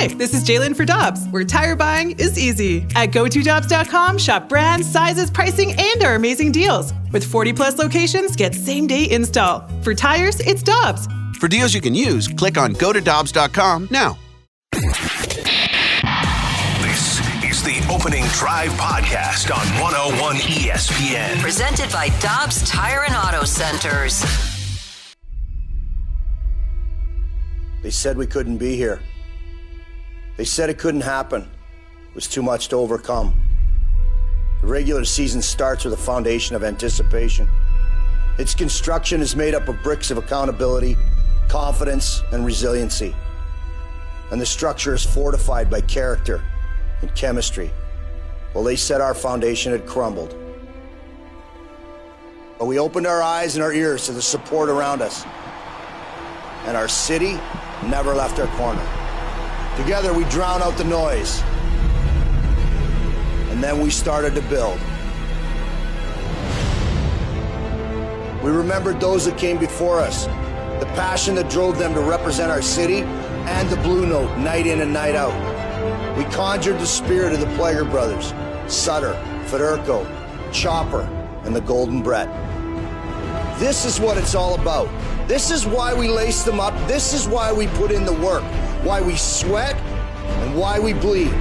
Hi, this is Jalen for Dobbs, where tire buying is easy. At GoToDobbs.com, shop brands, sizes, pricing, and our amazing deals. With 40 plus locations, get same day install. For tires, it's Dobbs. For deals you can use, click on GoToDobbs.com now. This is the Opening Drive Podcast on 101 ESPN. Presented by Dobbs Tire and Auto Centers. They said we couldn't be here. They said it couldn't happen. It was too much to overcome. The regular season starts with a foundation of anticipation. Its construction is made up of bricks of accountability, confidence, and resiliency. And the structure is fortified by character and chemistry. Well, they said our foundation had crumbled. But we opened our eyes and our ears to the support around us. And our city never left our corner. Together, we drown out the noise. And then we started to build. We remembered those that came before us, the passion that drove them to represent our city, and the blue note night in and night out. We conjured the spirit of the Plager brothers, Sutter, Federko, Chopper, and the Golden Brett. This is what it's all about. This is why we lace them up. This is why we put in the work, why we sweat, and why we bleed.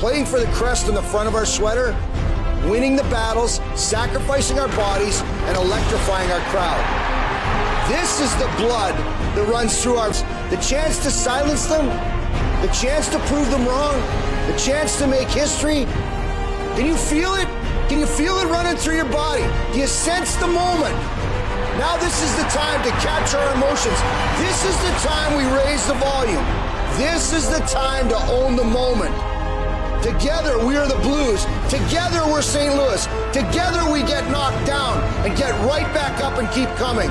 Playing for the crest on the front of our sweater, winning the battles, sacrificing our bodies, and electrifying our crowd. This is the blood that runs through our. The chance to silence them, the chance to prove them wrong, the chance to make history. Can you feel it? Can you feel it running through your body? Do you sense the moment? Now this is the time to capture our emotions. This is the time we raise the volume. This is the time to own the moment. Together we are the Blues. Together we're St. Louis. Together we get knocked down and get right back up and keep coming.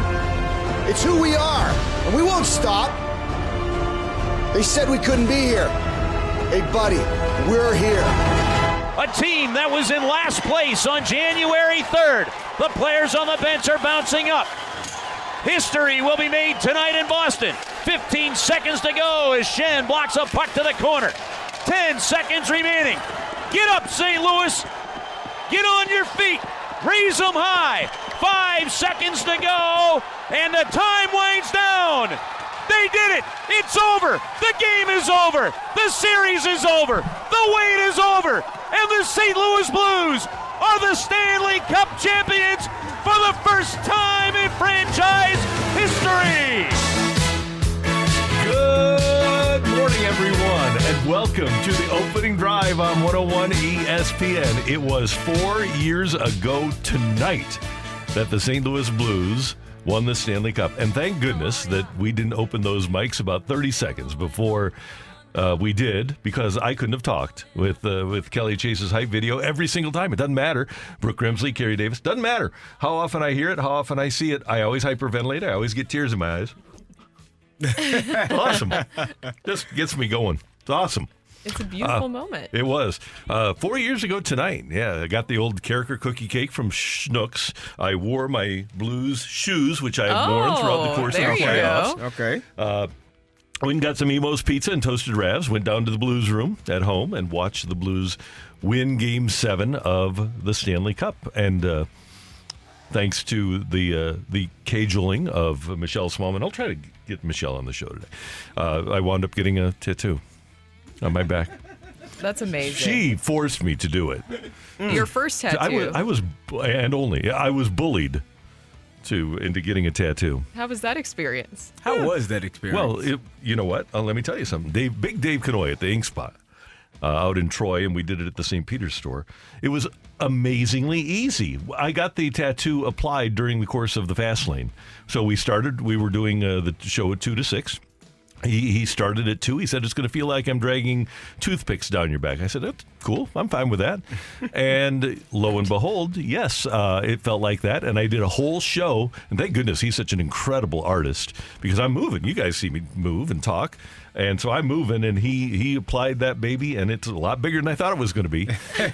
It's who we are, and we won't stop. They said we couldn't be here. Hey, buddy, we're here. A team that was in last place on January 3rd. The players on the bench are bouncing up. History will be made tonight in Boston. 15 seconds to go as Schenn blocks a puck to the corner. 10 seconds remaining. Get up, St. Louis. Get on your feet. Raise them high. Five seconds to go, and the time winds down. They did it. It's over. The game is over. The series is over. The wait is over. And the St. Louis Blues are the Stanley Cup champions for the first time in franchise history. Good morning, everyone, and welcome to the opening drive on 101 ESPN. It was four years ago tonight that the St. Louis Blues won the Stanley Cup. And thank goodness that we didn't open those mics about 30 seconds before uh, we did, because I couldn't have talked with uh, with Kelly Chase's hype video every single time. It doesn't matter. Brooke Grimsley, Carey Davis, doesn't matter how often I hear it, how often I see it. I always hyperventilate. I always get tears in my eyes. awesome. Just gets me going. It's awesome. It's a beautiful moment. It was uh, four years ago tonight. Yeah, I got the old Karraker cookie cake from Schnucks. I wore my blues shoes, which I have worn throughout the Oh, course there of the you playoffs. go. Okay. Went and got some Imo's pizza and toasted ravs. Went down to the Blues room at home and watched the Blues win Game Seven of the Stanley Cup. And uh, thanks to the uh, the cajoling of Michelle Smallman, I'll try to get Michelle on the show today. Uh, I wound up getting a tattoo on my back. That's amazing. She forced me to do it. Your first tattoo. I was, I was, and only I was bullied to into getting a tattoo. How was that experience? How was that experience? Well, it, you know what? Uh, let me tell you something. Dave, Big Dave Canoy at the Ink Spot uh, out in Troy, and we did it at the St. Peter's store. It was amazingly easy. I got the tattoo applied during the course of the fast lane. So we started. We were doing uh, the show at two to six. He, he started at two. He said, It's going to feel like I'm dragging toothpicks down your back. I said, That's cool. I'm fine with that. and lo and behold, yes, uh, it felt like that. And I did a whole show. And thank goodness he's such an incredible artist because I'm moving. You guys see me move and talk. And so I'm moving, and he he applied that baby, and it's a lot bigger than I thought it was going to be.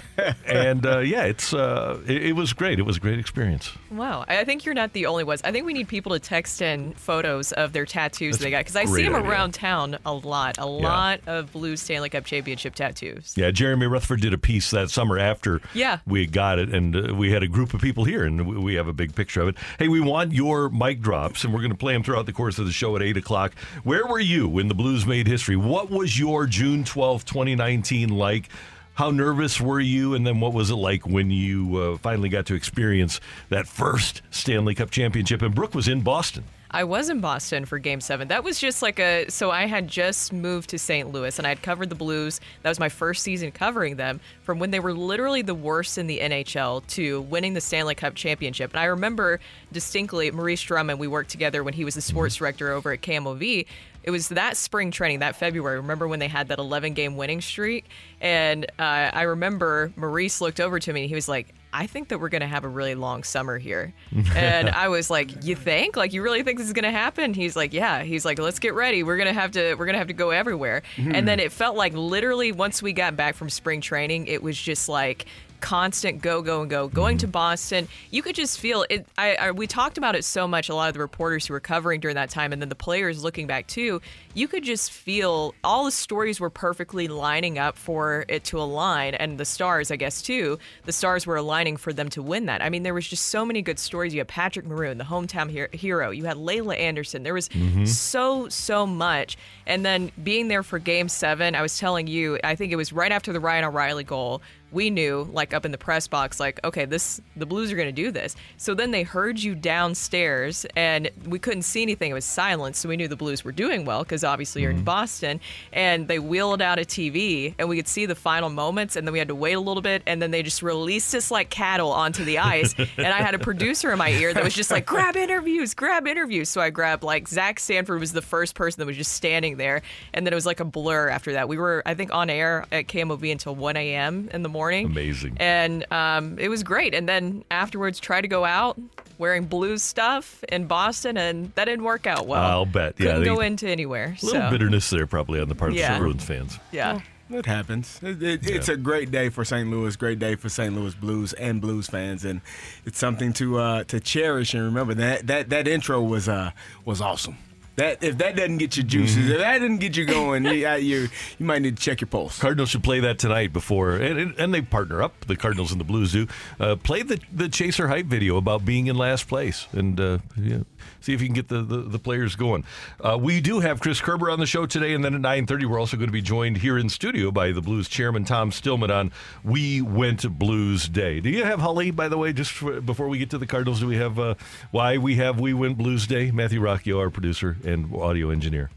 and uh, yeah, it's uh, it, it was great. It was a great experience. Wow. I think you're not the only ones. I think we need people to text in photos of their tattoos That's they got because I see them idea. around town a lot. A lot of Blues Stanley Cup championship tattoos. Yeah, Jeremy Rutherford did a piece that summer after Yeah. we got it, and uh, we had a group of people here, and we, we have a big picture of it. Hey, we want your mic drops, and we're going to play them throughout the course of the show at 8 o'clock. Where were you when the Blues made history? What was your June twelfth, 2019 like? How nervous were you? And then what was it like when you uh, finally got to experience that first Stanley Cup championship? And Brooke was in Boston. I was in Boston for game seven. That was just like a. So I had just moved to St. Louis and I had covered the Blues. That was my first season covering them from when they were literally the worst in the NHL to winning the Stanley Cup championship. And I remember distinctly Maurice Drummond, we worked together when he was the sports director over at KMOV. It was that spring training, that February. Remember when they had that 11 game winning streak? And uh, I remember Maurice looked over to me and he was like, I think that we're going to have a really long summer here. and I was like, "You think? Like you really think this is going to happen?" He's like, "Yeah." He's like, "Let's get ready. We're going to have to we're going to have to go everywhere." And then it felt like literally once we got back from spring training, it was just like constant go go and go going to mm. boston you could just feel it I, I we talked about it so much a lot of the reporters who were covering during that time and then the players looking back too you could just feel all the stories were perfectly lining up for it to align and the stars i guess too the stars were aligning for them to win that. I mean there was just so many good stories. You had patrick maroon the hometown her- hero. You had laila anderson. There was mm-hmm. so so much. And then being there for game seven i was telling you i think it was right after the ryan o'reilly goal we knew like up in the press box like okay this the blues are going to do this. So then they heard you downstairs and we couldn't see anything. It was silent so we knew the blues were doing well because obviously you're in boston and they wheeled out a tv and we could see the final moments and then we had to wait a little bit and then they just released us like cattle onto the ice and i had a producer in my ear that was just like grab interviews grab interviews so i grabbed like zach sanford was the first person that was just standing there and then it was like a blur after that we were i think on air at kmov until 1 a.m in the morning Amazing. and um, it was great. And then afterwards, try to go out wearing blue stuff in Boston, and that didn't work out well. I'll bet. Yeah, couldn't they- go into anywhere. A little so bitterness there, probably on the part of Yeah. the Bruins fans. yeah. It happens. It, it, It's a great day for St. Louis. Great day for St. Louis Blues and Blues fans, and it's something to uh, to cherish and remember. That that that intro was uh was awesome. That if that doesn't get you juices, if that didn't get you going, you, uh, you you might need to check your pulse. Cardinals should play that tonight before, and, and, they partner up. The Cardinals and the Blues do. Uh, play the the Chaser hype video about being in last place, and uh, yeah, see if you can get the the, the players going. Uh, we do have Chris Kerber on the show today, and then at nine thirty, we're also going to be joined here in studio by the Blues chairman Tom Stillman on We Went Blues Day. Do you have Holly, by the way? Just for, before we get to the Cardinals, do we have uh, why we have We Went Blues Day? Matthew Rocchio, our producer and audio engineer.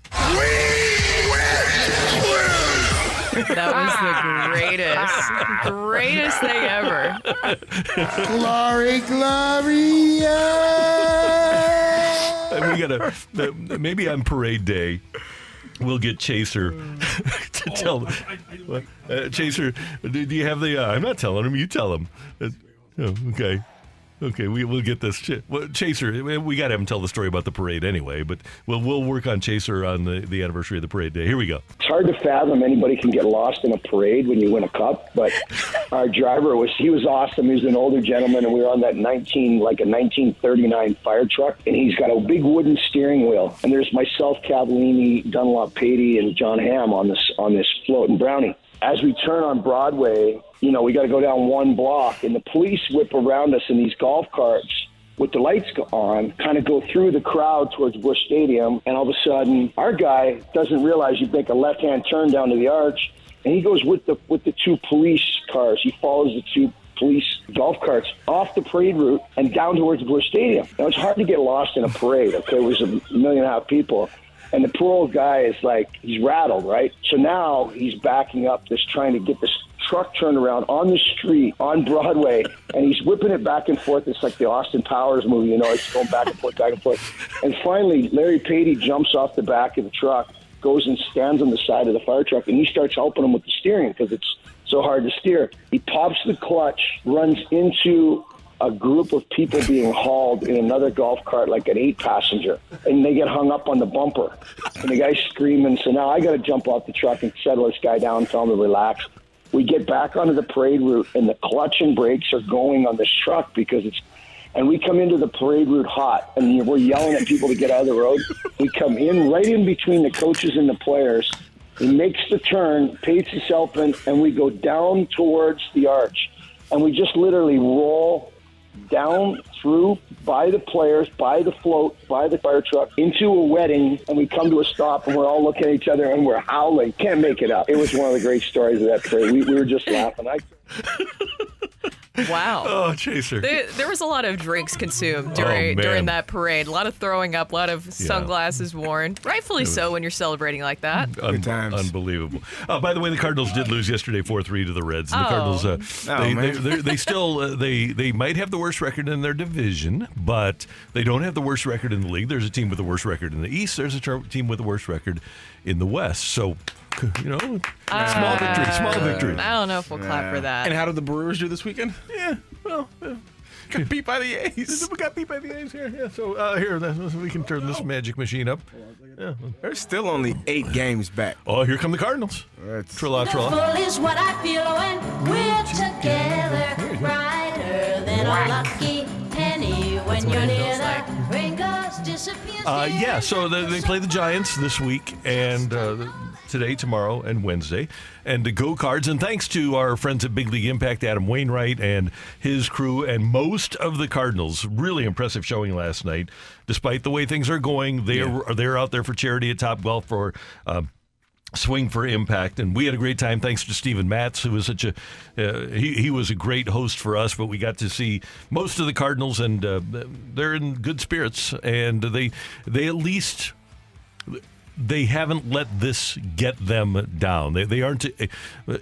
That was the greatest, greatest thing ever. Glory, glory, And we gotta maybe on parade day we'll get Chaser to tell. What? Uh, Chaser, do, do you have the? Uh, I'm not telling him. You tell him. Uh, oh, okay. Okay, we we'll get this. Ch- well, Chaser, we got to have him tell the story about the parade anyway. But we'll we'll work on Chaser on the, the anniversary of the parade day. Here we go. It's hard to fathom anybody can get lost in a parade when you win a cup, but our driver was he was awesome. He was an older gentleman, and we were on that 19 like a 1939 fire truck, and he's got a big wooden steering wheel. And there's myself, Cavallini, Dunlop, Patey, and Jon Hamm on this on this float and Brownie. As we turn on Broadway, you know, we got to go down one block, and the police whip around us in these golf carts with the lights on, kind of go through the crowd towards Busch Stadium, and all of a sudden, our guy doesn't realize you make a left-hand turn down to the arch, and he goes with the with the two police cars. He follows the two police golf carts off the parade route and down towards Busch Stadium. Now it's hard to get lost in a parade. Okay, it was a million and a half people. And the poor old guy is like, he's rattled, right? So now he's backing up, just trying to get this truck turned around on the street on Broadway, and he's whipping it back and forth. It's like the Austin Powers movie, you know, it's going back and forth, back and forth. And finally, Larry Patey jumps off the back of the truck, goes and stands on the side of the fire truck, and he starts helping him with the steering because it's so hard to steer. He pops the clutch, runs into a group of people being hauled in another golf cart, like an eight passenger, and they get hung up on the bumper. And the guy's screaming. So now I got to jump off the truck and settle this guy down, tell him to relax. We get back onto the parade route, and the clutch and brakes are going on this truck because it's. And we come into the parade route hot, and we're yelling at people to get out of the road. We come in right in between the coaches and the players. He makes the turn, paces himself in, and we go down towards the arch. And we just literally roll down through by the players, by the float, by the fire truck into a wedding, and we come to a stop, and we're all looking at each other and we're howling. Can't make it up. It was one of the great stories of that parade. We, we were just laughing. I, Wow. Oh, Chaser. There, there was a lot of drinks consumed during Oh, during that parade. A lot of throwing up, a lot of sunglasses worn. Rightfully so when you're celebrating like that. Un- Unbelievable. Uh, by the way, the Cardinals did lose yesterday, four three to the Reds. And the Oh. Cardinals, uh, Oh, they, they, man. they they still uh, they they might have the worst record in their division, but they don't have the worst record in the league. There's a team with the worst record in the East. There's a ter- team with the worst record in the West. So, you know, small victory, small victory. I don't know if we'll clap for that. And how did the Brewers do this weekend? Yeah, well, uh, got beat by the A's. We got beat by the A's here. Yeah, so uh, here we can turn this magic machine up. Yeah. They're still only eight games back. Oh, here come the Cardinals. That's Trilla, trilla. is what I feel when we're together. Brighter than a lucky penny when you're near the rain goes disappears. Uh, yeah, so they, they play the Giants this week and uh, today, tomorrow, and Wednesday. And to go cards. And thanks to our friends at Big League Impact, Adam Wainwright and his crew, and most of the Cardinals. Really impressive showing last night. Despite the way things are going, they are they're out there for charity at Top Golf for. Uh, Swing for Impact, and we had a great time thanks to Steven Matz, who was such a uh, he he was a great host for us. But we got to see most of the Cardinals, and uh, they're in good spirits, and they they at least they haven't let this get them down. They, they aren't,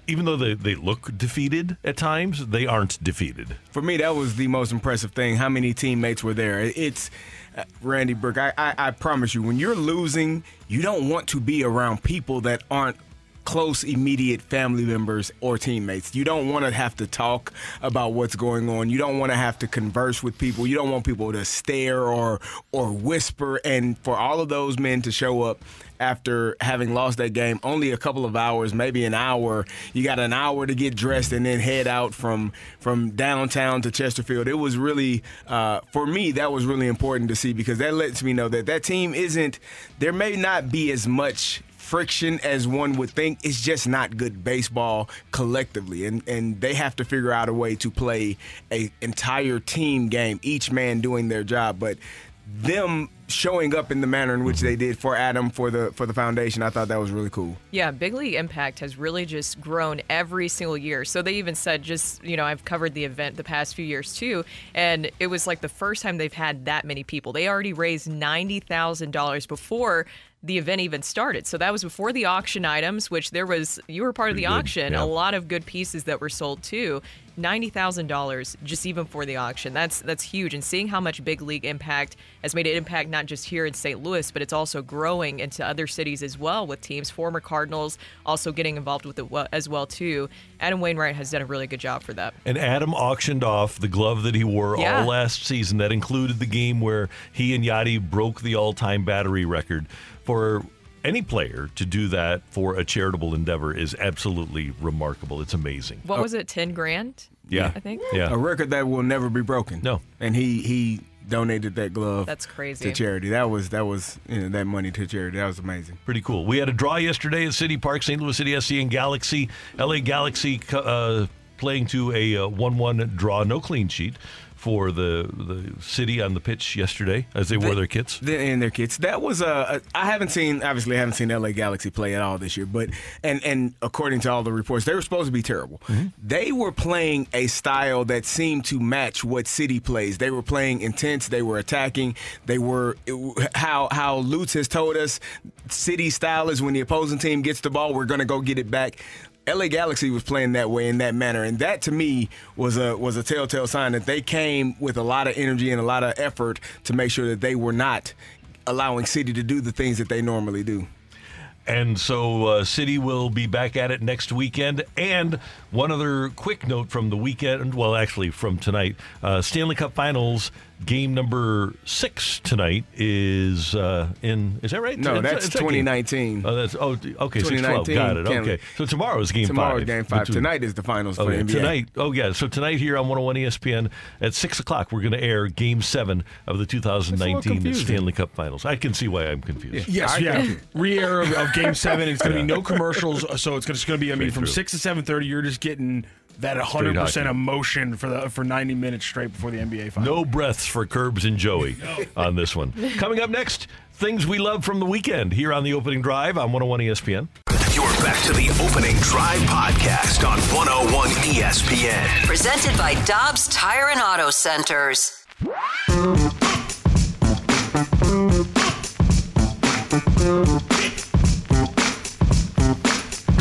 even though they, they look defeated at times, they aren't defeated. For me, that was the most impressive thing. How many teammates were there? It's uh, Randy Burke. I, I, I promise you, when you're losing, you don't want to be around people that aren't close, immediate family members or teammates. You don't want to have to talk about what's going on. You don't want to have to converse with people. You don't want people to stare or or whisper. And for all of those men to show up after having lost that game, only a couple of hours, maybe an hour. You got an hour to get dressed and then head out from from downtown to Chesterfield. It was really, uh, for me, that was really important to see because that lets me know that that team isn't. There may not be as much friction as one would think. It's just not good baseball collectively, and and they have to figure out a way to play a entire team game, each man doing their job, but. Them showing up in the manner in which they did for Adam for the for the foundation, I thought that was really cool. Yeah, Big League Impact has really just grown every single year. So they even said, just, you know, I've covered the event the past few years too, and it was like the first time they've had that many people. They already raised $90,000 before the event even started. So that was before the auction items, which there was, you were part of the good, auction, yeah. a lot of good pieces that were sold too. $90,000 just even for the auction. That's that's huge and seeing how much Big League Impact has made an impact not just here in St. Louis, but it's also growing into other cities as well with teams former Cardinals also getting involved with it as well too. Adam Wainwright has done a really good job for that. And Adam auctioned off the glove that he wore Yeah. all last season. That included the game where he and Yadi broke the all-time battery record. For any player to do that for a charitable endeavor is absolutely remarkable. It's amazing. What was it? 10 grand? Yeah. I think. Yeah. A record that will never be broken. No. And he he donated that glove. That's crazy. To charity. That was that was you know, that money to charity. That was amazing. Pretty cool. We had a draw yesterday at City Park, St. Louis City SC and Galaxy. LA Galaxy uh, playing to a uh, 1 1 draw, no clean sheet for the the city on the pitch yesterday as they wore their kits. They- And their kits. That was uh, I haven't seen obviously I haven't seen LA Galaxy play at all this year, but and and according to all the reports, they were supposed to be terrible. They were playing a style that seemed to match what City plays. They were playing intense. They were attacking. They were it- how how Lutz has told us. City style is when the opposing team gets the ball, we're gonna go get it back. LA Galaxy was playing that way in that manner, and that to me was a was a telltale sign that they came with a lot of energy and a lot of effort to make sure that they were not allowing City to do the things that they normally do. And so uh, City will be back at it next weekend. And one other quick note from the weekend, well, actually from tonight, uh, Stanley Cup Finals game number six tonight is uh, in. Is that right? No, It's- that's it's that 2019. Oh, that's oh, okay. Six twelve. 2019 Got it. Okay. So tomorrow is game Tomorrow five. is game five. Tonight is the finals for NBA. Tonight, oh yeah. So tonight here on 101 ESPN at six o'clock, we're going to air Game Seven of the 2019. Stanley Cup Finals. I can see why I'm confused. Yes, I yeah. Re-air of, of Game Seven. It's going to be no commercials, so it's just going to be. I mean, Straight from through. six to seven thirty, you're just getting that 100 percent emotion for the for 90 minutes straight before the NBA final. No breaths for Curbs and Joey on this one. Coming up next, things we love from the weekend here on the opening drive on 101 ESPN. You're back to the opening drive podcast on 101 ESPN. Presented by Dobbs Tire and Auto Centers.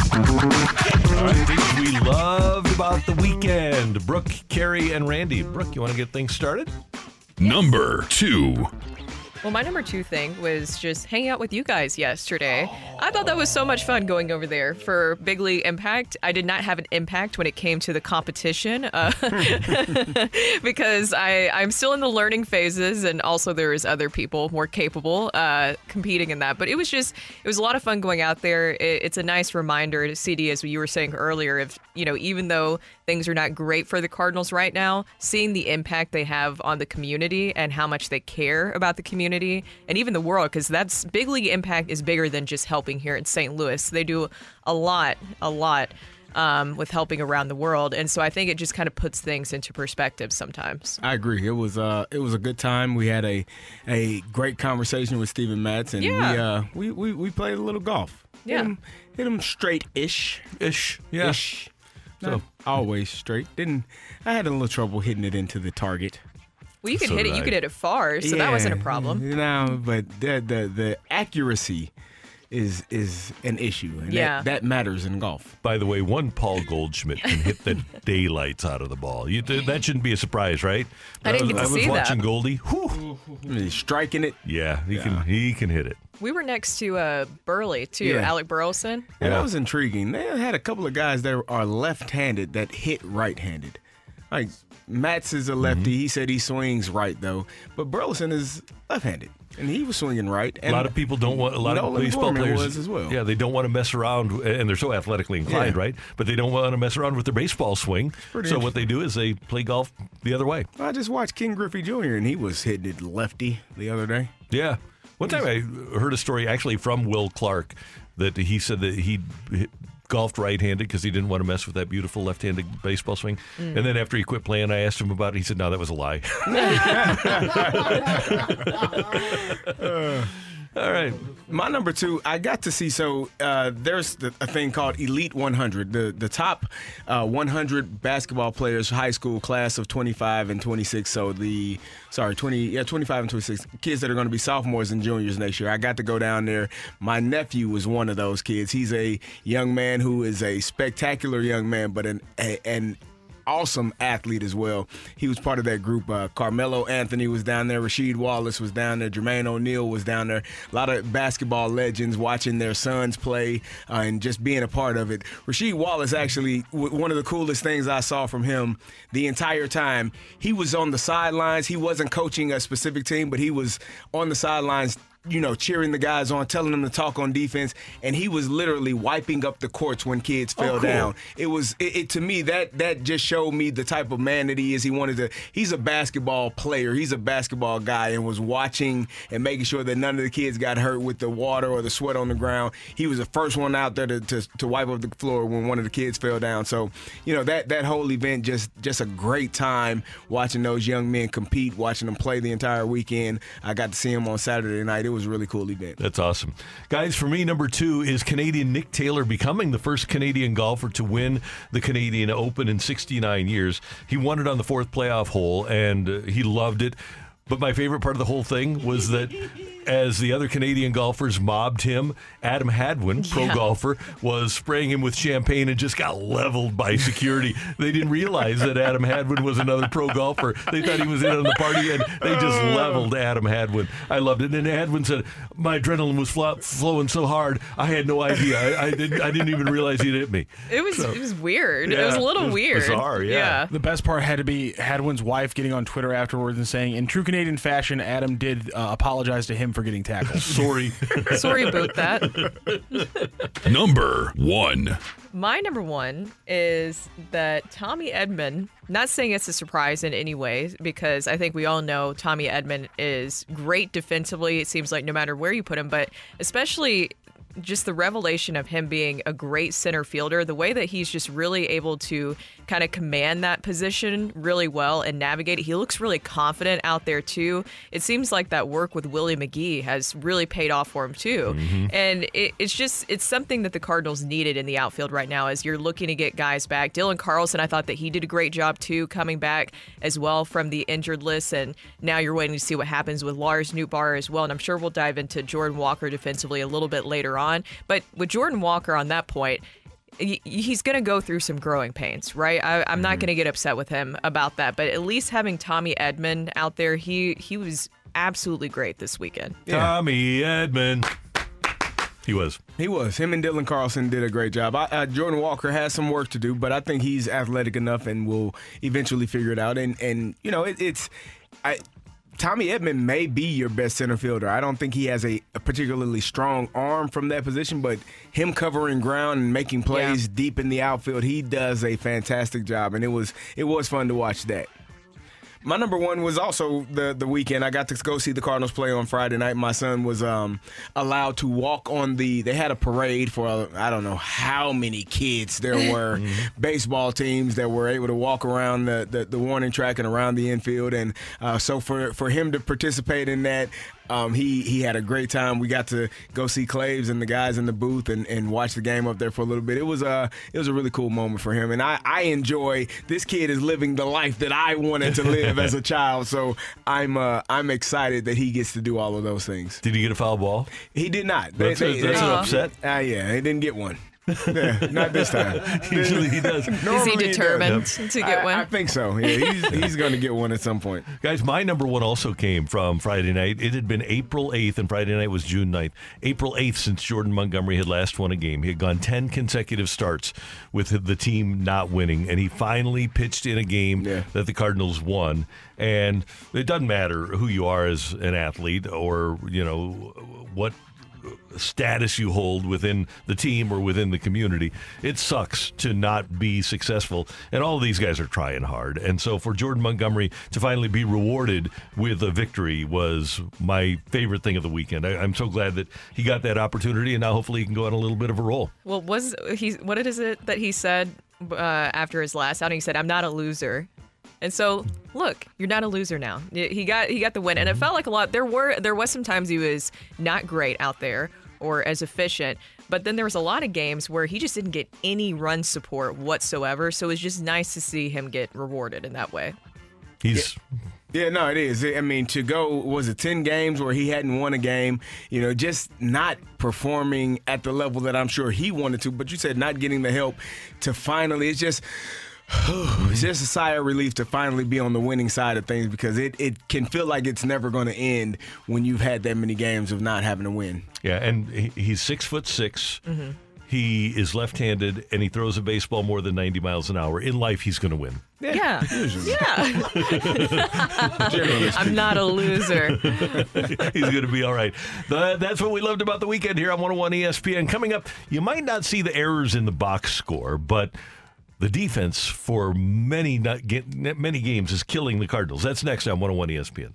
All right, things we loved about the weekend. Brooke, Carey, and Randy. Brooke, you want to get things started? Number two. Well, my number two thing was just hanging out with you guys yesterday. I thought that was so much fun going over there for Big League Impact. I did not have an impact when it came to the competition uh, because I, I'm still in the learning phases, and also there is other people more capable uh, competing in that. But it was just it was a lot of fun going out there. It, it's a nice reminder to CD, as you were saying earlier, if you know even though things are not great for the Cardinals right now, seeing the impact they have on the community and how much they care about the community and even the world, because that's big league impact is bigger than just helping here in St. Louis. They do a lot, a lot um, with helping around the world, and so I think it just kind of puts things into perspective sometimes. I agree. It was uh it was a good time. We had a a great conversation with Steven Matz and we uh we, we, we played a little golf. Yeah. Hit him, hit him straight ish. Ish. Yeah. Ish. Not always straight. Didn't I had a little trouble hitting it into the target. Well, you could So hit it. did You I. could hit it far, so that wasn't a problem. You know, but the the, the accuracy is is an issue. And Yeah. that, that matters in golf. By the way, one Paul Goldschmidt can hit the daylights out of the ball. You, that shouldn't be a surprise, right? I didn't was, get to I was see watching that. Goldie. Whew. He's striking it. Yeah, he can. He can hit it. We were next to uh, Burley too, Yeah. Alec Burleson. Yeah, Yeah. that was intriguing. They had a couple of guys that are left-handed that hit right-handed. Like Matz is a lefty. Mm-hmm. He said he swings right though, but Burleson is left-handed, and he was swinging right. A lot of people don't want. A lot Nolan of baseball Gorman players as well. Yeah, they don't want to mess around, and they're so athletically inclined, Yeah. right? But they don't want to mess around with their baseball swing. So what they do is they play golf the other way. I just watched Ken Griffey Jr. and he was hitting it lefty the other day. Yeah. One time I heard a story actually from Will Clark that he said that he golfed right-handed because he didn't want to mess with that beautiful left-handed baseball swing. Mm. And then after he quit playing, I asked him about it. He said, "No, that was a lie." All right. My number two, I got to see. So uh, there's the, a thing called Elite 100, the the top uh, 100 basketball players, high school class of 25 and 26. So the sorry, 20 yeah 25 and 26 kids that are going to be sophomores and juniors next year. I got to go down there. My nephew was one of those kids. He's a young man who is a spectacular young man, but an a, an awesome athlete as well. He was part of that group. Uh, Carmelo Anthony was down there. Rasheed Wallace was down there. Jermaine O'Neal was down there. A lot of basketball legends watching their sons play uh, and just being a part of it. Rasheed Wallace actually w- one of the coolest things I saw from him the entire time. He was on the sidelines. He wasn't coaching a specific team, but he was on the sidelines you know, cheering the guys on, telling them to talk on defense, and he was literally wiping up the courts when kids oh, fell cool. down. It was it, it to me that that just showed me the type of man that he is. He wanted to. He's a basketball player. He's a basketball guy, and was watching and making sure that none of the kids got hurt with the water or the sweat on the ground. He was the first one out there to, to, to wipe up the floor when one of the kids fell down. So, you know that that whole event just just a great time watching those young men compete, watching them play the entire weekend. I got to see him on Saturday night. It was a really cool event. That's awesome. Guys, for me, number two is Canadian Nick Taylor becoming the first Canadian golfer to win the Canadian Open in 69 years. He won it on the fourth playoff hole, and uh, he loved it. But my favorite part of the whole thing was that as the other Canadian golfers mobbed him, Adam Hadwin, pro Yeah. golfer, was spraying him with champagne and just got leveled by security. they didn't realize that Adam Hadwin was another pro golfer. They thought he was in on the party, and they just leveled Adam Hadwin. I loved it. And Hadwin said, "My adrenaline was flo- flowing so hard, I had no idea. I, I didn't. I didn't even realize he'd hit me." It was So- it was weird. it was a little was weird. bizarre, yeah. The best part had to be Hadwin's wife getting on Twitter afterwards and saying, in true Canadian fashion, Adam did uh, apologize to him for getting tackled. Sorry. Sorry about that. Number one. My number one is that Tommy Edman, not saying it's a surprise in any way, because I think we all know Tommy Edman is great defensively. It seems like no matter where you put him, but especially just the revelation of him being a great center fielder, the way that he's just really able to kind of command that position really well and navigate it. He looks really confident out there too. It seems like that work with Willie McGee has really paid off for him too. Mm-hmm. And it, it's just it's something that the Cardinals needed in the outfield right now as you're looking to get guys back. Dylan Carlson, I thought that he did a great job too coming back as well from the injured list. And now you're waiting to see what happens with Lars Nootbaar as well. And I'm sure we'll dive into Jordan Walker defensively a little bit later on. But with Jordan Walker on that point, he's going to go through some growing pains, right? I, I'm not going to get upset with him about that, but at least having Tommy Edman out there, he he was absolutely great this weekend. Tommy Edman. He was. He was. Him and Dylan Carlson did a great job. I, uh, Jordan Walker has some work to do, but I think he's athletic enough and will eventually figure it out. And and you know, it, it's I. Tommy Edman may be your best center fielder. I don't think he has a, a particularly strong arm from that position, but him covering ground and making plays deep in the outfield, he does a fantastic job, and it was it was fun to watch that. My number one was also the the weekend. I got to go see the Cardinals play on Friday night. My son was um, allowed to walk on the. They had a parade for uh, I don't know how many kids there were, baseball teams that were able to walk around the, the, the warning track and around the infield. And uh, so for for him to participate in that, um, he he had a great time. We got to go see Claves and the guys in the booth and, and watch the game up there for a little bit. It was a it was a really cool moment for him, and I I enjoy this kid is living the life that I wanted to live as a child. So I'm uh, I'm excited that he gets to do all of those things. Did he get a foul ball? He did not. That's a- that's an upset. Ah, yeah, he didn't get one. Yeah, not this time. Usually he does. Is he determined to get I- one? I think so. Yeah, he's he's going to get one at some point. Guys, my number one also came from Friday night. It had been April 8th, and Friday night was June 9th. April 8th since Jordan Montgomery had last won a game. He had gone 10 consecutive starts with the team not winning, and he finally pitched in a game that the Cardinals won. And it doesn't matter who you are as an athlete or, you know, what status you hold within the team or within the community. It sucks to not be successful. And all these guys are trying hard. And so for Jordan Montgomery to finally be rewarded with a victory was my favorite thing of the weekend. I, I'm so glad that he got that opportunity and now hopefully he can go on a little bit of a roll. Well, was he? What is it that he said uh, after his last outing? He said, "I'm not a loser." And so, look, you're not a loser now. He got he got the win, and it mm-hmm. felt like a lot. There were there was some times he was not great out there or as efficient, but then there was a lot of games where he just didn't get any run support whatsoever. So it was just nice to see him get rewarded in that way. He's Yeah, no, it is. I mean, to go was it ten games where he hadn't won a game? You know, just not performing at the level that I'm sure he wanted to. But you said not getting the help to finally. It's just. It's just a sigh of relief to finally be on the winning side of things because it, it can feel like it's never going to end when you've had that many games of not having to win. Yeah, and he's six foot 6 mm-hmm. He is left-handed, and he throws a baseball more than 90 miles an hour. In life, he's going to win. Yeah, Usually. yeah. I'm not a loser. He's going to be all right. The- that's what we loved about the weekend here on 101 ESPN. Coming up, you might not see the errors in the box score, but the defense for many get, many games is killing the Cardinals. That's next on 101 ESPN.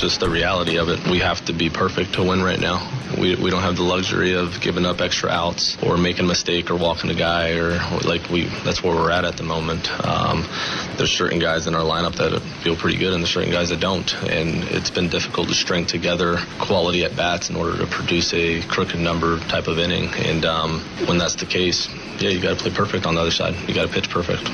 Just the reality of it. We have to be perfect to win right now. We, we don't have the luxury of giving up extra outs or making a mistake or walking a guy or like we that's where we're at at the moment. Um, there's certain guys in our lineup that feel pretty good and there's certain guys that don't. And it's been difficult to string together quality at bats in order to produce a crooked number type of inning. And um, when that's the case, yeah, you got to play perfect on the other side. You got to pitch perfect.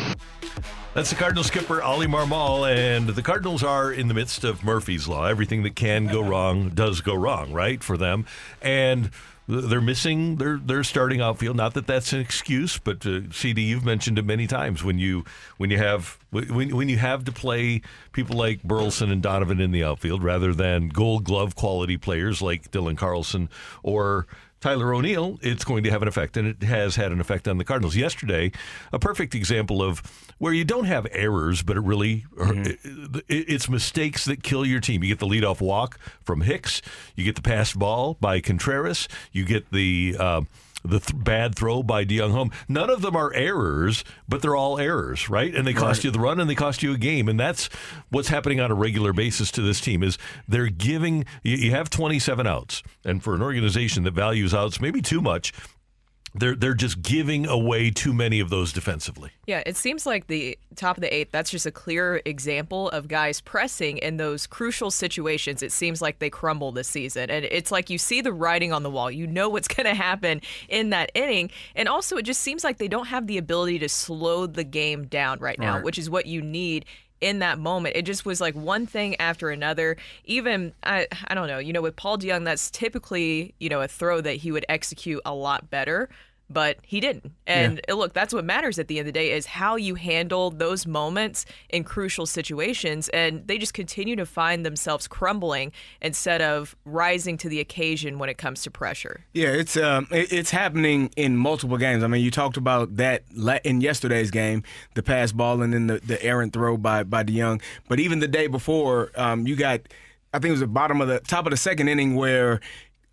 That's the Cardinal skipper, Oli Marmol, and the Cardinals are in the midst of Murphy's Law. Everything that can go wrong does go wrong, right, for them. And they're missing their their starting outfield. Not that that's an excuse, but uh, CD, you've mentioned it many times when you when you have when when you have to play people like Burleson and Donovan in the outfield rather than Gold Glove quality players like Dylan Carlson or Tyler O'Neill, it's going to have an effect, and it has had an effect on the Cardinals. Yesterday, a perfect example of where you don't have errors, but it really it- it's mistakes that kill your team. You get the leadoff walk from Hicks, you get the passed ball by Contreras, you get the uh, the th- bad throw by DeJong Home. None of them are errors, but they're all errors, right? And they cost Right. you the run and they cost you a game. And that's what's happening on a regular basis to this team is they're giving you, you have 27 outs. And for an organization that values outs maybe too much, they're they're just giving away too many of those defensively. Yeah, it seems like the top of the eighth, that's just a clear example of guys pressing in those crucial situations. It seems like they crumble this season. And it's like you see the writing on the wall. You know what's going to happen in that inning. And also, it just seems like they don't have the ability to slow the game down right now, Right. which is what you need in that moment. It just was like one thing after another. Even I I don't know, you know, with Paul DeJong, that's typically, you know, a throw that he would execute a lot better. But he didn't. And uh, look, that's what matters at the end of the day is how you handle those moments in crucial situations. And they just continue to find themselves crumbling instead of rising to the occasion when it comes to pressure. Yeah, it's um, it's happening in multiple games. I mean, you talked about that in yesterday's game, the pass ball and then the, the errant throw by by DeJong. But even the day before, um, you got, I think it was the bottom of the top of the second inning where.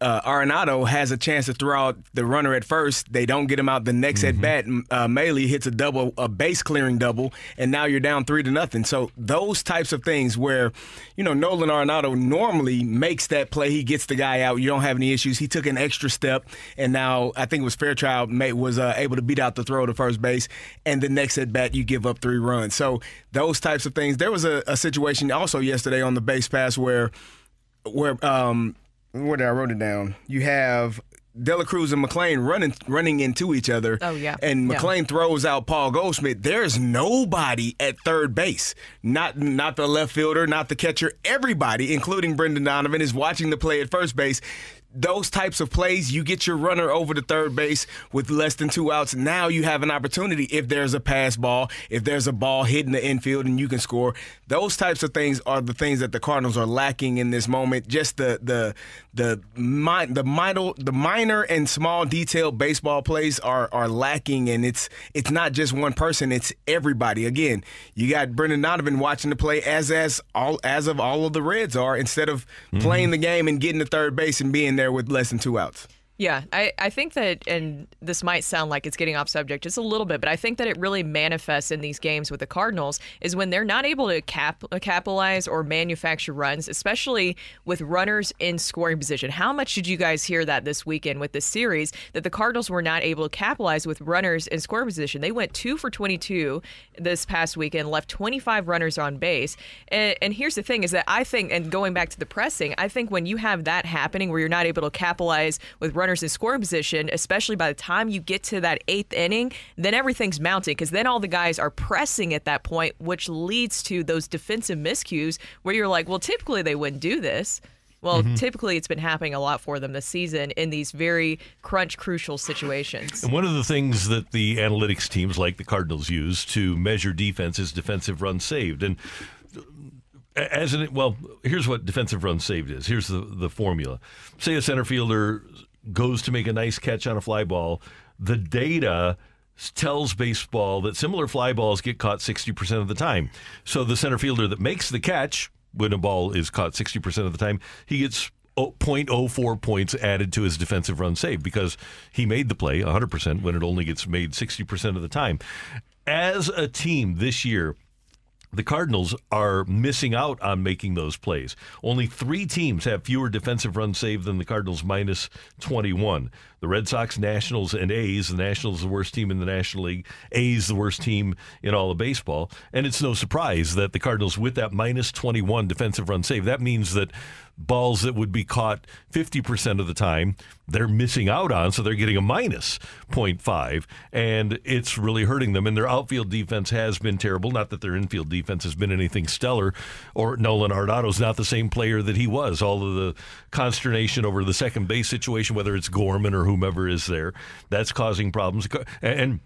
Uh, Arenado has a chance to throw out the runner at first. They don't get him out. The next at bat, uh, Maley hits a double, a base clearing double, and now you're down three to nothing. So those types of things where, you know, Nolan Arenado normally makes that play. He gets the guy out. You don't have any issues. He took an extra step, and now I think it was Fairchild ma- was uh, able to beat out the throw to first base. And the next at bat, you give up three runs. So those types of things. There was a, a situation also yesterday on the base pass where where um where did I wrote it down? You have Dela Cruz and McLain running running into each other. Oh, yeah. And Yeah. McLain throws out Paul Goldschmidt. There's nobody at third base. Not not the left fielder, not the catcher. Everybody, including Brendan Donovan, is watching the play at first base. Those types of plays, you get your runner over to third base with less than two outs. Now you have an opportunity if there's a pass ball, if there's a ball hitting the infield and you can score. Those types of things are the things that the Cardinals are lacking in this moment. Just the the the the minor the minor and small detailed baseball plays are are lacking, and it's it's not just one person; it's everybody. Again, you got Brendan Donovan watching the play as as all as of all of the Reds are, instead of mm-hmm. playing the game and getting to third base and being there with less than two outs. Yeah, I, I think that, and this might sound like it's getting off subject just a little bit, but I think that it really manifests in these games with the Cardinals is when they're not able to cap, uh, capitalize or manufacture runs, especially with runners in scoring position. How much did you guys hear that this weekend with this series that the Cardinals were not able to capitalize with runners in scoring position? They went two for 22 this past weekend, left 25 runners on base. And, and here's the thing is that I think, and going back to the pressing, I think when you have that happening where you're not able to capitalize with runners in scoring position, especially by the time you get to that eighth inning, then everything's mounting because then all the guys are pressing at that point, which leads to those defensive miscues where you're like, well, typically they wouldn't do this. Well, Mhm. typically it's been happening a lot for them this season in these very crunch crucial situations. And one of the things that the analytics teams like the Cardinals use to measure defense is defensive runs saved. And as an well, here's what defensive runs saved is. Here's the the formula. Say a center fielder goes to make a nice catch on a fly ball. The data tells baseball that similar fly balls get caught 60% of the time. So the center fielder that makes the catch when a ball is caught 60% of the time, he gets oh, 0.04 points added to his defensive run save because he made the play 100% when it only gets made 60% of the time. As a team this year, the Cardinals are missing out on making those plays. Only three teams have fewer defensive runs saved than the Cardinals, minus 21. The Red Sox, Nationals, and A's. The Nationals the worst team in the National League. A's the worst team in all of baseball. And it's no surprise that the Cardinals, with that minus 21 defensive run save, that means that balls that would be caught 50% of the time, they're missing out on, so they're getting a minus 0.5, and it's really hurting them. And their outfield defense has been terrible. Not that their infield defense has been anything stellar, or Nolan Arenado's not the same player that he was. All of the consternation over the second base situation, whether it's Gorman or whomever is there, that's causing problems. And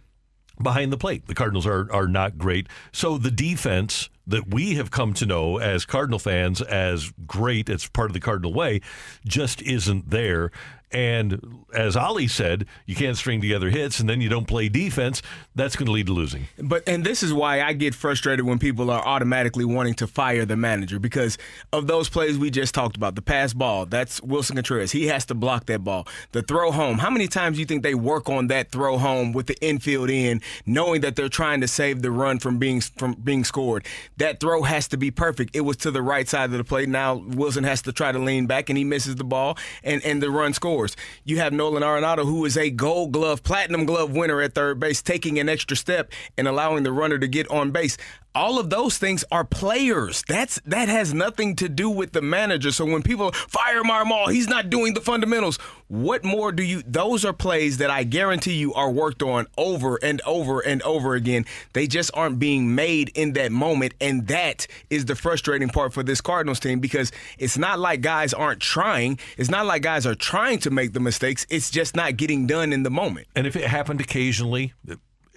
behind the plate. The Cardinals are are not great. So the defense that we have come to know as Cardinal fans as great, it's part of the Cardinal way, just isn't there. And as Ali said, you can't string together hits and then you don't play defense. That's going to lead to losing. But and this is why I get frustrated when people are automatically wanting to fire the manager because of those plays we just talked about. The pass ball, that's Willson Contreras. He has to block that ball. The throw home. How many times do you think they work on that throw home with the infield in, knowing that they're trying to save the run from being from being scored? That throw has to be perfect. It was to the right side of the plate. Now Willson has to try to lean back and he misses the ball and and the run scores. You have Nolan Arenado, who is a Gold Glove, Platinum Glove winner at third base, taking an extra step and allowing the runner to get on base. All of those things are players. That's that has nothing to do with the manager. So when people fire Marmol, he's not doing the fundamentals. What more do you? Those are plays that I guarantee you are worked on over and over and over again. They just aren't being made in that moment, and that is the frustrating part for this Cardinals team because it's not like guys aren't trying. It's not like guys are trying to make the mistakes. It's just not getting done in the moment. And if it happened occasionally,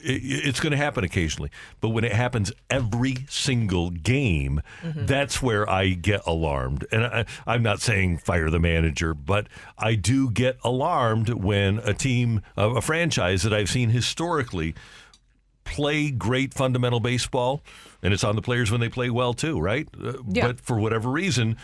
it's going to happen occasionally. But when it happens every single game, that's where I get alarmed. And I, I'm not saying fire the manager, but I do get alarmed when a team, a a franchise that I've seen historically play great fundamental baseball, and it's on the players when they play well too, right? Uh, Yeah. But for whatever reason,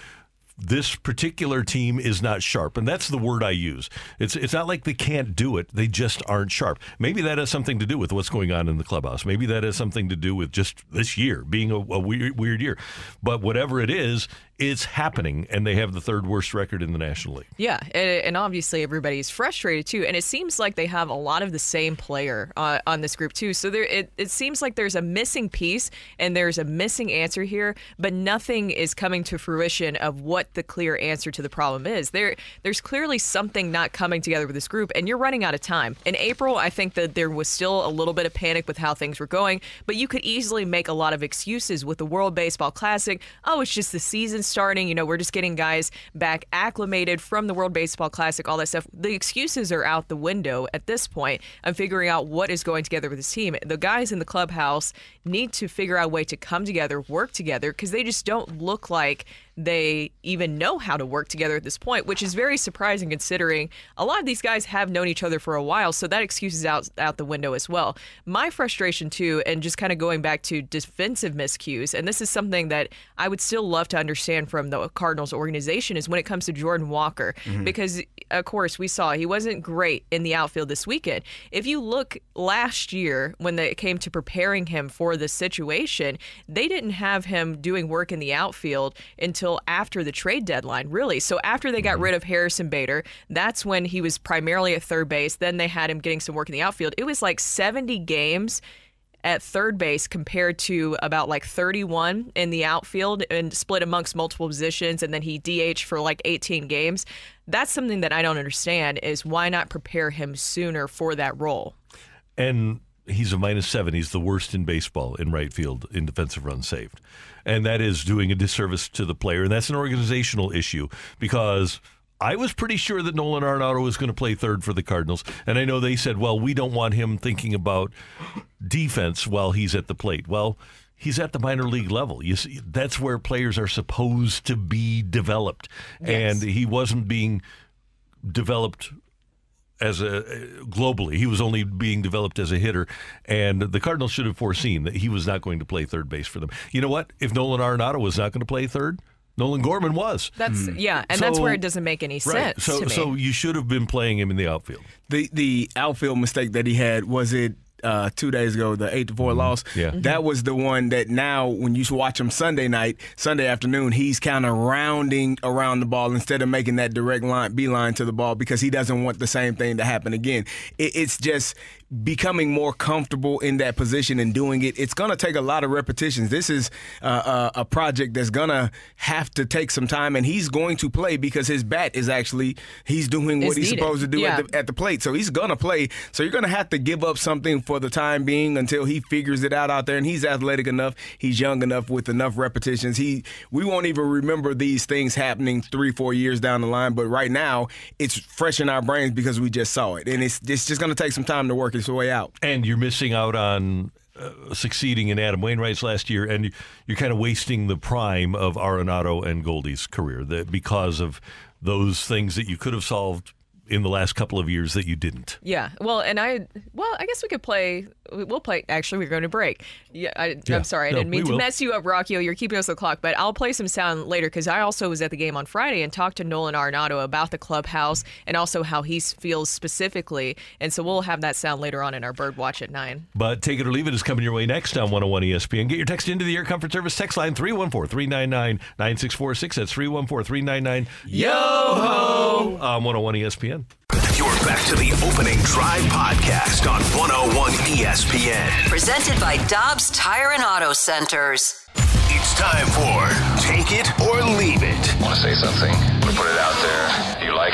this particular team is not sharp, and that's the word I use. It's it's not like they can't do it; they just aren't sharp. Maybe that has something to do with what's going on in the clubhouse. Maybe that has something to do with just this year being a, a weird weird year. But whatever it is, it's happening, and they have the third worst record in the National League. Yeah, and, obviously everybody's frustrated too, and it seems like they have a lot of the same player uh, on this group too. So there, it, it seems like there's a missing piece and there's a missing answer here, but nothing is coming to fruition of what the clear answer to the problem is. There, there's clearly something not coming together with this group, and you're running out of time. In April, I think that there was still a little bit of panic with how things were going, but you could easily make a lot of excuses with the World Baseball Classic. Oh, it's just the season starting. You know, we're just getting guys back acclimated from the World Baseball Classic, all that stuff. The excuses are out the window at this point. I'm figuring out what is going together with this team. The guys in the clubhouse need to figure out a way to come together, work together, because they just don't look like they even know how to work together at this point, which is very surprising considering a lot of these guys have known each other for a while. So that excuse is out out the window as well. My frustration too, and just kind of going back to defensive miscues, and this is something that I would still love to understand from the Cardinals organization is when it comes to Jordan Walker, Mhm. because of course we saw he wasn't great in the outfield this weekend. If you look last year when they came to preparing him for this situation, they didn't have him doing work in the outfield until after the trade deadline, really. So after they got mm-hmm. rid of Harrison Bader, that's when he was primarily at third base. Then they had him getting some work in the outfield. It was like 70 games at third base compared to about like 31 in the outfield and split amongst multiple positions and then he DH for like 18 games. That's something that I don't understand is why not prepare him sooner for that role? and he's a minus seven. He's the worst in baseball in right field in defensive runs saved. And that is doing a disservice to the player. And that's an organizational issue because I was pretty sure that Nolan Arenado was going to play third for the Cardinals. And I know they said, well, we don't want him thinking about defense while he's at the plate. Well, he's at the minor league level. You see, that's where players are supposed to be developed. And he wasn't being developed as a globally. He was only being developed as a hitter, and the Cardinals should have foreseen that he was not going to play third base for them. You know what? If Nolan Arenado was not going to play third, Nolan Gorman was. That's hmm. yeah, and that's where it doesn't make any Right. sense So, to me. so you should have been playing him in the outfield. The the outfield mistake that he had was it uh, two days ago, the eight to four loss. Yeah. Mm-hmm. that was the one that now when you watch him Sunday night, Sunday afternoon, he's kind of rounding around the ball instead of making that direct line beeline to the ball because he doesn't want the same thing to happen again. It, it's just becoming more comfortable in that position and doing it. It's going to take a lot of repetitions. This is uh, a, a project that's going to have to take some time, and he's going to play because his bat is actually he's doing what Is he's needed. supposed to do Yeah. at, the, at the plate. So he's going to play. So you're going to have to give up something for the time being until he figures it out out there. And he's athletic enough, he's young enough with enough repetitions. He we won't even remember these things happening three, four years down the line. But right now, it's fresh in our brains because we just saw it, and it's it's just going to take some time to work its way out. And you're missing out on uh, succeeding in Adam Wainwright's last year, and you're kind of wasting the prime of Arenado and Goldie's career that because of those things that you could have solved in the last couple of years that you didn't. Yeah. Well, and I well, I guess we could play. We'll play. Actually, we're going to break. Yeah. I, Yeah. I'm sorry. I No, didn't mean to will. mess you up, Rockio. Oh, you're keeping us the clock, but I'll play some sound later because I also was at the game on Friday and talked to Nolan Arenado about the clubhouse and also how he feels specifically. And so we'll have that sound later on in our Bird Watch at nine. But Take It or Leave It is coming your way next on 101 ESPN. Get your text into the Air Comfort Service text line 314 399 9646. That's 314 399 Yo ho! on 101 ESPN. You're back to the opening drive podcast on 101 ESPN. Presented by Dobbs Tire and Auto Centers. It's time for Take It or Leave It. Want to say something? Want to put it out there?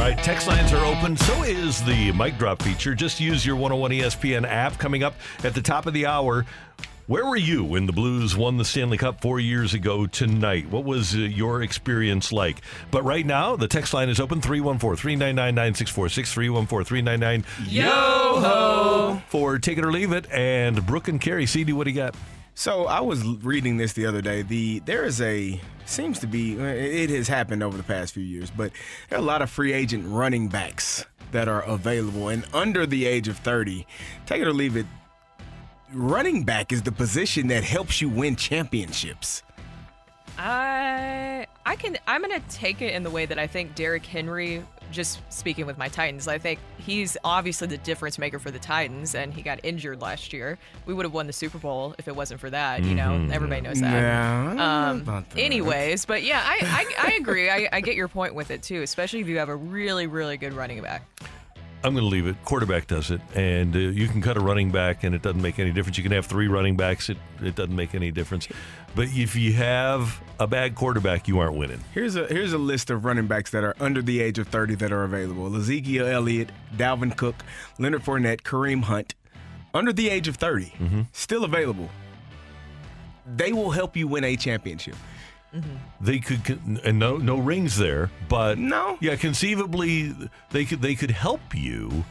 right, text lines are open. So is the mic drop feature. Just use your 101 ESPN app coming up at the top of the hour. Where were you when the Blues won the Stanley Cup four years ago tonight? What was uh, your experience like? But right now, the text line is open 314 399 9646 314 399 Yo ho! for Take It or Leave It. And Brooke and Carey, CD, what do you got? So I was reading this the other day. The there is a seems to be uh, it has happened over the past few years, but there are a lot of free agent running backs that are available and under the age of 30. Take it or leave it. Running back is the position that helps you win championships. I I can I'm gonna take it in the way that I think Derrick Henry. Just speaking with my Titans, I think he's obviously the difference maker for the Titans, and he got injured last year. We would have won the Super Bowl if it wasn't for that. You know, Mhm. everybody knows that. Yeah, I don't know Um, about that. anyways, but yeah, I I, I agree. I, I get your point with it too, especially if you have a really really good running back. I'm going to leave it. Quarterback does it, and uh, you can cut a running back, and it doesn't make any difference. You can have three running backs; it it doesn't make any difference. But if you have a bad quarterback, you aren't winning. Here's a here's a list of running backs that are under the age of 30 that are available: Ezekiel Elliott, Dalvin Cook, Leonard Fournette, Kareem Hunt, under the age of 30, still available. They will help you win a championship. Mm-hmm. They could, con- and no no rings there, but no, yeah, conceivably they could they could help you,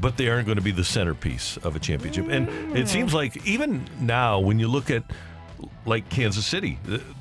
but they aren't going to be the centerpiece of a championship. And it mm. seems like even now, when you look at like Kansas City,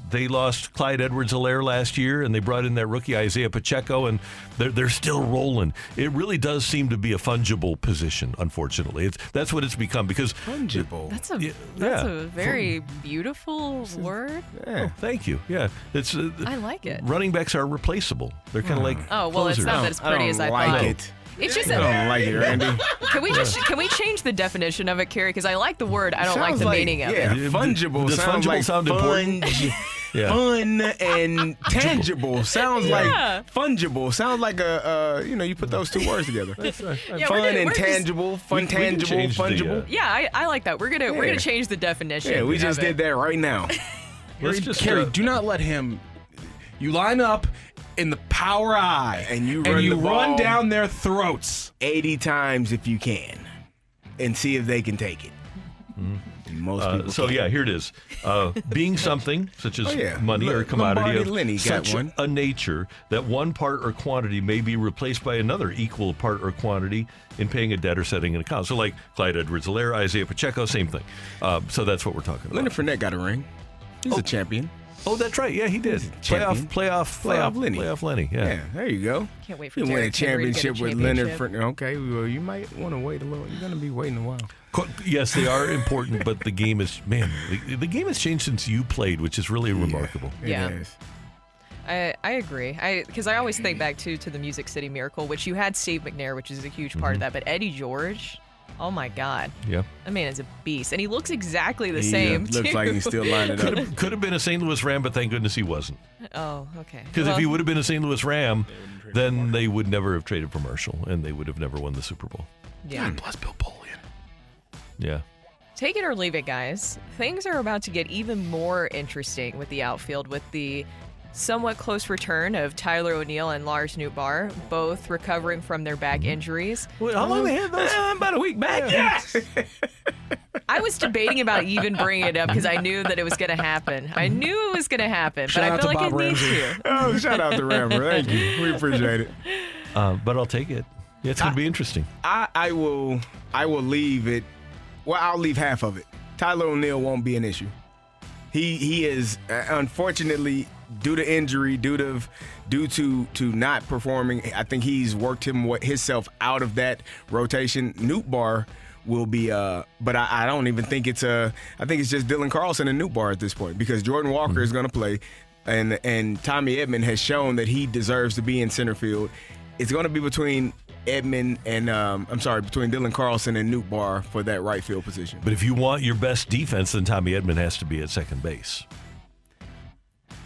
they lost Clyde Edwards-Helaire last year, and they brought in that rookie Isaiah Pacheco, and they're they're still rolling. It really does seem to be a fungible position. Unfortunately, it's that's what it's become because fungible. That's a Yeah, that's yeah. a very beautiful word. Oh, thank you. Yeah, it's. Uh, I like it. Running backs are replaceable. They're kind of like. Oh well, it's not closers. that as pretty as I thought. It's just I don't like it, Randy. Can we just can we change the definition of it, Carey? Because I like the word, I don't like the like- meaning of yeah, it. fungible Does sounds fungible like sound important? fungi- Yeah. Fun and tangible sounds Yeah. like fungible. Sounds like a uh, you know you put those two words together. Yeah, Fun we're gonna- and we're just- tangible, fun We- we can tangible, change the, uh, fungible. Yeah, I, I like that. We're gonna we're Yeah. gonna change the definition. yeah, we of just it. did that right now. Let's just Carey, uh, do not let him. You line up in the power I, And you and run you the run down their throats. 80 times if you can, and see if they can take it. And Most Uh, people. so can't. yeah, here it is. Uh, being something such as Oh, yeah. money or commodity Lombardi of got such one. a nature that one part or quantity may be replaced by another equal part or quantity in paying a debt or setting an account. So like Clyde Edwards-Helaire, Isaiah Pacheco, same thing. Uh, so that's what we're talking about. Leonard Fournette got a ring. He's a champion. Oh, that's right. Yeah, he did. Playoff, champion. playoff, Playoff uh, Lenny. Playoff Lenny. Yeah. Yeah, there you go. Can't wait for You win a Derrick to get a championship with Leonard championship. Fournette. Okay, well, you might want to wait a little. You're going to be waiting a while. Yes, they are important, but the game is man. The, the game has changed since you played, which is really remarkable. It Yeah. is. I, I agree. I because I always think back to to the Music City Miracle, which you had Steve McNair, which is a huge part of that. But Eddie George, oh my God, Yeah. that man is a beast, and he looks exactly the He, uh, same. looks too. like he's still lining Could up. have, could have been a St. Louis Ram, but thank goodness he wasn't. oh, okay. Because Well, if he would have been a St. Louis Ram, then they would never have traded for Marshall, and they would have never won the Super Bowl. yeah. Bless Bill Polian. Yeah. Take it or leave it, guys. Things are about to get even more interesting with the outfield with the somewhat close return of Tyler O'Neill and Lars Nootbaar, both recovering from their back injuries. Wait, how long they had those? about a week back. Yes. I was debating about even bringing it up because I knew that it was going to happen. I knew it was going to happen, Shout but I out feel like Bob it needs Ramsey. to. oh, shout out to Rammer. Thank you. We appreciate it. Uh, but I'll take it. Yeah, it's going to be interesting. I, I will I will leave it. Well, I'll leave half of it. Tyler O'Neill won't be an issue. He he is uh, unfortunately due to injury, due to due to to not performing. I think he's worked him what himself out of that rotation. Nootbaar will be uh but I, I don't even think it's a I think it's just Dylan Carlson and Nootbaar at this point because Jordan Walker is gonna play and and Tommy Edman has shown that he deserves to be in center field. It's gonna be between Edman and um, I'm sorry, between Dylan Carlson and Nootbaar for that right field position. But if you want your best defense, then Tommy Edman has to be at second base.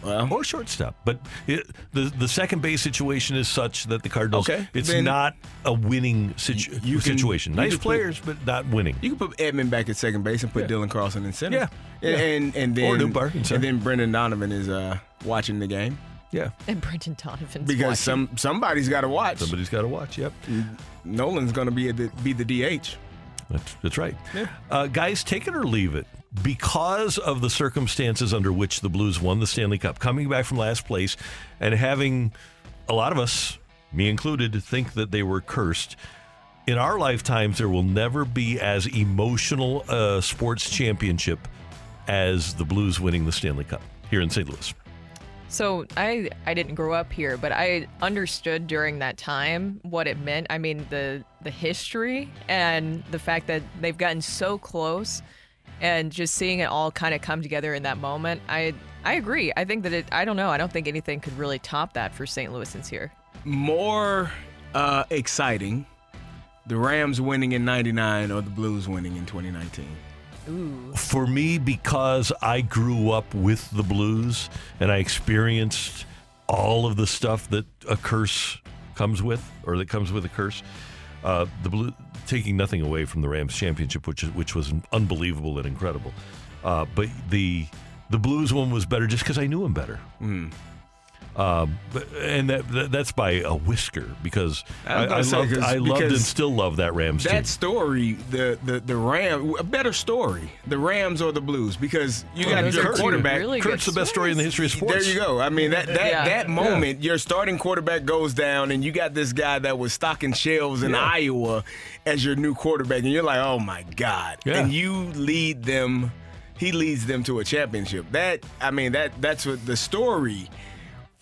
Well, or shortstop. But it, the the second base situation is such that the Cardinals. Okay, it's then not a winning situ- you can- situation. you nice can put- players, but not winning. You can put Edman back at second base and put Dylan Carlson in center. Yeah. And Yeah. and, and then Nootbaar and then Brendan Donovan is uh, watching the game Yeah, And Brendan Donovan's because watching. some somebody's got to watch. somebody's got to watch. Yep, Nolan's going to be the, be the DH. that's, that's right. Uh, guys, take it or leave it. Because of the circumstances under which the Blues won the Stanley Cup, coming back from last place and having a lot of us, me included, think that they were cursed. In our lifetimes, there will never be as emotional a sports championship as the Blues winning the Stanley Cup here in St. Louis. So I I didn't grow up here, but I understood during that time what it meant. I mean the the history and the fact that they've gotten so close and just seeing it all kind of come together in that moment. I I agree. I think that it I don't know. I don't think anything could really top that for St. Louisans here. More uh, exciting, the Rams winning in '99 or the Blues winning in 2019. Ooh. For me, because I grew up with the blues and I experienced all of the stuff that a curse comes with, or that comes with a curse, Uh, the blue taking nothing away from the Rams championship, which which was unbelievable and incredible. Uh, but the the Blues one was better just because I knew him better. Mm. Um, and that, that that's by a whisker because I I, I, say, loved, 'cause- I loved and still love that Rams team. That story, the the the Ram, a better story, the Rams or the Blues, because you Well, got your quarterback. really Kurt's the best story in the history of sports. There you go. I mean that that Yeah. that Yeah. moment, your starting quarterback goes down, and you got this guy that was stocking shelves in Yeah. Iowa as your new quarterback, and you're like, oh my god, Yeah. and you lead them. He leads them to a championship. That I mean that that's what the story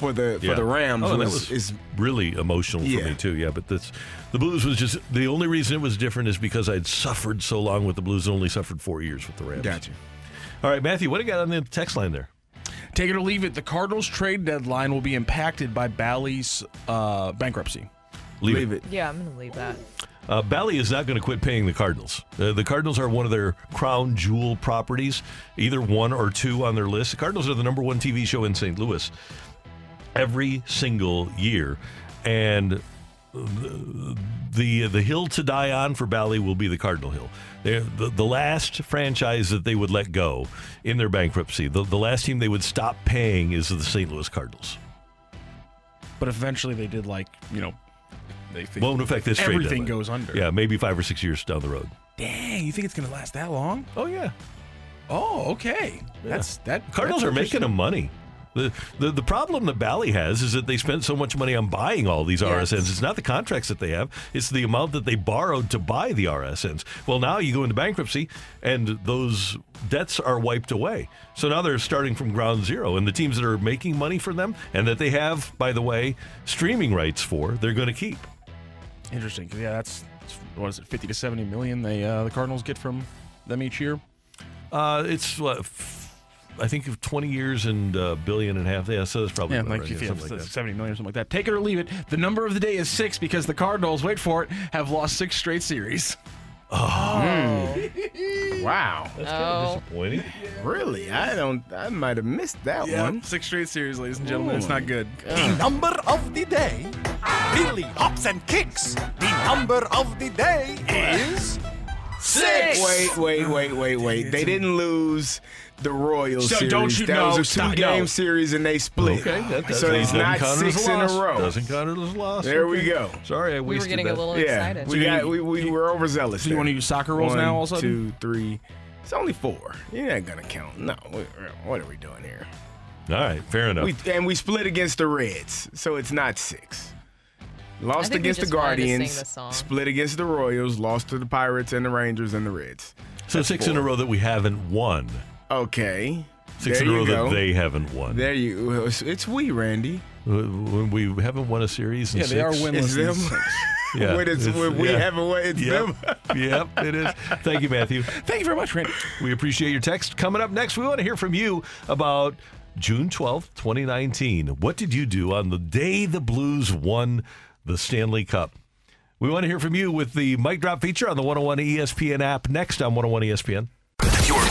for the for the Rams Oh, that was, was is really emotional Yeah. for me too. Yeah, but that's the Blues was just the only reason it was different is because I'd suffered so long with the Blues and only suffered four years with the Rams. Gotcha. All right, Matthew, what do you got on the text line there? Take it or leave it. The Cardinals trade deadline will be impacted by Bally's uh, bankruptcy. Leave, it. Yeah, I'm going to leave that. Uh, Bally is not going to quit paying the Cardinals. Uh, the Cardinals are one of their crown jewel properties, either one or two on their list. The Cardinals are the number one TV show in St. Louis every single year, and the the, the hill to die on for Bally will be the Cardinal Hill. They're the, the last franchise that they would let go in their bankruptcy. The, the last team they would stop paying is the St. Louis Cardinals. But eventually they did like, you know, they think Won't affect this trade Everything deadline. goes under. Yeah, maybe five or six years down the road. Dang, you think it's going to last that long? Oh yeah. Oh, okay. That's that. Cardinals that's are making them money. The, the the problem that Bally has is that they spent so much money on buying all these Yes. RSNs. It's not the contracts that they have; it's the amount that they borrowed to buy the RSNs. Well, now you go into bankruptcy, and those debts are wiped away. So now they're starting from ground zero, and the teams that are making money for them, and that they have, by the way, streaming rights for, they're going to keep. Interesting. yeah, that's what is it, fifty to seventy million? They uh, the Cardinals get from them each year. Uh, it's what, f- I think of twenty years and a billion and a half. Yeah, so that's probably Yeah, like, right. if Yeah, something like that. 70 million or something like that. Take it or leave it. The number of the day is six because the Cardinals, wait for it, have lost six straight series. Oh. Hmm. Wow. That's kind of Oh. disappointing. Really? I don't. I might have missed that Yeah, one. six straight series, ladies and gentlemen. Oh it's not good. The number of the day really hops and kicks. The number of the day is six. Wait, wait, wait, wait, wait. They didn't lose the Royals So series. don't you that know- was a stop- two-game no. series and they split. Okay, that does, so that it's doesn't not count as six a in a loss. row. Doesn't count it as a loss. There we go. Sorry, I We were getting that. a little Yeah, excited. we got we, we were overzealous. So you wanna use soccer rules One, now all of a sudden? Two, three. It's only four. You're not gonna count. No. What are we doing here? All right, fair enough. We, and we split against the Reds, so it's not six. Lost against the just wanted to sing Guardians, the split against the Royals, lost to the Pirates and the Rangers and the Reds. so That's six in a row that we haven't won. Okay. Six There in a you row go. that they haven't won. There you. It's, it's we, Randy. When we haven't won a series in Yeah, they are six. winless. It's in them. six. Yeah, when it's, it's- when we yeah. haven't won, it's Yep. them. yep, it is. Thank you, Matthew. Thank you very much, Randy. We appreciate your text. Coming up next, we want to hear from you about June 12th, 2019. What did you do on the day the Blues won the Stanley Cup? We want to hear from you with the mic drop feature on the 101 ESPN app next on 101 ESPN.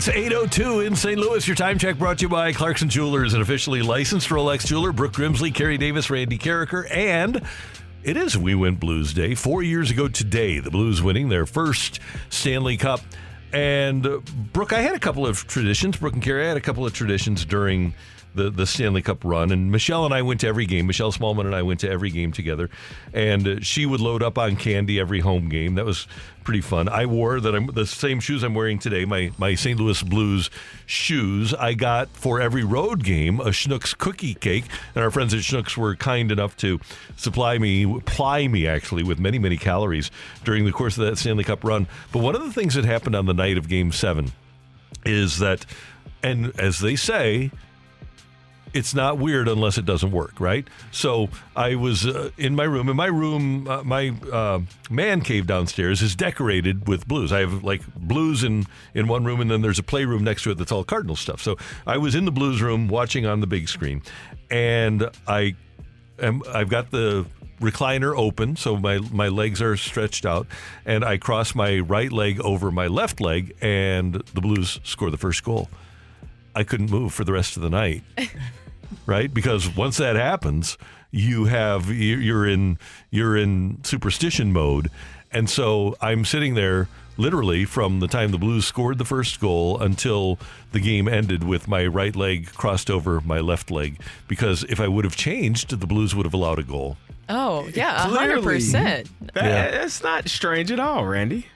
It's 802 in St. Louis. Your time check brought to you by Clarkson Jewelers, an officially licensed Rolex jeweler. Brooke Grimsley, Carey Davis, Randy Karraker, and it is We Went Blues Day. Four years ago today, the Blues winning their first Stanley Cup. And uh, Brooke, I had a couple of traditions. Brooke and Carey, I had a couple of traditions during the, the Stanley Cup run. And Michelle and I went to every game. Michelle Smallman and I went to every game together. And uh, she would load up on candy every home game. That was pretty fun. I wore that I'm the same shoes I'm wearing today, my my St. Louis Blues shoes. I got for every road game a Schnucks cookie cake, and our friends at Schnucks were kind enough to supply me, ply me actually with many many calories during the course of that Stanley Cup run. But one of the things that happened on the night of Game Seven is that, and as they say, it's not weird unless it doesn't work, right? So I was uh, in my room. In my room, uh, my uh, man cave downstairs is decorated with blues. I have like blues in in one room, and then there's a playroom next to it that's all Cardinal stuff. So I was in the blues room watching on the big screen, and I am I've got the recliner open, so my my legs are stretched out, and I cross my right leg over my left leg, and the Blues score the first goal. I couldn't move for the rest of the night, right? Because once that happens, you have you- you're in you're in superstition mode, and so I'm sitting there literally from the time the Blues scored the first goal until the game ended with my right leg crossed over my left leg because if I would have changed, the Blues would have allowed a goal. Oh, yeah, a hundred Clearly. percent. That, Yeah. That's not strange at all, Randy.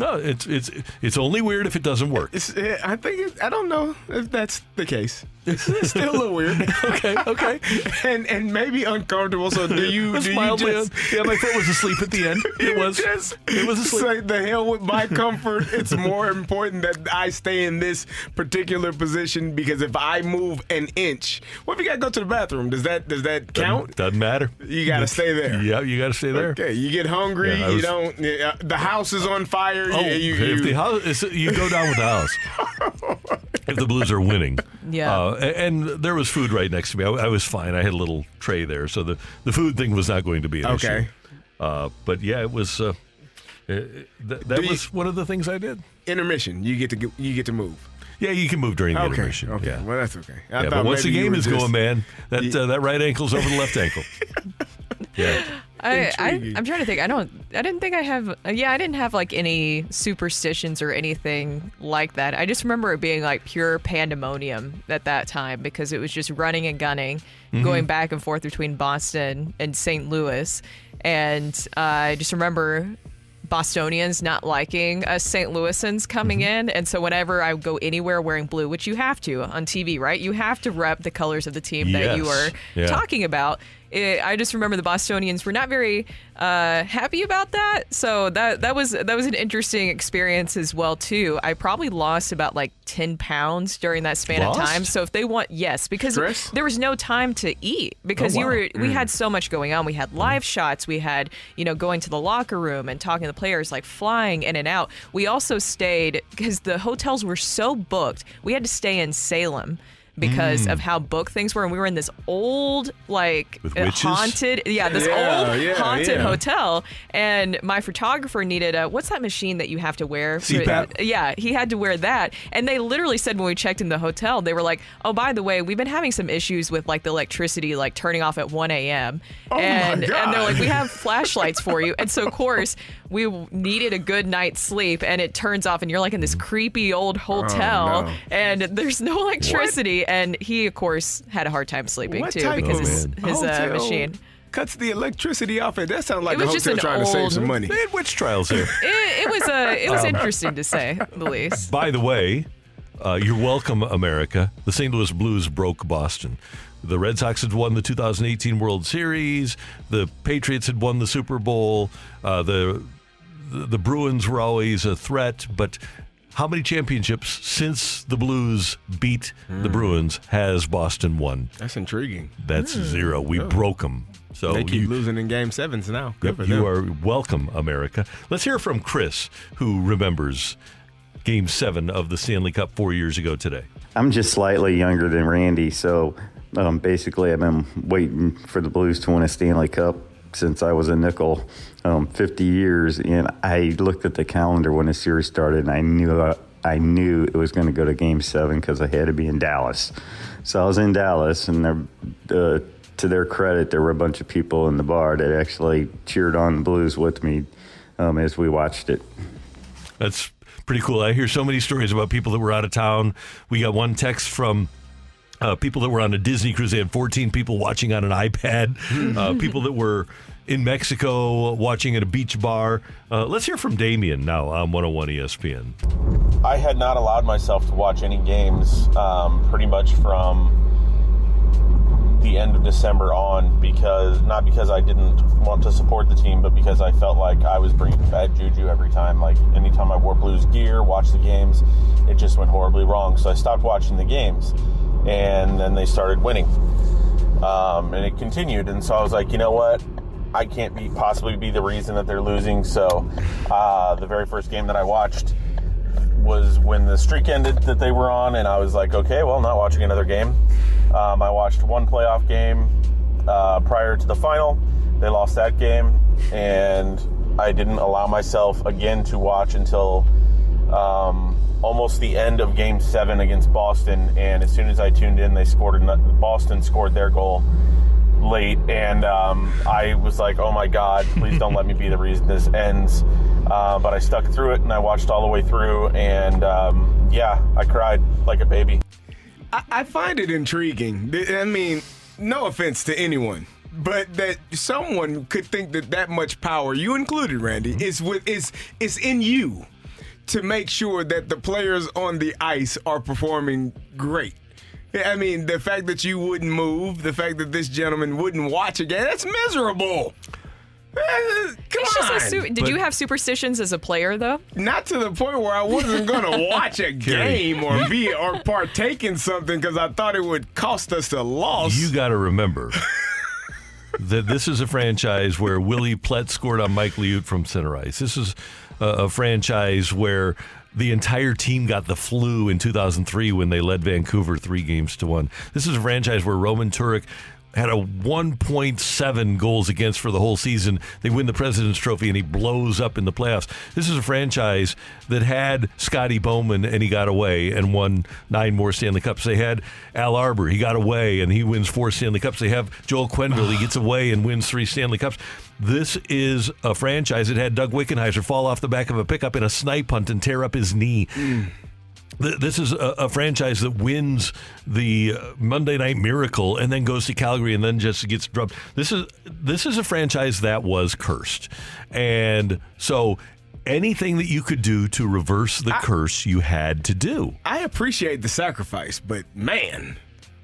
No, it's it's it's only weird if it doesn't work. It's, eh, I think it, I don't know if that's the case. It's, it's still a little weird. okay, okay, and and maybe uncomfortable. So do you do you just? yeah, my foot was asleep at the end. It was- Just it was asleep. The hell with my comfort. It's more important that I stay in this particular position because if I move an inch, what if you got to go to the bathroom? Does that does that count? Doesn't, doesn't matter. You got to stay there. Yeah, you got to stay there. Okay, you get hungry. Yeah, I you don't. the house is on fire. Oh, yeah, you, if the house, you go down with the house. if the Blues are winning, Yeah. Uh, a- and there was food right next to me. I, I was fine. I had a little tray there, so the the food thing was not going to be an Okay. issue. Uh, but yeah, it was. Uh, uh, th- that Do you- was one of the things I did. intermission. You get to get, you get to move. Yeah, you can move during the Okay, intermission. okay. Yeah. Well, that's okay. I yeah, thought but once the maybe you game is just- going, man, that uh, that right ankle's over the left ankle. Yeah. I, I. I'm trying to think. I don't. I didn't think I have. uh, Yeah, I didn't have like any superstitions or anything like that. I just remember it being like pure pandemonium at that time because it was just running and gunning, Mhm. going back and forth between Boston and St. Louis, and uh, I just remember. Bostonians not liking us St. Louisans coming in. And so whenever I would go anywhere wearing blue, which you have to on TV, right? You have to rep the colors of the team that you are Yeah. talking about. It, I just remember the Bostonians were not very uh, happy about that. So that that was that was an interesting experience as well too. I probably lost about like ten pounds during that span Lost? of time. So if they want, yes, because there was no time to eat because Oh, you wow. were we Mm. had so much going on. We had live shots. We had you know going to the locker room and talking to the players, like flying in and out. We also stayed because the hotels were so booked. We had to stay in Salem because Mm. of how booked things were and we were in this old like With uh, witches? haunted yeah this Yeah, old yeah, haunted yeah. hotel and my photographer needed a what's that machine that you have to wear CPAP. yeah he had to wear that and they literally said when we checked in the hotel they were like oh by the way we've been having some issues with like the electricity like turning off at 1 a.m Oh my and and they're like we have flashlights for you and so of course we needed a good night's sleep and it turns off and you're like in this creepy old hotel no. and there's no electricity and he of course had a hard time sleeping What too type because of his, his uh, machine cuts the electricity off? It that sounds like It a was just hotel an trying to save some money. They had witch trials here. it, it was a it was Um, interesting to say the least By the way, uh, you're welcome, America. The St. Louis Blues broke Boston. The Red Sox had won the 2018 World Series. The Patriots had won the Super Bowl. Uh, the, the the Bruins were always a threat, but how many championships since the Blues beat the Bruins has Boston won? That's intriguing. That's Hmm. zero. We Yeah. broke them. So they keep you, losing in game sevens now. Good Yep, for you are welcome, America. Let's hear from Chris, who remembers Game Seven of the Stanley Cup four years ago today. I'm just slightly younger than Randy, so um, basically I've been waiting for the Blues to win a Stanley Cup since I was a nickel, um, 50 years. And I looked at the calendar when the series started, and I knew uh, I knew it was going to go to Game Seven because I had to be in Dallas. So I was in Dallas, and uh, to their credit, there were a bunch of people in the bar that actually cheered on the Blues with me um, as we watched it. That's pretty cool. I hear so many stories about people that were out of town. We got one text from. Uh, people that were on a Disney cruise, they had 14 people watching on an iPad. Uh, people that were in Mexico watching at a beach bar. Uh, let's hear from Damien now on 101 ESPN. I had not allowed myself to watch any games um, pretty much from the end of December on because not because I didn't want to support the team, but because I felt like I was bringing bad juju every time. Like anytime I wore Blues gear, watched the games, it just went horribly wrong. So I stopped watching the games. and then they started winning, um, and it continued. And so I was like, you know what? I can't be possibly be the reason that they're losing. So uh, the very first game that I watched was when the streak ended that they were on, and I was like, okay, well, not watching another game. Um, I watched one playoff game uh, prior to the final. They lost that game, and I didn't allow myself again to watch until um, almost the end of Game Seven against Boston. And as soon as I tuned in, they scored. Boston scored their goal late, and um, I was like, "Oh my God, please don't let me be the reason this ends." Uh, but I stuck through it, and I watched all the way through, and um, yeah, I cried like a baby. I, I find it intriguing. I mean, no offense to anyone, but that someone could think that that much power, you included, Randy, is with is is in you to make sure that the players on the ice are performing great. I mean, the fact that you wouldn't move, the fact that this gentleman wouldn't watch again, that's miserable. Uh, Come It's just on. a su- Did you have superstitions as a player though? Not to the point where I wasn't going to watch a game or be or partake in something because I thought it would cost us a loss. You got to remember that this is a franchise where Willi Plett scored on Mike Liut from center ice. This is a, a franchise where the entire team got the flu in 2003 when they led Vancouver three games to one. This is a franchise where Roman Turek had a 1.7 goals against for the whole season. They win the President's Trophy and he blows up in the playoffs. This is a franchise that had Scotty Bowman and he got away and won nine more Stanley Cups. They had Al Arbour, he got away and he wins four Stanley Cups. They have Joel Quenneville, he gets away and wins three Stanley Cups. This is a franchise that had Doug Wickenheiser fall off the back of a pickup in a snipe hunt and tear up his knee. Th- This is a, a franchise that wins the uh, Monday Night Miracle and then goes to Calgary and then just gets dropped. This is this is a franchise that was cursed, and so anything that you could do to reverse the curse, you had to do. I appreciate the sacrifice, but man,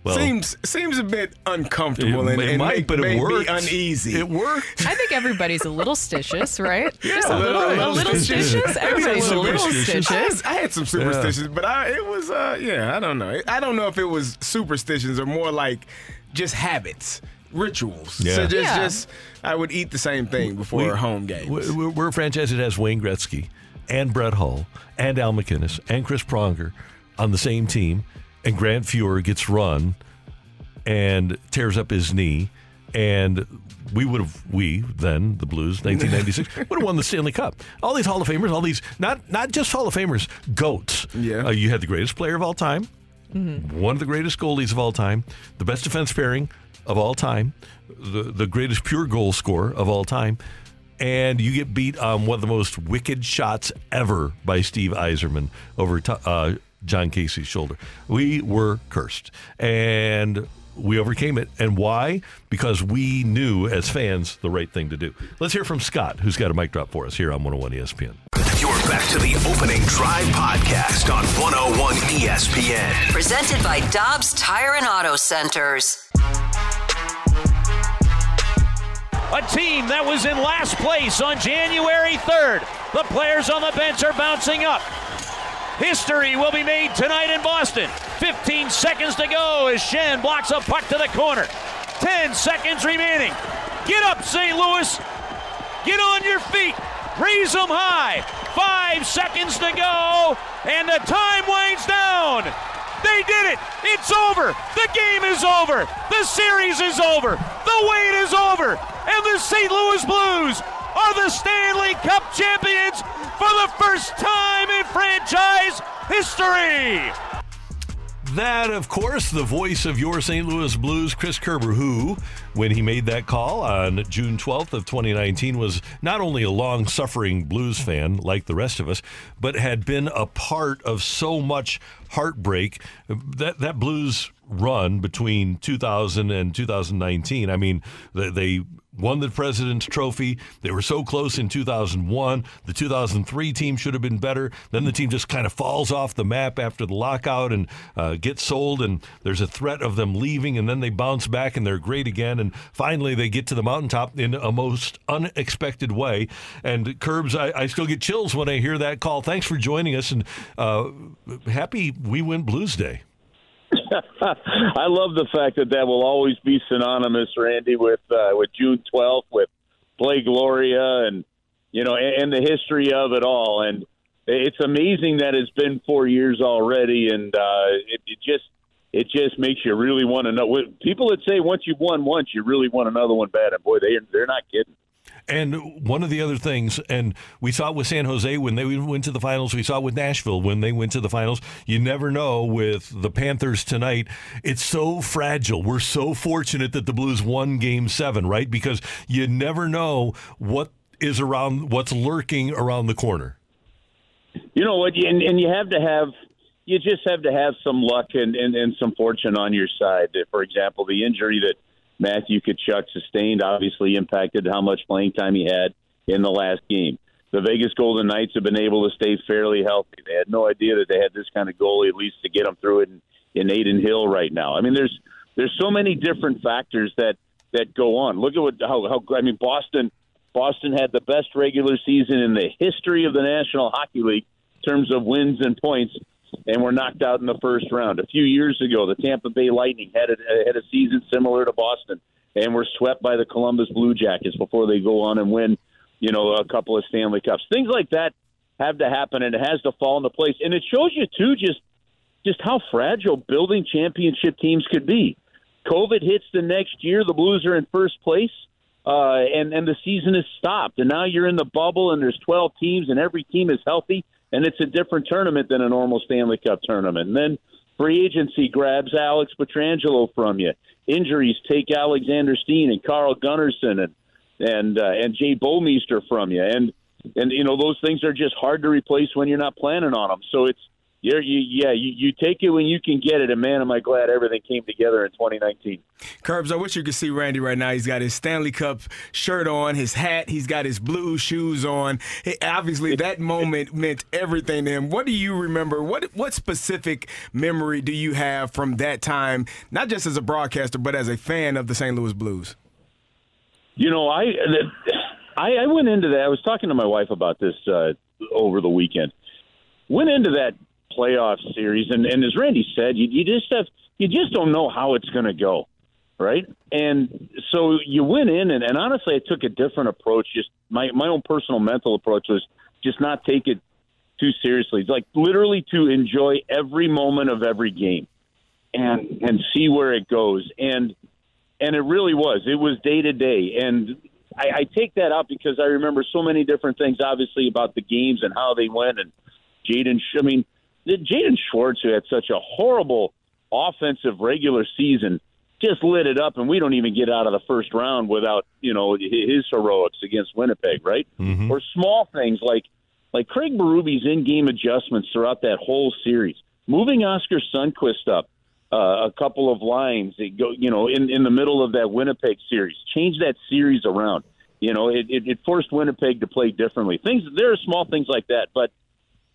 Well- seems seems a bit uncomfortable It- and, it and might, make, but it make me worked. uneasy. It worked. I think everybody's a little stitious, right? Just Yeah, a little, a little stitious. Everybody's a little I stitious. had, I had some superstitions, but I it was uh yeah I don't know I don't know if it was superstitions or more like just habits, rituals. Yeah. So just Yeah. just I would eat the same thing before We- home games. we- We're, we're a franchise that has Wayne Gretzky and Brett Hull and Al MacInnis and Chris Pronger on the same team, and Grant Fuhr gets run and tears up his knee, and we would have we then the Blues 1996 would have won the Stanley Cup. All these Hall of Famers, all these not not just Hall of Famers, goats. Yeah, uh, you had the greatest player of all time, one of the greatest goalies of all time, the best defense pairing of all time, the the greatest pure goal scorer of all time, and you get beat on one of the most wicked shots ever by Steve Yzerman over to, uh, Jon Casey's shoulder. We were cursed, and we overcame it. And why? Because we knew as fans the right thing to do. Let's hear from Scott, who's got a mic drop for us here on 101 ESPN. You're back to the opening drive podcast on 101 ESPN. Presented by Dobbs Tire and Auto Centers. A team that was in last place on January 3rd. The players on the bench are bouncing up. History will be made tonight in Boston. 15 seconds to go as Shen blocks a puck to the corner. 10 seconds remaining. Get up, St. Louis. Get on your feet. Raise them high. Five seconds to go, and the time winds down. They did it. It's over. The game is over. The series is over. The wait is over. And the St. Louis Blues are the Stanley Cup champions for the first time in franchise history. That, of course, the voice of your St. Louis Blues, Chris Kerber, who, when he made that call on June 12th of 2019, was not only a long-suffering blues fan like the rest of us, but had been a part of so much heartbreak. That that blues run between 2000 and 2019. I mean, they, they won the President's Trophy. They were so close in 2001. The 2003 team should have been better. Then the team just kind of falls off the map after the lockout and uh, gets sold, and there's a threat of them leaving, and then they bounce back and they're great again. And finally, they get to the mountaintop in a most unexpected way. And Curbs, I, I still get chills when I hear that call. Thanks for joining us, and uh, happy We Win Blues Day. I love the fact that that will always be synonymous, Randy, with uh, with June 12th, with Play Gloria, and you know, and, and the history of it all. And it's amazing that it's been four years already, and uh, it, it just it just makes you really want to know. People that say once you've won once, you really want another one bad, and boy, they they're not kidding. And one of the other things, and we saw it with San Jose when they went to the finals. We saw it with Nashville when they went to the finals. You never know with the Panthers tonight. It's so fragile. We're so fortunate that the Blues won Game Seven, right? Because you never know what is around, what's lurking around the corner. You know what? And, and you have to have you just have to have some luck and, and, and some fortune on your side. For example, the injury that Matthew Tkachuk sustained obviously impacted how much playing time he had in the last game. The Vegas Golden Knights have been able to stay fairly healthy. They had no idea that they had this kind of goalie, at least to get them through it in, in Adin Hill right now. I mean, there's there's so many different factors that that go on. Look at what how, how I mean Boston Boston had the best regular season in the history of the National Hockey League in terms of wins and points and were knocked out in the first round. A few years ago, the Tampa Bay Lightning had a, had a season similar to Boston and were swept by the Columbus Blue Jackets before they go on and win, you know, a couple of Stanley Cups. Things like that have to happen, and it has to fall into place. And it shows you too just just how fragile building championship teams could be. COVID hits the next year, the Blues are in first place, uh, and and the season is stopped, and now you're in the bubble, and there's 12 teams, and every team is healthy and it's a different tournament than a normal Stanley Cup tournament. And then free agency grabs Alex Pietrangelo from you. Injuries take Alexander Steen and Carl Gunnarsson and and uh, and Jay Bouwmeester from you. And and you know those things are just hard to replace when you're not planning on them. So it's you're, you, yeah, you, you take it when you can get it, and man, am I glad everything came together in 2019. Curbs, I wish you could see Randy right now. He's got his Stanley Cup shirt on, his hat, he's got his blue shoes on. He, obviously, that moment meant everything to him. What do you remember? What what specific memory do you have from that time, not just as a broadcaster, but as a fan of the St. Louis Blues? You know, I I, I went into that. I was talking to my wife about this uh, over the weekend. Went into that playoff series, and, and as Randy said, you, you just have you just don't know how it's going to go, right? And so you went in, and, and honestly, I took a different approach. Just my my own personal mental approach was just not take it too seriously. It's like literally to enjoy every moment of every game, and and see where it goes. And and it really was. It was day to day, and I, I take that out because I remember so many different things, obviously about the games and how they went, and Jaden. I mean, Jaden Schwartz, who had such a horrible offensive regular season, just lit it up, and we don't even get out of the first round without you know his heroics against Winnipeg, right? Mm-hmm. Or small things like like Craig Berube's in-game adjustments throughout that whole series, moving Oskar Sundqvist up uh, a couple of lines, go you know in in the middle of that Winnipeg series, change that series around. You know, it, it, it forced Winnipeg to play differently. Things there are small things like that, but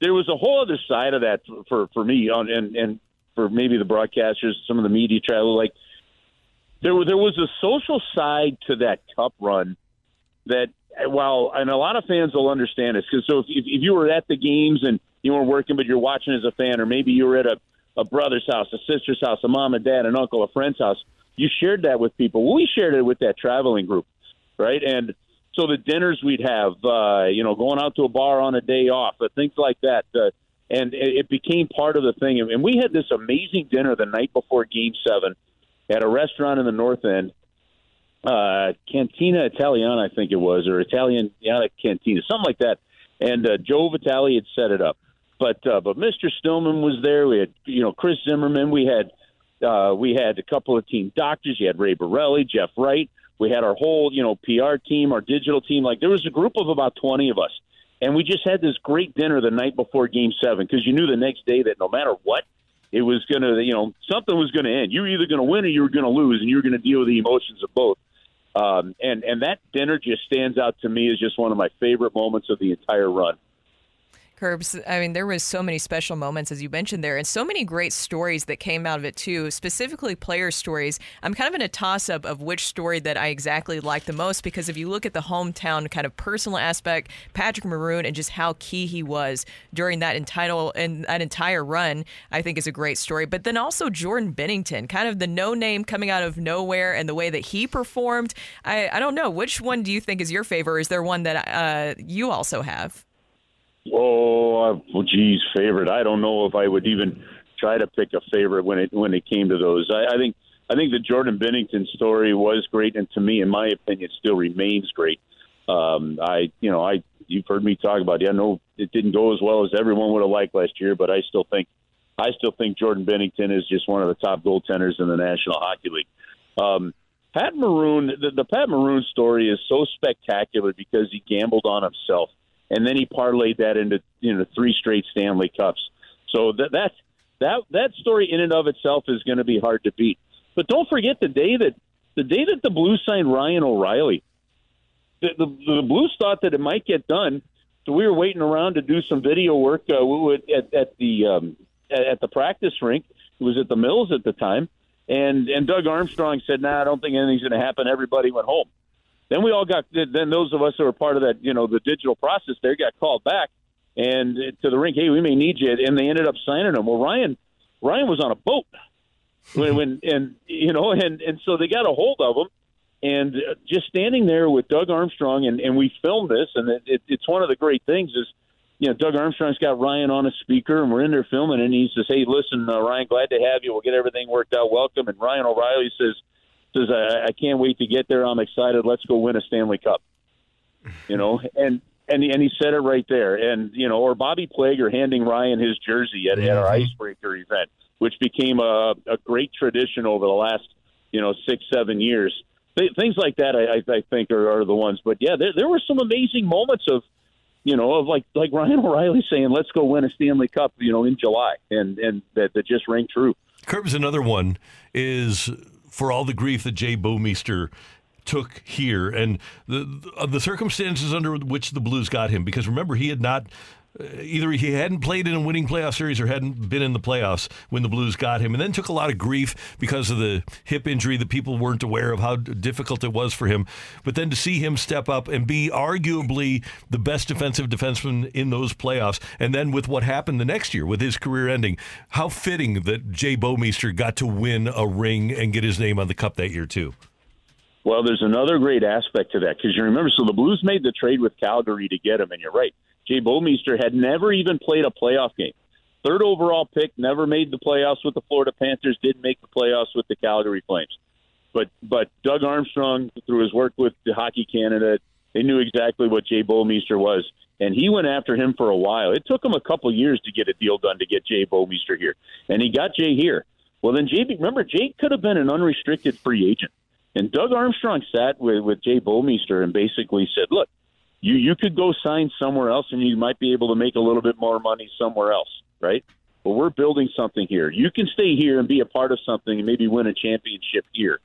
there was a whole other side of that for for, for me on and and for maybe the broadcasters, some of the media travel. Like there was there was a social side to that cup run that while and a lot of fans will understand this because so if, if you were at the games and you weren't working but you're watching as a fan or maybe you were at a, a brother's house a sister's house a mom and dad an uncle a friend's house you shared that with people we shared it with that traveling group right and so the dinners we'd have, uh, you know, going out to a bar on a day off, uh, things like that. Uh, and it, it became part of the thing. And we had this amazing dinner the night before Game Seven at a restaurant in the North End, uh, Cantina Italiana, I think it was, or Italian yeah, Cantina, something like that. And uh, Joe Vitale had set it up. But uh, but Mr. Stillman was there. We had you know Chris Zimmerman. We had uh, we had a couple of team doctors. You had Ray Borelli, Jeff Wright. We had our whole, you know, PR team, our digital team. Like there was a group of about 20 of us. And we just had this great dinner the night before game seven because you knew the next day that no matter what, it was going to, you know, something was going to end. You were either going to win or you were going to lose, and you were going to deal with the emotions of both. Um, and and that dinner just stands out to me as just one of my favorite moments of the entire run. I mean, there was so many special moments, as you mentioned there, and so many great stories that came out of it, too, specifically player stories. I'm kind of in a toss up of which story that I exactly like the most because if you look at the hometown kind of personal aspect, Patrick Maroon and just how key he was during that entire, and that entire run, I think is a great story. But then also Jordan Binnington, kind of the no name coming out of nowhere and the way that he performed. I, I don't know. Which one do you think is your favorite? Or is there one that uh, you also have? Oh, geez, favorite. I don't know if I would even try to pick a favorite when it when it came to those. I, I think I think the Jordan Binnington story was great, and to me, in my opinion, still remains great. Um, I, you know, I you've heard me talk about. It. Yeah, no, it didn't go as well as everyone would have liked last year, but I still think I still think Jordan Binnington is just one of the top goaltenders in the National Hockey League. Um, Pat Maroon, the, the Pat Maroon story is so spectacular because he gambled on himself, and then he parlayed that into you know three straight Stanley Cups. So that that's that that story in and of itself is going to be hard to beat. But don't forget the day that the day that the Blues signed Ryan O'Reilly. The, the, the Blues thought that it might get done, so we were waiting around to do some video work uh, we would, at, at the um, at, at the practice rink. It was at the Mills at the time, and and Doug Armstrong said, "Nah, I don't think anything's going to happen." Everybody went home. Then we all got. Then those of us who were part of that, you know, the digital process there, got called back and to the rink. Hey, we may need you, and they ended up signing him. Well, Ryan, Ryan was on a boat when, when and you know, and and so they got a hold of him, and uh, just standing there with Doug Armstrong, and and we filmed this, and it, it, it's one of the great things is you know, Doug Armstrong's got Ryan on a speaker, and we're in there filming, and he says, "Hey, listen, uh, Ryan, glad to have you. We'll get everything worked out. Welcome." And Ryan O'Reilly says, "says I, I can't wait to get there. I'm excited. Let's go win a Stanley Cup." You know, and and and he said it right there, and you know, or Bobby Plager handing Ryan his jersey at, at our icebreaker event, which became a, a great tradition over the last you know six seven years. Th- things like that, I, I, I think, are, are the ones. But yeah, there, there were some amazing moments of you know, of like like Ryan O'Reilly saying, "Let's go win a Stanley Cup," you know, in July, and and that that just rang true. Curbs another one is for all the grief that Jay Bouwmeester took here and the the, uh, the circumstances under which the Blues got him. Because remember, he had not. Uh, either he hadn't played in a winning playoff series or hadn't been in the playoffs when the Blues got him, and then took a lot of grief because of the hip injury that people weren't aware of how difficult it was for him. But then to see him step up and be arguably the best defensive defenseman in those playoffs, and then with what happened the next year with his career ending, how fitting that Jay Bouwmeester got to win a ring and get his name on the cup that year too. Well, there's another great aspect to that because you remember, so the Blues made the trade with Calgary to get him, and you're right. Jay Bouwmeester had never even played a playoff game. Third overall pick, never made the playoffs with the Florida Panthers, did make the playoffs with the Calgary Flames. But but Doug Armstrong, through his work with the Hockey Canada, they knew exactly what Jay Bouwmeester was, and he went after him for a while. It took him a couple years to get a deal done to get Jay Bouwmeester here, and he got Jay here. Well, then Jay, remember Jay could have been an unrestricted free agent. And Doug Armstrong sat with, with Jay Bouwmeester and basically said, look, you, you could go sign somewhere else and you might be able to make a little bit more money somewhere else, right? But we're building something here. You can stay here and be a part of something and maybe win a championship here.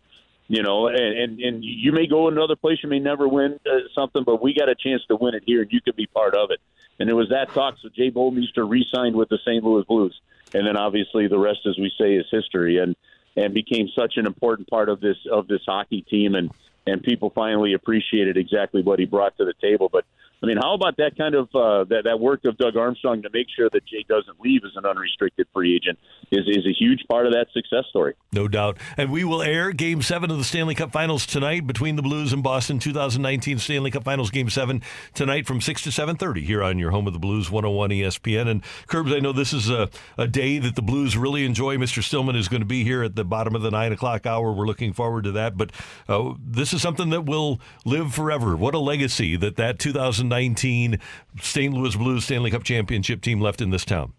You know, and, and, and you may go another place, you may never win uh, something, but we got a chance to win it here and you could be part of it. And it was that talk. So Jay Bouwmeester re signed with the St. Louis Blues. And then obviously the rest, as we say, is history. And and became such an important part of this of this hockey team and and people finally appreciated exactly what he brought to the table. But I mean, how about that kind of uh, that that work of Doug Armstrong to make sure that Jay doesn't leave as an unrestricted free agent is is a huge part of that success story. No doubt. And we will air Game Seven of the Stanley Cup Finals tonight between the Blues and Boston. 2019 Stanley Cup Finals Game Seven tonight from six to seven thirty here on your home of the Blues 101 ESPN. And Curbs, I know this is a, a day that the Blues really enjoy. Mr. Stillman is going to be here at the bottom of the nine o'clock hour. We're looking forward to that. But uh, this is something that will live forever. What a legacy that that 2000 2019 St. Louis Blues Stanley Cup championship team left in this town.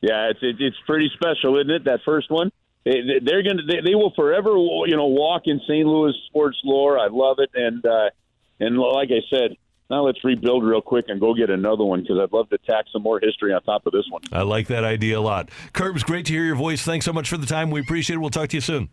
Yeah, it's it, it's pretty special, isn't it? That first one. They, they're going to they, they will forever you know walk in St. Louis sports lore. I love it, and uh, and like I said, now let's rebuild real quick and go get another one because I'd love to tack some more history on top of this one. I like that idea a lot. Curbs, great to hear your voice. Thanks so much for the time. We appreciate it. We'll talk to you soon.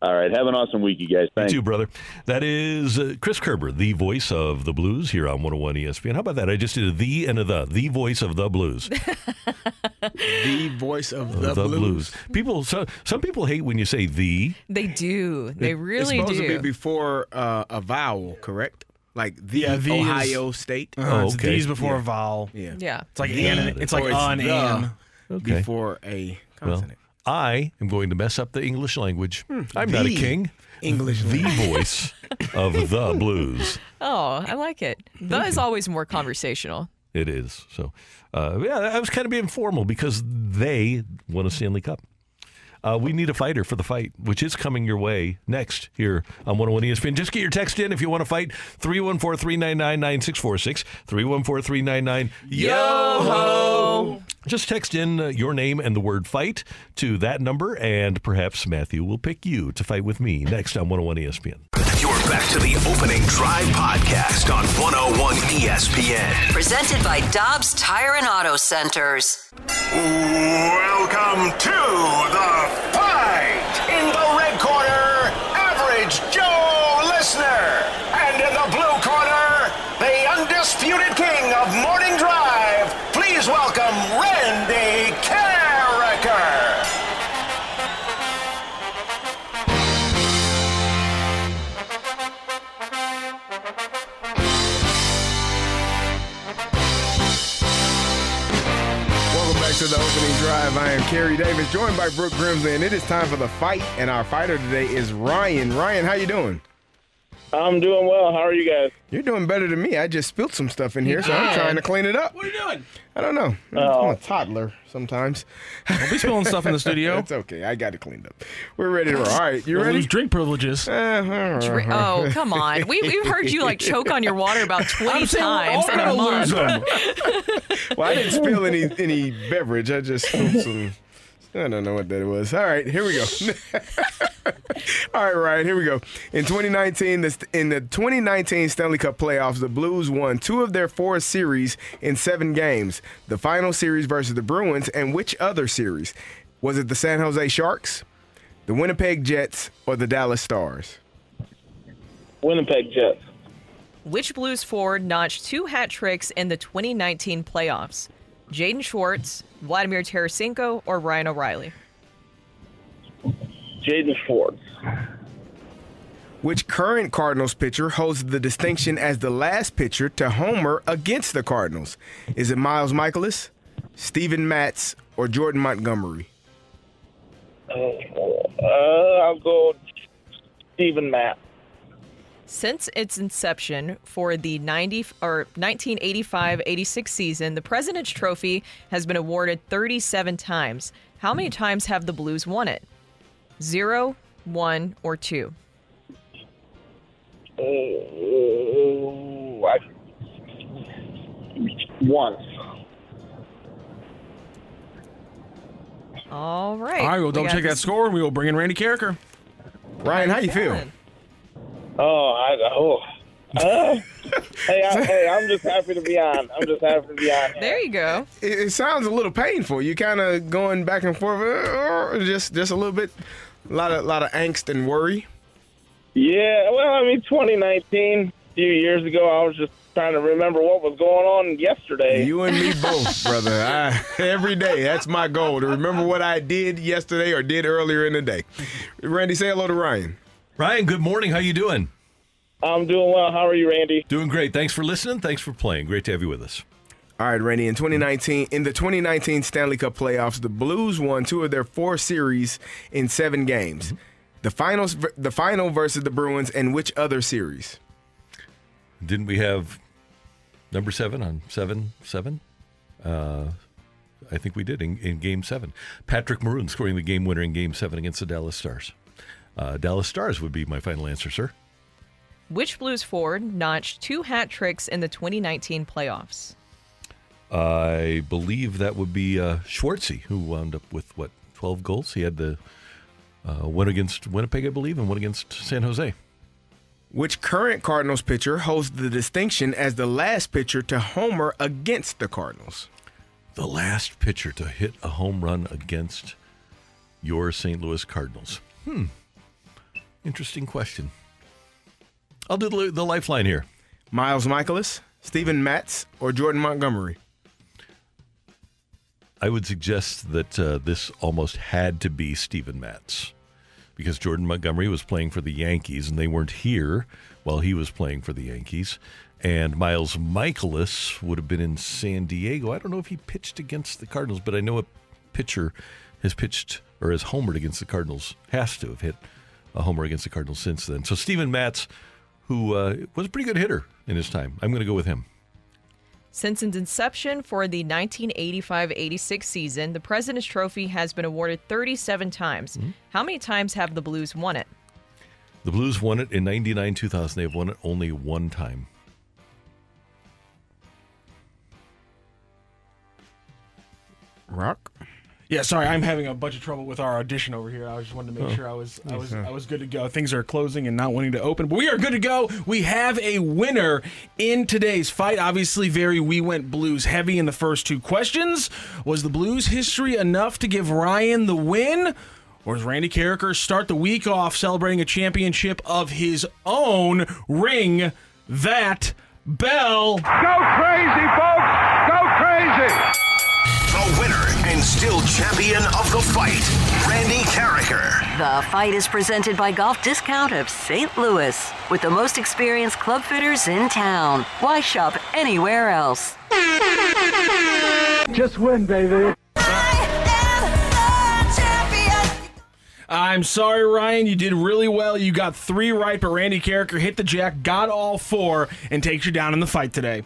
All right. Have an awesome week, you guys. Thanks. You too, brother. That is uh, Chris Kerber, the voice of the blues here on 101 ESPN. How about that? I just did a the and a the, the voice of the blues. the voice of the, the blues. People, so, some people hate when you say the. They do. They really it's supposed do. to be before uh, a vowel, correct? Like the Yeah, the is- Ohio State. Uh, it's okay. these before Yeah. a vowel. Yeah. Yeah. It's like The an. It's like or an the an. Okay. before a Well, consonant. I am going to mess up the English language. I'm not a king. English The voice of the blues. Oh, I like it. The is always more conversational. It is. So, uh, yeah, I was kind of being formal because they won a Stanley Cup. Uh, we need a fighter for the fight, which is coming your way next here on 101 ESPN. Just get your text in if you want to fight. 314 399 9646. 314 399 Yo ho! Just text in uh, your name and the word fight to that number, and perhaps Matthew will pick you to fight with me next on 101 ESPN. You're back to the opening drive podcast on 101 ESPN. Presented by Dobbs Tire and Auto Centers. Welcome to the fight. In the red corner, Average Joe Listener. And in the blue corner, the undisputed king of morning drive. Please welcome Randy to the opening drive. I am Carey Davis, joined by Brooke Grimsley, and it is time for the fight. And our fighter today is Ryan. Ryan, how you doing? I'm doing well. How are you guys? You're doing better than me. I just spilled some stuff in here, so I'm trying to clean it up. What are you doing? I don't know. Oh. I'm a toddler sometimes. Don't be spilling stuff in the studio. it's okay. I got it cleaned up. We're ready to roll. All right, you You'll ready? lose drink privileges. Uh, Dri- oh, come on. We, we've heard you like choke on your water about 20 I'm saying we're times all in a month. lose them. well, I didn't spill any any beverage. I just spilled some. I don't know what that was. All right, here we go. All right, Ryan, here we go. In 2019, this, in the 2019 Stanley Cup playoffs, the Blues won two of their four series in seven games. The final series versus the Bruins, and which other series? Was it the San Jose Sharks, the Winnipeg Jets, or the Dallas Stars? Winnipeg Jets. Which Blues forward notched two hat tricks in the 2019 playoffs? Jaden Schwartz, Vladimir Tarasenko, or Ryan O'Reilly? Jaden Schwartz. Which current Cardinals pitcher holds the distinction as the last pitcher to homer against the Cardinals? Is it Miles Mikolas, Steven Matz, or Jordan Montgomery? Uh, I'll go Stephen Matt. Since its inception for the 90 or 1985-86 season, the President's Trophy has been awarded 37 times. How many times have the Blues won it? Zero, one, or two? Oh, I, once. All right. All right, we'll We double got check that score and we will bring in Randy Karraker. Ryan, how you feel? Oh, I oh. Uh, hey, I, hey, I'm just happy to be on. I'm just happy to be on. here. There you go. It, it sounds a little painful. You kind of going back and forth, uh, just just a little bit, a lot of lot of angst and worry. Yeah, well, I mean, 2019, a few years ago, I was just trying to remember what was going on yesterday. You and me both, brother. I, every day, that's my goal to remember what I did yesterday or did earlier in the day. Randy, say hello to Ryan. Ryan, good morning. How you doing? I'm doing well. How are you, Randy? Doing great. Thanks for listening. Thanks for playing. Great to have you with us. All right, Randy. In 2019, in the 2019 Stanley Cup playoffs, the Blues won two of their four series in seven games. The finals, the final versus the Bruins, and which other series? Didn't we have number seven on seven seven? Uh, I think we did in, in Game Seven. Patrick Maroon scoring the game winner in Game Seven against the Dallas Stars. Uh, Dallas Stars would be my final answer, sir. Which Blues forward notched two hat tricks in the 2019 playoffs? I believe that would be uh, Schwartzy, who wound up with what twelve goals. He had the uh, one against Winnipeg, I believe, and one against San Jose. Which current Cardinals pitcher holds the distinction as the last pitcher to homer against the Cardinals? The last pitcher to hit a home run against your St. Louis Cardinals. Hmm. Interesting question. I'll do the, the lifeline here. Miles Mikolas, Steven Matz, or Jordan Montgomery? I would suggest that uh, this almost had to be Steven Matz because Jordan Montgomery was playing for the Yankees and they weren't here while he was playing for the Yankees. And Miles Mikolas would have been in San Diego. I don't know if he pitched against the Cardinals, but I know a pitcher has pitched or has homered against the Cardinals, has to have hit a homer against the Cardinals since then. So Steven Matz, who uh, was a pretty good hitter in his time, I'm going to go with him. Since its inception for the 1985 86 season, the President's Trophy has been awarded 37 times. Mm-hmm. How many times have the Blues won it? The Blues won it in 99 2000. They've won it only one time. Rock. Yeah, sorry, I'm having a bunch of trouble with our audition over here. I just wanted to make Oh. sure I was I was I was good to go. Things are closing and not wanting to open, but we are good to go. We have a winner in today's fight. Obviously, very we went Blues heavy in the first two questions. Was the Blues history enough to give Ryan the win? Or does Randy Karraker start the week off celebrating a championship of his own? Ring that bell. Go crazy, folks! Go crazy! The winner and still champion of the fight, Randy Karraker. The fight is presented by Golf Discount of St. Louis with the most experienced club fitters in town. Why shop anywhere else? Just win, baby. I'm sorry, Ryan. You did really well. You got three right, but Randy Karraker hit the jack, got all four, and takes you down in the fight today.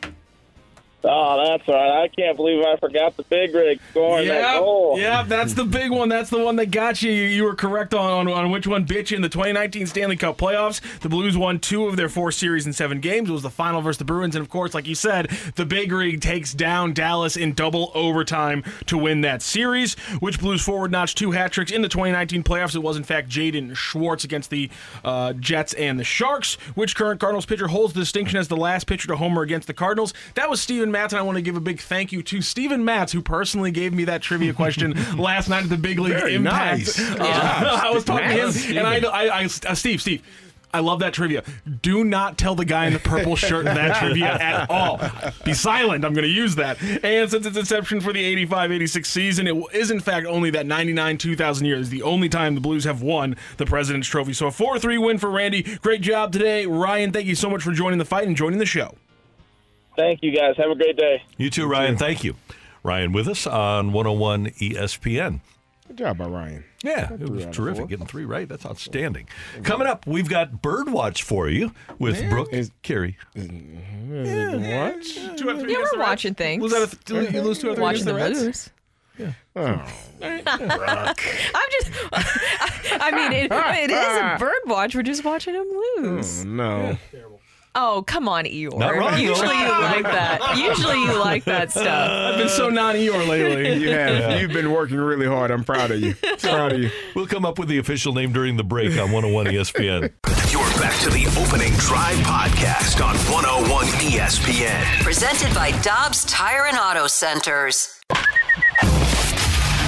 Oh, that's right. I can't believe I forgot the big rig scoring that Yep, goal. Yeah, that's the big one. That's the one that got you. You, you were correct on, on, on which one bit you in the 2019 Stanley Cup playoffs. The Blues won two of their four series in seven games. It was the final versus the Bruins, and of course, like you said, the big rig takes down Dallas in double overtime to win that series. Which Blues forward notched two hat tricks in the 2019 playoffs? It was in fact Jaden Schwartz against the uh, Jets and the Sharks. Which current Cardinals pitcher holds the distinction as the last pitcher to homer against the Cardinals? That was Steven Matz, and I want to give a big thank you to Steven Matz, who personally gave me that trivia question last night at the Big League Very Impact. nice. Uh, I was talking Matz. to him, and I, I, I uh, Steve, Steve. I love that trivia. Do not tell the guy in the purple shirt that trivia at all. Be silent. I'm going to use that. And since its inception for the 85 86 season, it is in fact only that 99 2000 year is the only time the Blues have won the President's Trophy. So a 4 3 win for Randy. Great job today. Ryan, thank you so much for joining the fight and joining the show. Thank you, guys. Have a great day. You too, Ryan. Thank you. Ryan with us on 101 ESPN. Good job by Ryan. Yeah, it was three out of terrific. Getting three right. That's outstanding. Coming up, we've got Birdwatch for you with Yeah. Brooke Carey. Mm-hmm. What? Two out of Yeah, we're watching things. Lose out of th- you lose two out of three Watching the against the Reds? Blues. Oh. oh. I'm just. I mean, it, it is a bird watch. We're just watching him lose. Oh, no. Oh, come on, Eeyore. Not wrong, Usually though. you like that. Usually you like that stuff. I've been so non Eeyore lately. You have. You've been working really hard. I'm proud of you. Proud of you. We'll come up with the official name during the break on 101 ESPN. You're back to the opening drive podcast on 101 ESPN. Presented by Dobbs Tire and Auto Centers.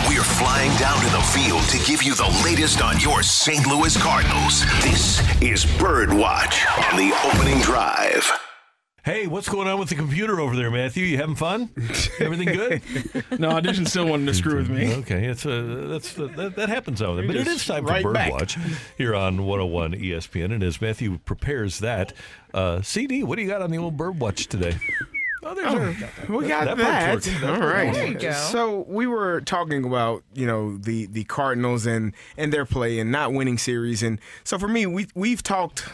We're flying down to the field to give you the latest on your St. Louis Cardinals. This is Birdwatch on the opening drive. Hey, what's going on with the computer over there, Matthew? You having fun? Everything good? No, audition still wanted to screw with me. Okay, it's uh, that's uh, that, that happens out there, but it is time for right back. Birdwatch here on 101 ESPN. And as Matthew prepares that, uh, CD, what do you got on the old Birdwatch today? Oh, there's our, We got that that. part's working. All That's right. There you go. So we were talking about you know the the Cardinals and and their play and not winning series, and so for me, we we've talked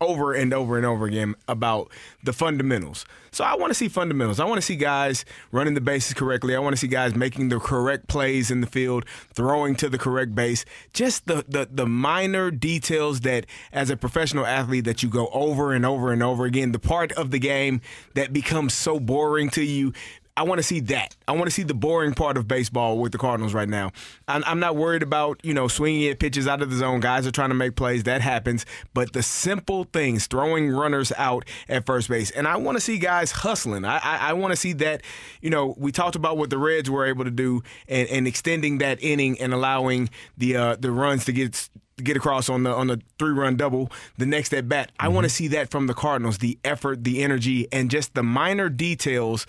over and over and over again about the fundamentals. So I want to see fundamentals. I want to see guys running the bases correctly. I want to see guys making the correct plays in the field, throwing to the correct base. Just the the the minor details that as a professional athlete that you go over and over and over again, the part of the game that becomes so boring to you I want to see that. I want to see the boring part of baseball with the Cardinals right now. I'm, I'm not worried about you know swinging at pitches out of the zone. Guys are trying to make plays. That happens. But the simple things, throwing runners out at first base, and I want to see guys hustling. I I, I want to see that. You know, we talked about what the Reds were able to do and, and extending that inning and allowing the uh, the runs to get get across on the on the three run double the next at bat. I want to see that from the Cardinals, the effort, the energy, and just the minor details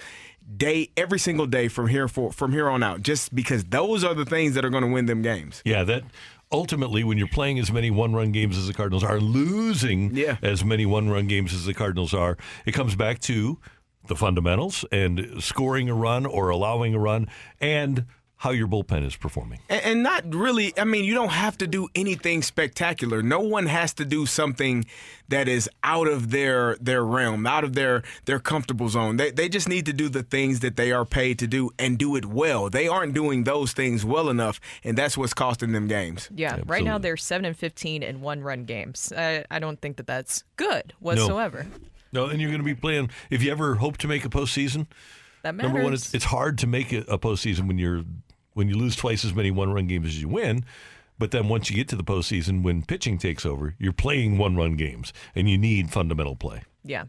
day every single day from here for from here on out. Just because those are the things that are going to win them games. Yeah, that ultimately, when you're playing as many one run games as the Cardinals are, losing Yeah. as many one run games as the Cardinals are, it comes back to the fundamentals and scoring a run or allowing a run and how your bullpen is performing. And, and not really. I mean, you don't have to do anything spectacular. No one has to do something that is out of their their realm, out of their their comfortable zone. They they just need to do the things that they are paid to do and do it well. They aren't doing those things well enough, and that's what's costing them games. Yeah, right now they're seven and fifteen in one run games. I, I don't think that that's good whatsoever. No, and you're going to be playing. If you ever hope to make a postseason, That number one, it's, it's hard to make a, a postseason when you're when you lose twice as many one run games as you win. But then once you get to the postseason, when pitching takes over, you're playing one run games, and you need fundamental play. Yeah.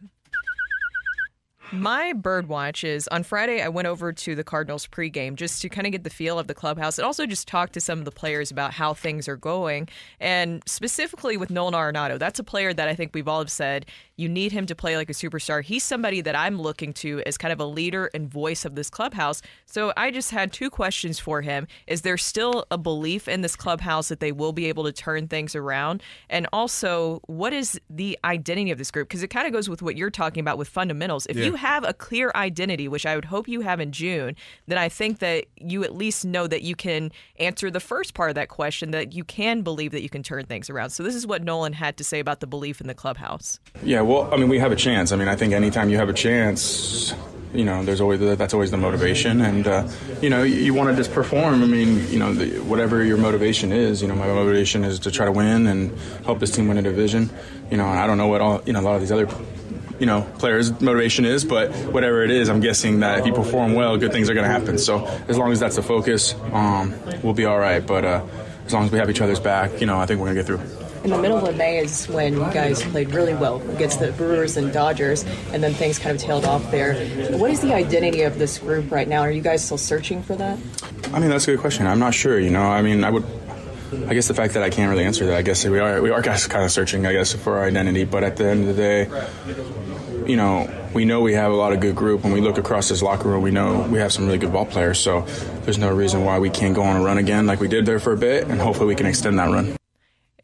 My bird watch is on Friday. I went over to the Cardinals pregame just to kind of get the feel of the clubhouse and also just talk to some of the players about how things are going. And specifically with Nolan Arenado, that's a player that I think we've all have said you need him to play like a superstar. He's somebody that I'm looking to as kind of a leader and voice of this clubhouse. So I just had two questions for him. Is there still a belief in this clubhouse that they will be able to turn things around? And also, what is the identity of this group? Because it kind of goes with what you're talking about with fundamentals. If Yeah. you have a clear identity, which I would hope you have in June, then I think that you at least know that you can answer the first part of that question, that you can believe that you can turn things around. So this is what Nolan had to say about the belief in the clubhouse. Yeah, well, I mean, we have a chance. I mean, I think anytime you have a chance, you know, there's always that's always the motivation, and uh, you know, you, you want to just perform. I mean, you know, the, whatever your motivation is, you know, my motivation is to try to win and help this team win a division. You know, I don't know what all you know a lot of these other. You know, players' motivation is, but whatever it is, I'm guessing that if you perform well, good things are going to happen. So as long as that's the focus, um, we'll be all right. But uh, as long as we have each other's back, you know, I think we're going to get through. In the middle of May is when you guys played really well against the Brewers and Dodgers, and then things kind of tailed off there. What is the identity of this group right now? Are you guys still searching for that? I mean, that's a good question. I'm not sure. You know, I mean, I would. I guess the fact that I can't really answer that, I guess we are we are kind of searching, I guess, for our identity. But at the end of the day, you know, we know we have a lot of good group. When we look across this locker room, we know we have some really good ball players. So there's no reason why we can't go on a run again like we did there for a bit, and hopefully we can extend that run.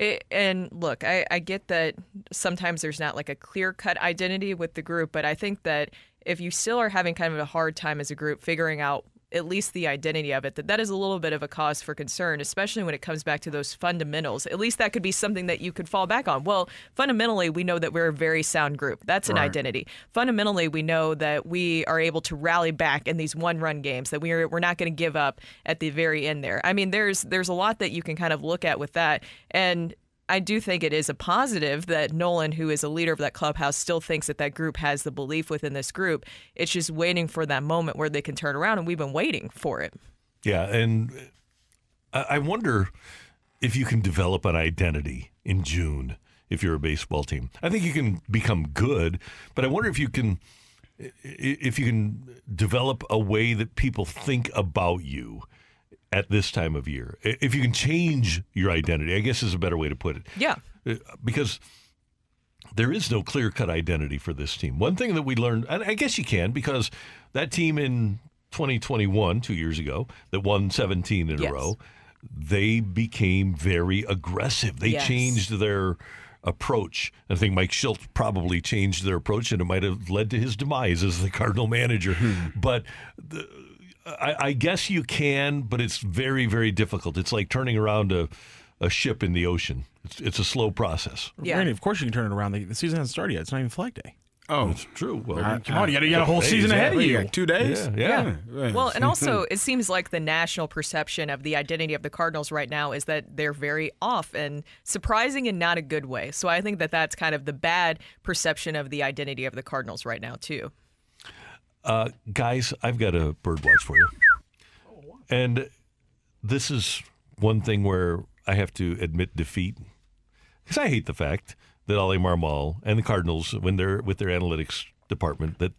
It, and look, I, I get that sometimes there's not like a clear cut identity with the group, but I think that if you still are having kind of a hard time as a group figuring out at least the identity of it, that that is a little bit of a cause for concern, especially when it comes back to those fundamentals. At least that could be something that you could fall back on. Well, fundamentally, we know that we're a very sound group. That's an Right. identity. Fundamentally, we know that we are able to rally back in these one run games, that we are, we're not going to give up at the very end there. I mean, there's there's a lot that you can kind of look at with that. And I do think it is a positive that Nolan, who is a leader of that clubhouse, still thinks that that group has the belief within this group. It's just waiting for that moment where they can turn around, and we've been waiting for it. Yeah, and I wonder if you can develop an identity in June if you're a baseball team. I think you can become good, but I wonder if you can if you can develop a way that people think about you at this time of year. If you can change your identity, I guess is a better way to put it. Yeah. Uh, Because there is no clear cut identity for this team. One thing that we learned, and I guess you can, because that team in 2021, two years ago, that won 17 in Yes. a row, they became very aggressive. They Yes. changed their approach. I think Mike Shildt probably changed their approach, and it might have led to his demise as the Cardinal manager. but the, I, I guess you can, but it's very, very difficult. It's like turning around a, a ship in the ocean. It's, it's a slow process. Yeah. Randy, of course you can turn it around. The, the season hasn't started yet. It's not even flag day. Oh, it's true. Well, uh, I- come on, you got, you got a whole Hey, season ahead of you. Yeah, two days. Yeah, yeah. Well, and also, it seems like the national perception of the identity of the Cardinals right now is that they're very off and surprising in not a good way. So I think that that's kind of the bad perception of the identity of the Cardinals right now, too. Uh, guys, I've got a bird watch for you. And this is one thing where I have to admit defeat. Because I hate the fact that Oli Marmol and the Cardinals, when they're with their analytics department, that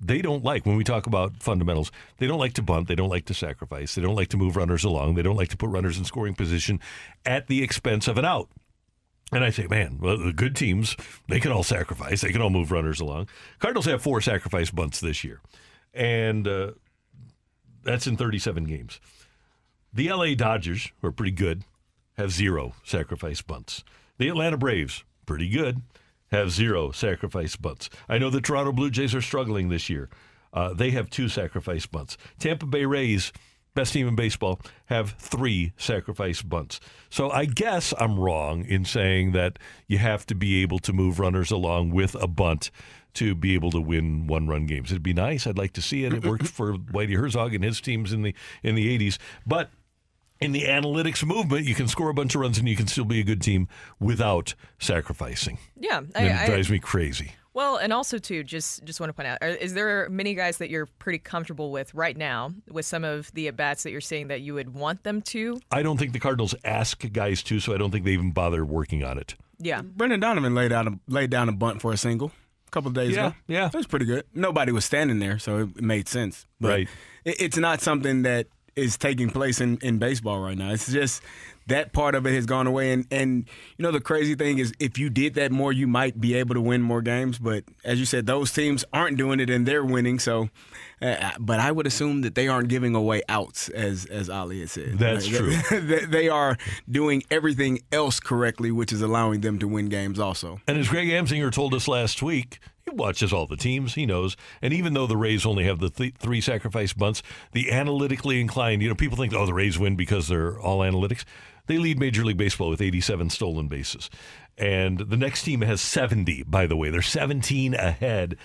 they don't like, when we talk about fundamentals, they don't like to bunt, they don't like to sacrifice, they don't like to move runners along, they don't like to put runners in scoring position at the expense of an out. And I say, man, well, the good teams, they can all sacrifice. They can all move runners along. Cardinals have four sacrifice bunts this year. And uh, that's in 37 games. The LA Dodgers, are pretty good, have zero sacrifice bunts. The Atlanta Braves, pretty good, have zero sacrifice bunts. I know the Toronto Blue Jays are struggling this year. Uh, they have two sacrifice bunts. Tampa Bay Rays, best team in baseball, have three sacrifice bunts. So I guess I'm wrong in saying that you have to be able to move runners along with a bunt to be able to win one run games. It'd be nice. I'd like to see it. It worked for Whitey Herzog and his teams in the in the 80s. But in the analytics movement, you can score a bunch of runs and you can still be a good team without sacrificing. Yeah, And I, it I- drives me crazy. Well, and also too, just just want to point out, are, is there many guys that you're pretty comfortable with right now with some of the at bats that you're saying that you would want them to? I don't think the Cardinals ask guys to, so I don't think they even bother working on it. Yeah. Brendan Donovan laid out a, laid down a bunt for a single a couple of days Yeah, ago. yeah. It was pretty good. Nobody was standing there, so it made sense. But Right. It, it's not something that is taking place in, in baseball right now. It's just that part of it has gone away. And, and, you know, the crazy thing is if you did that more, you might be able to win more games. But as you said, those teams aren't doing it and they're winning. So, uh, but I would assume that they aren't giving away outs, as, as Ali had said. That's Like, true. they, they are doing everything else correctly, which is allowing them to win games also. And as Greg Amsinger told us last week, he watches all the teams. He knows. And even though the Rays only have the th- three sacrifice bunts, the analytically inclined, you know, people think, oh, the Rays win because they're all analytics. They lead Major League Baseball with 87 stolen bases. And the next team has 70, by the way. They're 17 ahead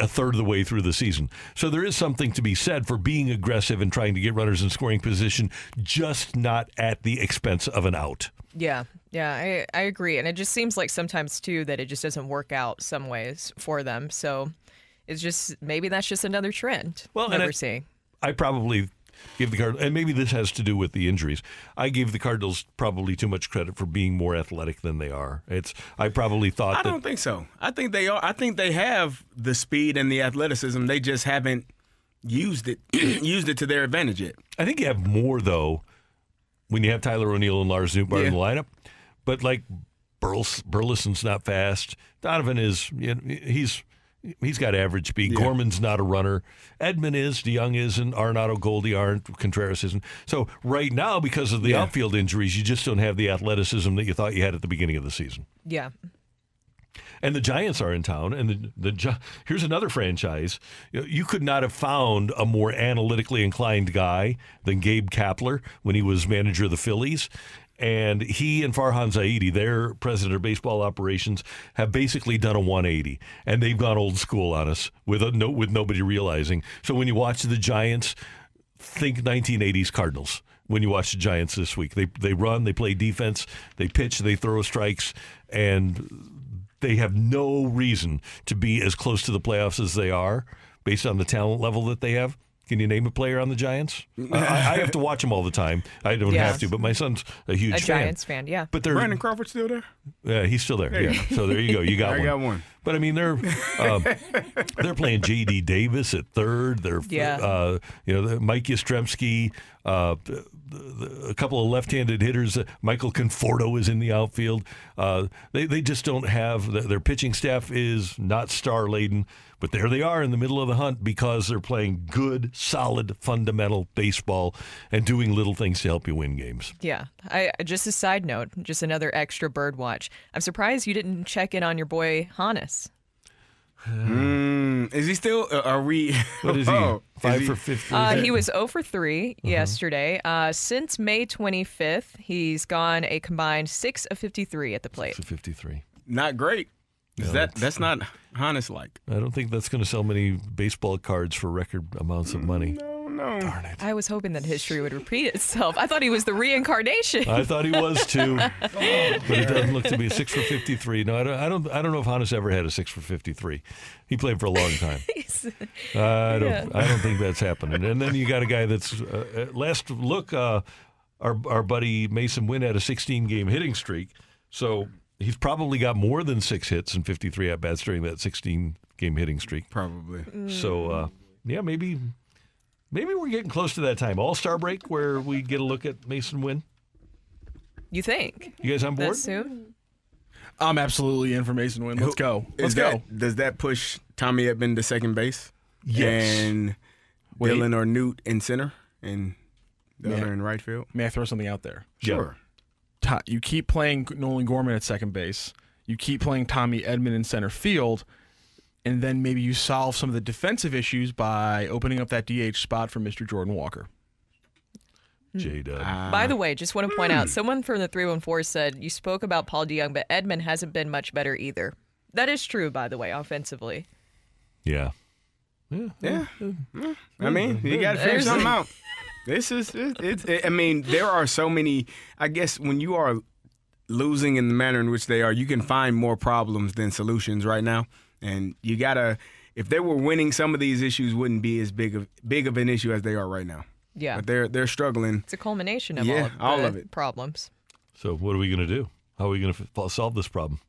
a third of the way through the season. So there is something to be said for being aggressive and trying to get runners in scoring position, just not at the expense of an out. Yeah, yeah, I, I agree. And it just seems like sometimes, too, that it just doesn't work out some ways for them. So it's just maybe that's just another trend Well, that we're it- seeing. I probably give the Cardinals, and maybe this has to do with the injuries. I gave the Cardinals probably too much credit for being more athletic than they are. It's I probably thought I that don't think so. I think they are. I think they have the speed and the athleticism. They just haven't used it used it to their advantage yet. I think you have more though when you have Tyler O'Neill and Lars Nootbaar in the lineup. But like Burles, Burleson's not fast. Donovan is you know, he's he's got average speed. Gorman's not a runner. Edman is. DeJong isn't. Arenado, Goldie aren't. Contreras isn't. So right now, because of the Yeah. outfield injuries, you just don't have the athleticism that you thought you had at the beginning of the season. Yeah. And the Giants are in town, and the, the Gi- here's another franchise. You could not have found a more analytically inclined guy than Gabe Kapler when he was manager of the Phillies. And he and Farhan Zaidi, their president of baseball operations, have basically done a 180, and they've gone old school on us with a, no, with nobody realizing. So when you watch the Giants, think 1980s Cardinals when you watch the Giants this week. They they run, they play defense, they pitch, they throw strikes, and they have no reason to be as close to the playoffs as they are based on the talent level that they have. Can you name a player on the Giants? I, I have to watch them all the time. I don't Yeah. have to, but my son's a huge A fan. Giants fan, yeah. But they're Brandon Crawford still there? yeah, he's still there. There Yeah. So there you go. You got I one. got one. But I mean, they're um, they're playing J.D. Davis at third. They're Yeah. uh, you know Mike Yastrzemski, uh, a couple of left-handed hitters. Uh, Michael Conforto is in the outfield. Uh, they they just don't have their pitching staff is not star laden. But there they are in the middle of the hunt because they're playing good, solid, fundamental baseball and doing little things to help you win games. Yeah. I just a side note, just another extra bird watch. I'm surprised you didn't check in on your boy Honus. Mm, is he still? Uh, are we? What is he? Oh, Five he- for fifteen. Uh, he was 0 for 3 yesterday. Uh, since May 25th, he's gone a combined 6 of 53 at the plate. fifty-three. Not great. Is No, that that's not honest like? I don't think that's going to sell many baseball cards for record amounts of money. No, no. Darn it. I was hoping that history would repeat itself. I thought he was the reincarnation. I thought he was too, but it doesn't look to be six for fifty-three. No, I don't. I don't, I don't know if Honus ever had a six for fifty-three. He played for a long time. I don't. Yeah. I don't think that's happening. And then you got a guy that's uh, last look. Uh, our our buddy Masyn Winn had a sixteen-game hitting streak, so he's probably got more than six hits and fifty-three at bats during that sixteen-game hitting streak. Probably. So uh, yeah, maybe maybe we're getting close to that time. All Star break where we get a look at Masyn Winn. You think? You guys on board? That soon? I'm absolutely in for Masyn Winn. Let's go. Let's Is go. that, does that push Tommy Edman to second base? Yes. And Wait. Dylan or Newt in center and the May I- other in right field? May I throw something out there? Sure. To- You keep playing Nolan Gorman at second base. You keep playing Tommy Edman in center field. And then maybe you solve some of the defensive issues by opening up that DH spot for Mr. Jordan Walker. Hmm. J Dub. Ah. By the way, just want to point out, hmm. someone from the 314 said you spoke about Paul DeJong, but Edman hasn't been much better either. That is true, by the way, offensively. Yeah. Yeah. yeah. I mean, you got to figure There's- something out. This is it, it's. It, I mean, there are so many. I guess when you are losing in the manner in which they are, you can find more problems than solutions right now. And you gotta. If they were winning, some of these issues wouldn't be as big of big of an issue as they are right now. Yeah. But they're they're struggling. It's a culmination of Yeah, all, of, all the of it. problems. So what are we going to do? How are we going to solve this problem?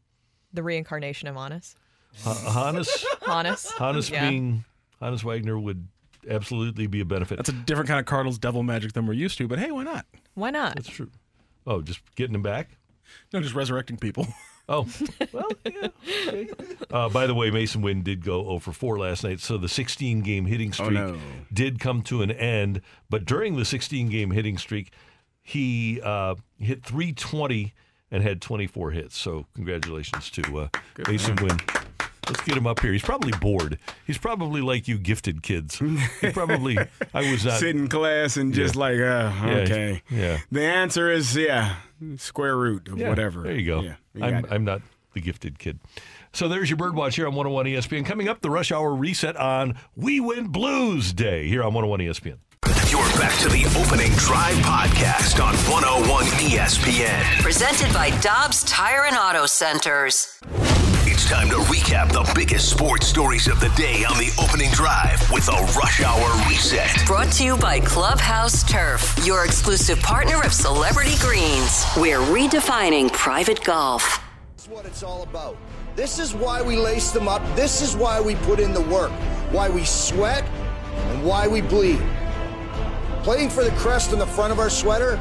The reincarnation of Honus. Ha- Honus, Honus. Honus Yeah. being Honus Wagner would absolutely be a benefit. That's a different kind of Cardinals devil magic than we're used to, but hey, why not? Why not? That's true. Oh, just getting him back. No, just resurrecting people. Oh, well, yeah. okay. Uh, by the way, Masyn Winn did go 0 for 4 last night, so the 16 game hitting streak no. did come to an end. But during the 16 game hitting streak, he uh, hit 320 and had 24 hits. So, congratulations to uh, Masyn Winn. Let's get him up here. He's probably bored. He's probably like you gifted kids. He probably, I was not. Sit in class and just Yeah. like, uh, okay. yeah. The answer is yeah, square root of Yeah, whatever. There you go. Yeah, you I'm. I'm not the gifted kid. So there's your Birdwatch here on 101 ESPN. Coming up, the rush hour reset on We Win Blues Day here on 101 ESPN. You're back to the opening drive podcast on 101 ESPN. Presented by Dobbs Tire and Auto Centers. It's time to recap the biggest sports stories of the day on the opening drive with a rush hour reset. Brought to you by Clubhouse Turf, your exclusive partner of Celebrity Greens. We're redefining private golf. That's what it's all about. This is why we lace them up. This is why we put in the work, why we sweat, and why we bleed. Playing for the crest on the front of our sweater,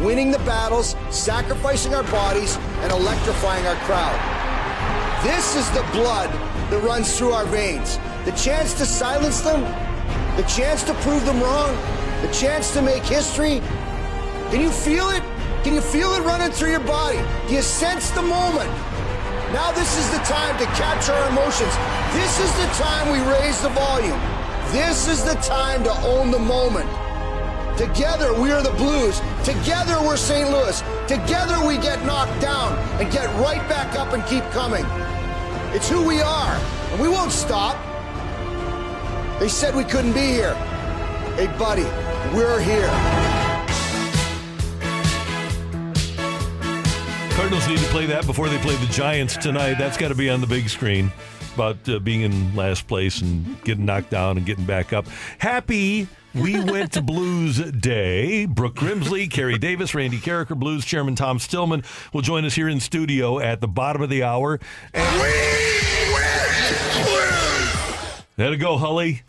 winning the battles, sacrificing our bodies, and electrifying our crowd. This is the blood that runs through our veins. The chance to silence them, the chance to prove them wrong, the chance to make history. Can you feel it? Can you feel it running through your body? Do you sense the moment? Now this is the time to capture our emotions. This is the time we raise the volume. This is the time to own the moment. Together we are the Blues. Together we're St. Louis. Together we get knocked down and get right back up and keep coming. It's who we are, and we won't stop. They said we couldn't be here. Hey, buddy, we're here. Cardinals need to play that before they play the Giants tonight. That's got to be on the big screen about uh, being in last place and getting knocked down and getting back up. Happy We Went to Blues Day. Brooke Grimsley, Carey Davis, Randy Karraker, Blues Chairman Tom Stillman will join us here in studio at the bottom of the hour. And There to go, Holly.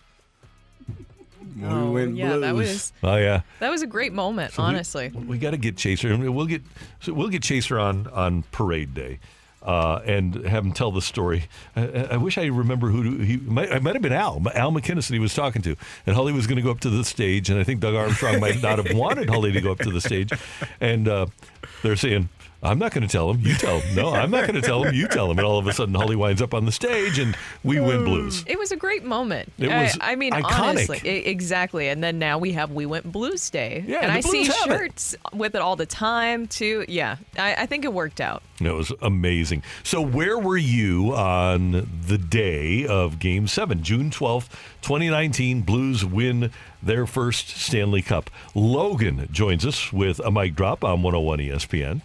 Oh, went yeah, that was Oh yeah. that was a great moment, So we- honestly. We, got to get Chaser. and We'll get so we'll get Chaser on on parade day. Uh, and have him tell the story. I, I- wish I remember who he might. It might have been Al, Al MacInnis that he was talking to, and Holly was going to go up to the stage, and I think Doug Armstrong might not have wanted Holly to go up to the stage, and uh, they're saying, "I'm not going to tell him. You tell him. No, I'm not going to tell him. You tell him." And all of a sudden, Holly winds up on the stage, and we win mm, blues. It was a great moment. It was I, mean, iconic. honestly, exactly. And then now we have We Went Blues Day. Yeah, and and I see have it. shirts with it all the time too. Yeah, I, I think it worked out. It was amazing. So, where were you on the day of Game 7, June 12th, 2019? Blues win their first Stanley Cup. Logan joins us with a mic drop on 101 ESPN.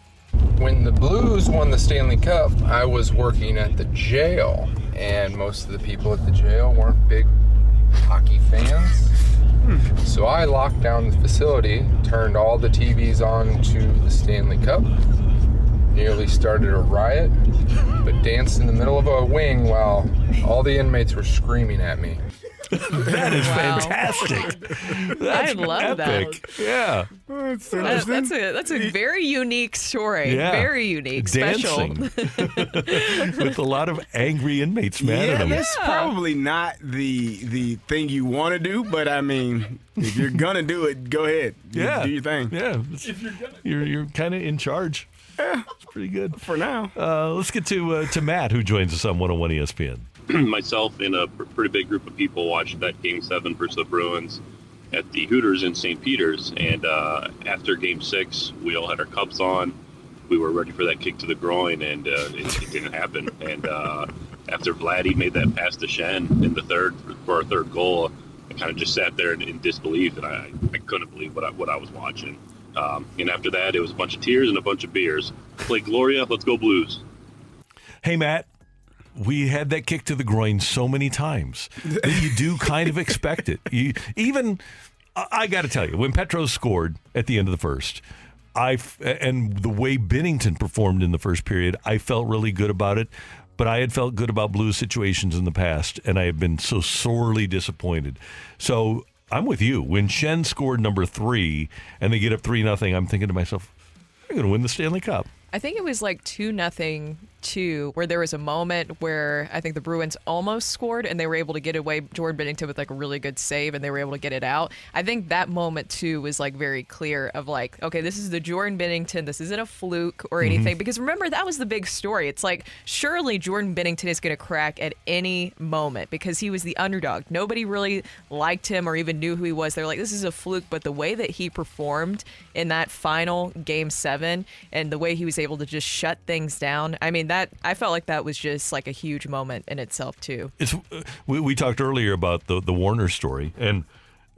When the Blues won the Stanley Cup, I was working at the jail, and most of the people at the jail weren't big hockey fans. So I locked down the facility, turned all the TVs on to the Stanley Cup, nearly started a riot, but danced in the middle of a wing while all the inmates were screaming at me. That is fantastic. That's I love epic. Yeah. That's That- that's a that's a very unique story. Yeah. Very unique, special. With a lot of angry inmates mad yeah, at him. that's probably not the the thing you want to do, but I mean, if you're gonna do it, go ahead. Yeah. do your thing. Yeah. if You're you're kind of in charge. Yeah, it's pretty good for now. Uh, let's get to uh, to Matt, who joins us on 101 ESPN. myself and a pr- pretty big group of people watched that game seven versus the Bruins at the Hooters in St. Peter's. And uh, after game six, we all had our cups on. We were ready for that kick to the groin, and uh, it, it didn't happen. And uh, after Vladdy made that pass to Schenn in the third for our third goal, I kind of just sat there in, in disbelief, and I, I couldn't believe what I, what I was watching. Um, and after that, it was a bunch of tears and a bunch of beers. Play Gloria, let's go Blues. Hey, Matt. We had that kick to the groin so many times that you do kind of expect it. You, even, I, got to tell you, when Petro scored at the end of the first, I and the way Binnington performed in the first period, I felt really good about it. But I had felt good about Blues situations in the past, and I have been so sorely disappointed. So I'm with you. When Schenn scored number three and they get up three nothing, I'm thinking to myself, they're going to win the Stanley Cup. I think it was like two nothing two, where there was a moment where I think the Bruins almost scored and they were able to get away. Jordan Binnington with like a really good save and they were able to get it out. I think that moment too was like very clear of like, okay, this is the Jordan Binnington. This isn't a fluke or anything. Mhm. Because remember that was the big story. It's like surely Jordan Binnington is going to crack at any moment because he was the underdog. Nobody really liked him or even knew who he was. They're like, this is a fluke. But the way that he performed in that final game seven and the way he was able to just shut things down, I mean, that I felt like that was just like a huge moment in itself too. It's uh, we, we talked earlier about the the Warner story and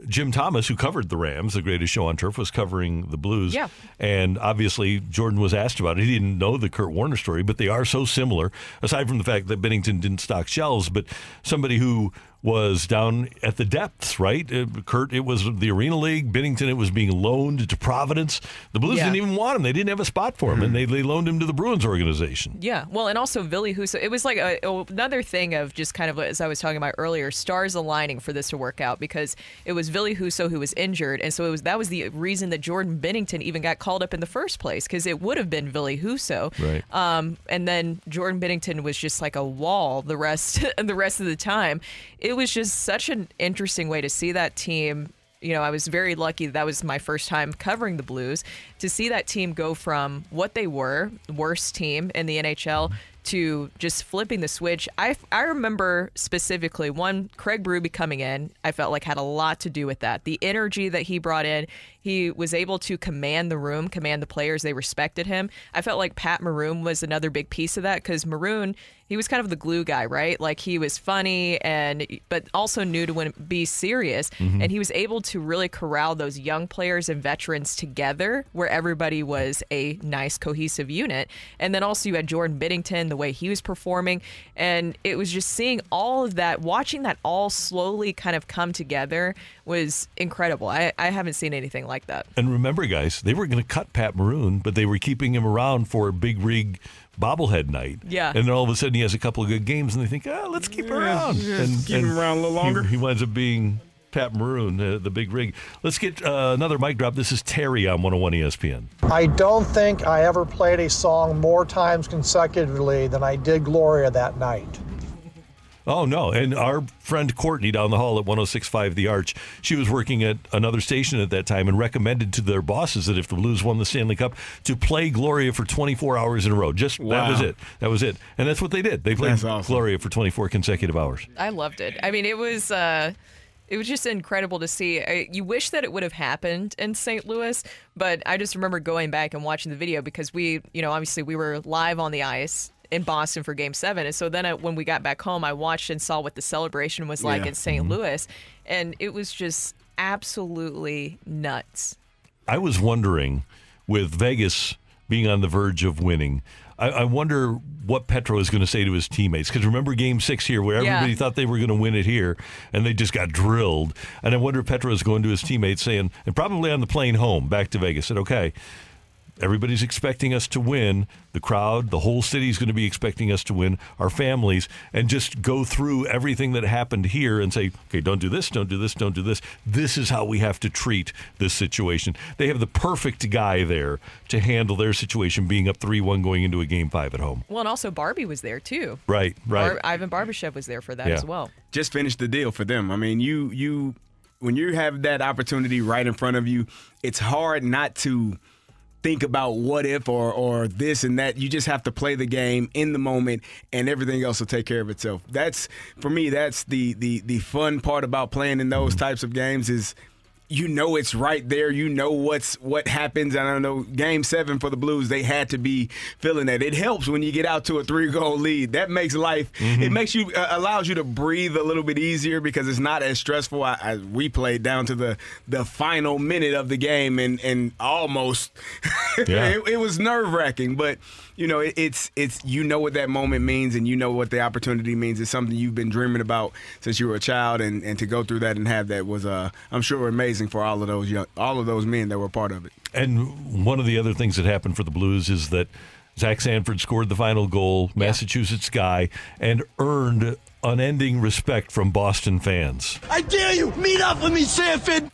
Jim Thomas, who covered the Rams, the greatest show on turf, was covering the Blues. Yeah. And obviously, Jordan was asked about it. He didn't know the Kurt Warner story, but they are so similar, aside from the fact that Binnington didn't stock shelves, but somebody who was down at the depths, right? Uh, Kurt, it was the Arena League. Binnington, it was being loaned to Providence. The Blues Yeah. didn't even want him. They didn't have a spot for him, and they, they loaned him to the Bruins organization. Yeah, well, and also Ville Husso. It was like a, another thing of just kind of as I was talking about earlier, stars aligning for this to work out because it was Ville Husso who was injured, and so it was that was the reason that Jordan Binnington even got called up in the first place because it would have been Ville Husso. Right. Um, and then Jordan Binnington was just like a wall the rest the rest of the time. It was just such an interesting way to see that team. You know, I was very lucky that was my first time covering the Blues to see that team go from what they were, worst team in the NHL, to just flipping the switch. I, I remember specifically one Craig Berube coming in. I felt like had a lot to do with that. The energy that he brought in, he was able to command the room, command the players. They respected him. I felt like Pat Maroon was another big piece of that because Maroon, he was kind of the glue guy, right? Like he was funny and but also knew to when be serious, Mhm. and he was able to really corral those young players and veterans together, where everybody was a nice cohesive unit. And then also you had Jordan Binnington, the way he was performing, and it was just seeing all of that, watching that all slowly kind of come together was incredible. I, I haven't seen anything like that. And remember, guys, they were going to cut Pat Maroon, but they were keeping him around for a big rig bobblehead night. Yeah. And then all of a sudden he has a couple of good games, and they think, ah, let's keep him Yeah, around. yeah, and keep him around a little he- longer. He, winds up being Pat Maroon, uh, the big rig. Let's get uh, another mic drop. This is Terry on 101 ESPN. I don't think I ever played a song more times consecutively than I did Gloria that night. Oh no! And our friend Courtney down the hall at 106.5 The Arch, she was working at another station at that time and recommended to their bosses that if the Blues won the Stanley Cup, to play Gloria for 24 hours in a row. Just that was it. That was it. And that's what they did. They played awesome. Gloria for 24 consecutive hours. I loved it. I mean, it was uh, it was just incredible to see. I, you wish that it would have happened in St. Louis, but I just remember going back and watching the video because we, you know, obviously we were live on the ice in Boston for Game Seven, and so then I, when we got back home, I watched and saw what the celebration was like Yeah. in saint Mhm. Louis, and it was just absolutely nuts. I was wondering, with Vegas being on the verge of winning, I, I wonder what Petro is going to say to his teammates. Because remember Game Six here, where Yeah. everybody thought they were going to win it here, and they just got drilled. And I wonder if Petro is going to his teammates saying, and probably on the plane home back to Vegas, said, "Okay." Everybody's expecting us to win. The crowd, the whole city is going to be expecting us to win. Our families, and just go through everything that happened here and say, okay, don't do this, don't do this, don't do this. This is how we have to treat this situation. They have the perfect guy there to handle their situation, being up three-one going into a game five at home. Well, and also Barbie was there too. Right, right. Bar- Ivan Barbashev was there for that Yeah. as well. just finished the deal for them. I mean, you you when you have that opportunity right in front of you, it's hard not to think about what if or or this and that. You just have to play the game in the moment, and everything else will take care of itself. That's for me. That's the the the fun part about playing in those types of games is. You know it's right there. You know what's what happens. And I don't know. Game seven for the Blues, they had to be feeling that. It helps when you get out to a three goal lead. That makes life. It makes you uh, allows you to breathe a little bit easier because it's not as stressful. I, I we played down to the the final minute of the game and and almost Yeah. it, it was nerve wracking. But you know it, it's it's you know what that moment means and you know what the opportunity means. It's something you've been dreaming about since you were a child, and and to go through that and have that was uh I'm sure amazing for all of those young all of those men that were part of it. And one of the other things that happened for the Blues is that Zach Sanford scored the final goal, Massachusetts guy, and earned unending respect from Boston fans. I dare you, meet up with me, Sanford.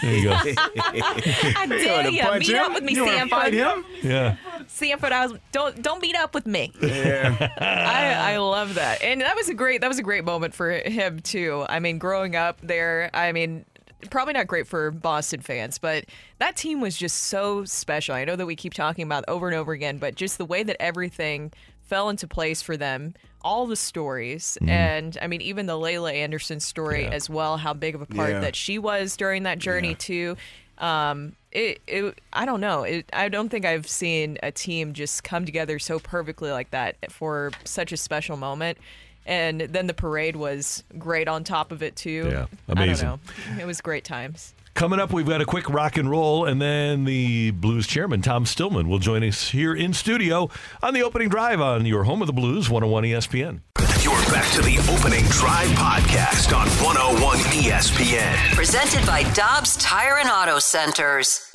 There you go. I dare wanna you. Meet him? up with me, You wanna Sanford. fight him? Yeah. Sanford, I was don't don't meet up with me. Yeah. I, I love that, and that was a great that was a great moment for him too. I mean, growing up there, I mean, probably not great for Boston fans, but that team was just so special. I know that we keep talking about over and over again, but just the way that everything fell into place for them, all the stories, and I mean, even the Laila Anderson story as well. How big of a part Yeah. that she was during that journey too. Um, it, it, I don't know. It, I don't think I've seen a team just come together so perfectly like that for such a special moment. And then the parade was great on top of it too. Yeah, I don't amazing. know. It was great times. Coming up, we've got a quick rock and roll, and then the Blues chairman, Tom Stillman, will join us here in studio on the opening drive on your home of the Blues, 101 ESPN. You're back to the opening drive podcast on 101 ESPN. Presented by Dobbs Tire and Auto Centers.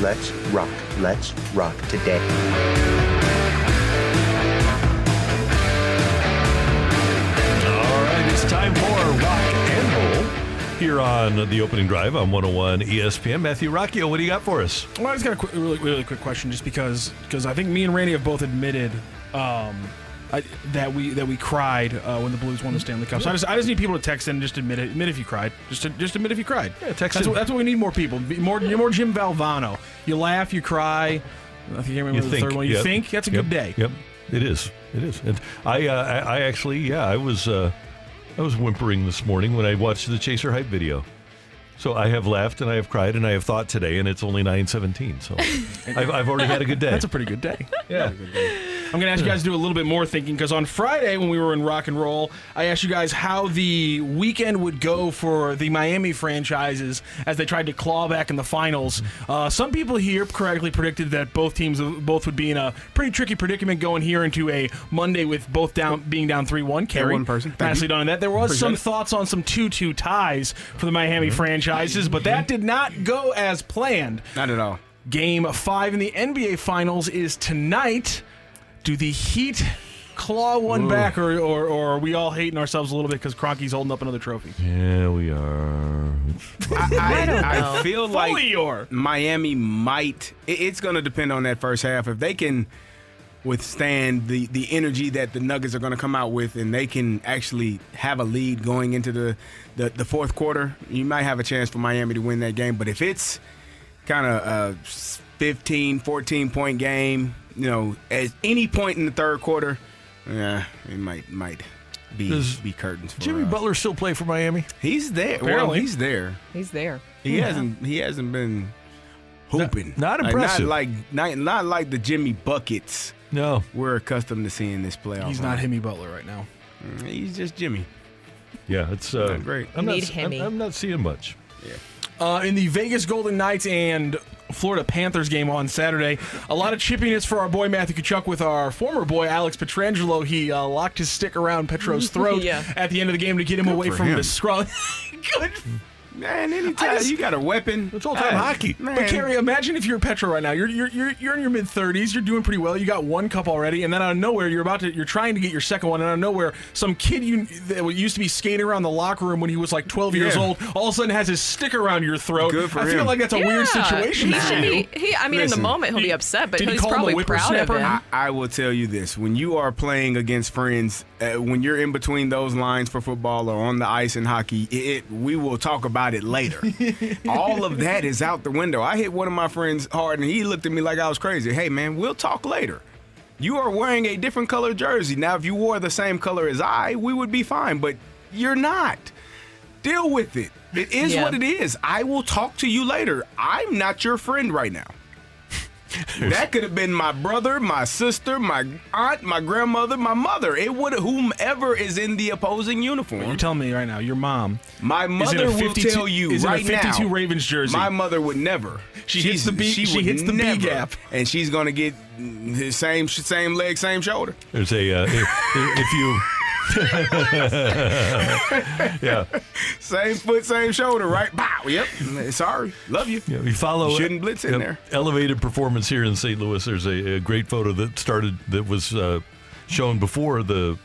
Let's rock. Let's rock today. It's time for rock and roll here on the opening drive on 101 ESPN. Matthew Rocchio, what do you got for us? Well, I just got a quick, really, really quick question, just because because I think me and Randy have both admitted um, I, that we that we cried uh, when the Blues won the Stanley Cup. So I just I just need people to text in and just admit it. Admit if you cried. Just to, just admit if you cried. Yeah, text That's in. what, that's what we need more people. More more Jim Valvano. You laugh, you cry. I can't remember You the think, third one. You yep. think that's a Yep, good day. Yep, it is. It is. And I, uh, I, I actually, yeah, I was, uh, I was whimpering this morning when I watched the Chaser hype video. So I have laughed and I have cried and I have thought today, and it's only nine seventeen. So I've, I've already had a good day. That's a pretty good day. yeah. I'm going to ask you guys to do a little bit more thinking because on Friday when we were in rock and roll, I asked you guys how the weekend would go for the Miami franchises as they tried to claw back in the finals. Uh, some people here correctly predicted that both teams both would be in a pretty tricky predicament going here into a Monday with both down being down three one. Carry one person. Nicely done on that. There was Appreciate some it. thoughts on some two two ties for the Miami franchises, but that did not go as planned. Not at all. Game five in the NBA Finals is tonight. Do the Heat claw one Ooh. back, or, or, or are we all hating ourselves a little bit because Cronky's holding up another trophy? Yeah, we are. I, I, don't know. I feel like Fully or. Miami might. it- It's going to depend on that first half. If they can withstand the the energy that the Nuggets are going to come out with, and they can actually have a lead going into the, the the fourth quarter, you might have a chance for Miami to win that game. But if it's kind of a 15, 14 point game, you know, at any point in the third quarter, yeah, it might might be Does be curtains. For, Jimmy uh, Butler still play for Miami? He's there. Well, he's there. He's there. He hasn't. He hasn't been hooping. not Like, impressive. not like not, not like the Jimmy buckets No. we're accustomed to seeing this playoff. He's not run. Himmy Butler right now. Mm, He's just Jimmy. Yeah, it's uh, Not great. I'm Need not, Hemi. I'm, I'm not seeing much. Uh, in the Vegas Golden Knights and Florida Panthers game on Saturday, a lot of chippiness for our boy Matthew Tkachuk with our former boy Alex Pietrangelo. He uh, locked his stick around Petro's throat Yeah. at the end of the game to get him Good away from him. the scrum. Good. Man, anytime you got a weapon, it's all time hockey. Man. But Carey, imagine if you're Petro right now. You're you're you're, you're in your mid thirties. You're doing pretty well. You got one cup already, and then out of nowhere, you're about to you're trying to get your second one, and out of nowhere, some kid you that used to be skating around the locker room when he was like 12 years old, all of a sudden has his stick around your throat. Good for I feel him. like that's a weird situation. He for should be. He, I mean, in the moment, he'll be upset, but he's call probably proud of whippersnapper? him. I, I will tell you this: when you are playing against friends, uh, when you're in between those lines for football or on the ice in hockey, it, it we will talk about it later. All of that is out the window. I hit one of my friends hard, and he looked at me like I was crazy. Hey, man, we'll talk later. You are wearing a different color jersey. Now, if you wore the same color as I, we would be fine, but you're not. Deal with it. It is Yeah. what it is. I will talk to you later. I'm not your friend right now. that could have been my brother, my sister, my aunt, my grandmother, my mother. It would whomever is in the opposing uniform. You're telling me right now, your mom. My is in mother a will 52 tell you is in a right 52 now. Ravens jersey. My mother would never. She hits the B- she would hits the B gap. and she's gonna get the same same leg, same shoulder. There's a uh, if, if you. yeah. Same foot, same shoulder, right? Bow. Yep. Sorry. Love you. Yeah, we follow Shouldn't blitz in yep, there. Elevated performance here in St. Louis. There's a, a great photo that started that was uh, shown before the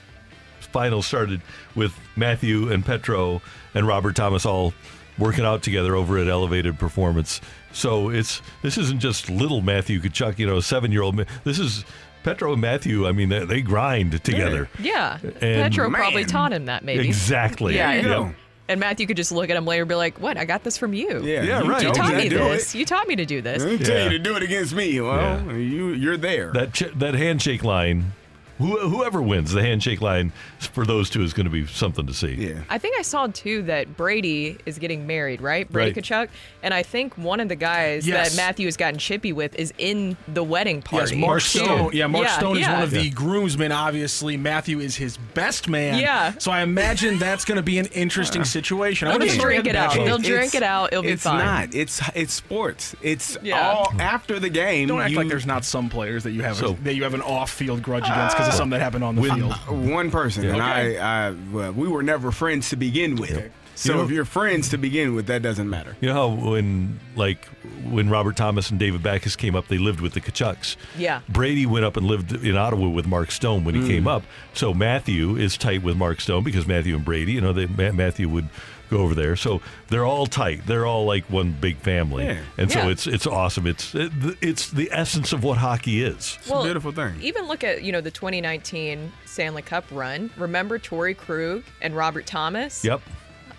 final started with Matthew and Petro and Robert Thomas all working out together over at Elevated Performance. So it's this isn't just little Matthew Tkachuk, you know, seven year old. This is Petro and Matthew. I mean, they, they grind together. Yeah. And- Petro probably taught him that, maybe. Exactly. Yeah. There you and- go. And Matthew could just look at him later and be like, "What? I got this from you. Yeah, Yeah, you right. You taught oh, me this. it. You taught me to do this." I didn't tell Yeah. you to do it against me. Well, you you're there. That ch- that handshake line, who, whoever wins the handshake line for those two is going to be something to see. yeah. I think I saw too that Brady is getting married, right? Brady Right. Tkachuk. And I think one of the guys Yes. that Matthew has gotten chippy with is in the wedding party. Yes, party. Mark. Stone. Yeah, Mark Yeah, Stone is yeah. one of the groomsmen. Obviously, Matthew is his best man. Yeah. So I imagine that's going to be an interesting uh. situation. I They'll wouldn't just say drink it out. Bachelor. They'll drink It's- it out. It'll be it's fine. not. It's it's sports. It's Yeah. all after the game. Don't act you- like there's not some players that you have So- that you have an off-field grudge uh, against because of something that happened on the When- field. one person, and Okay. I, I well, we were never friends to begin with. So You know- if you're friends to begin with, that doesn't matter. You know how when like when Robert Thomas and David Backes came up, they lived with the Tkachuks. Yeah. Brady went up and lived in Ottawa with Mark Stone when he mm. came up. So Matthew is tight with Mark Stone because Matthew and Brady, you know, they, Matthew would go over there. So they're all tight. They're all like one big family. Yeah. And so Yeah. it's it's awesome. It's it, it's the essence of what hockey is. It's a beautiful thing. Even look at you know the 2019 Stanley Cup run. Remember Torey Krug and Robert Thomas? Yep.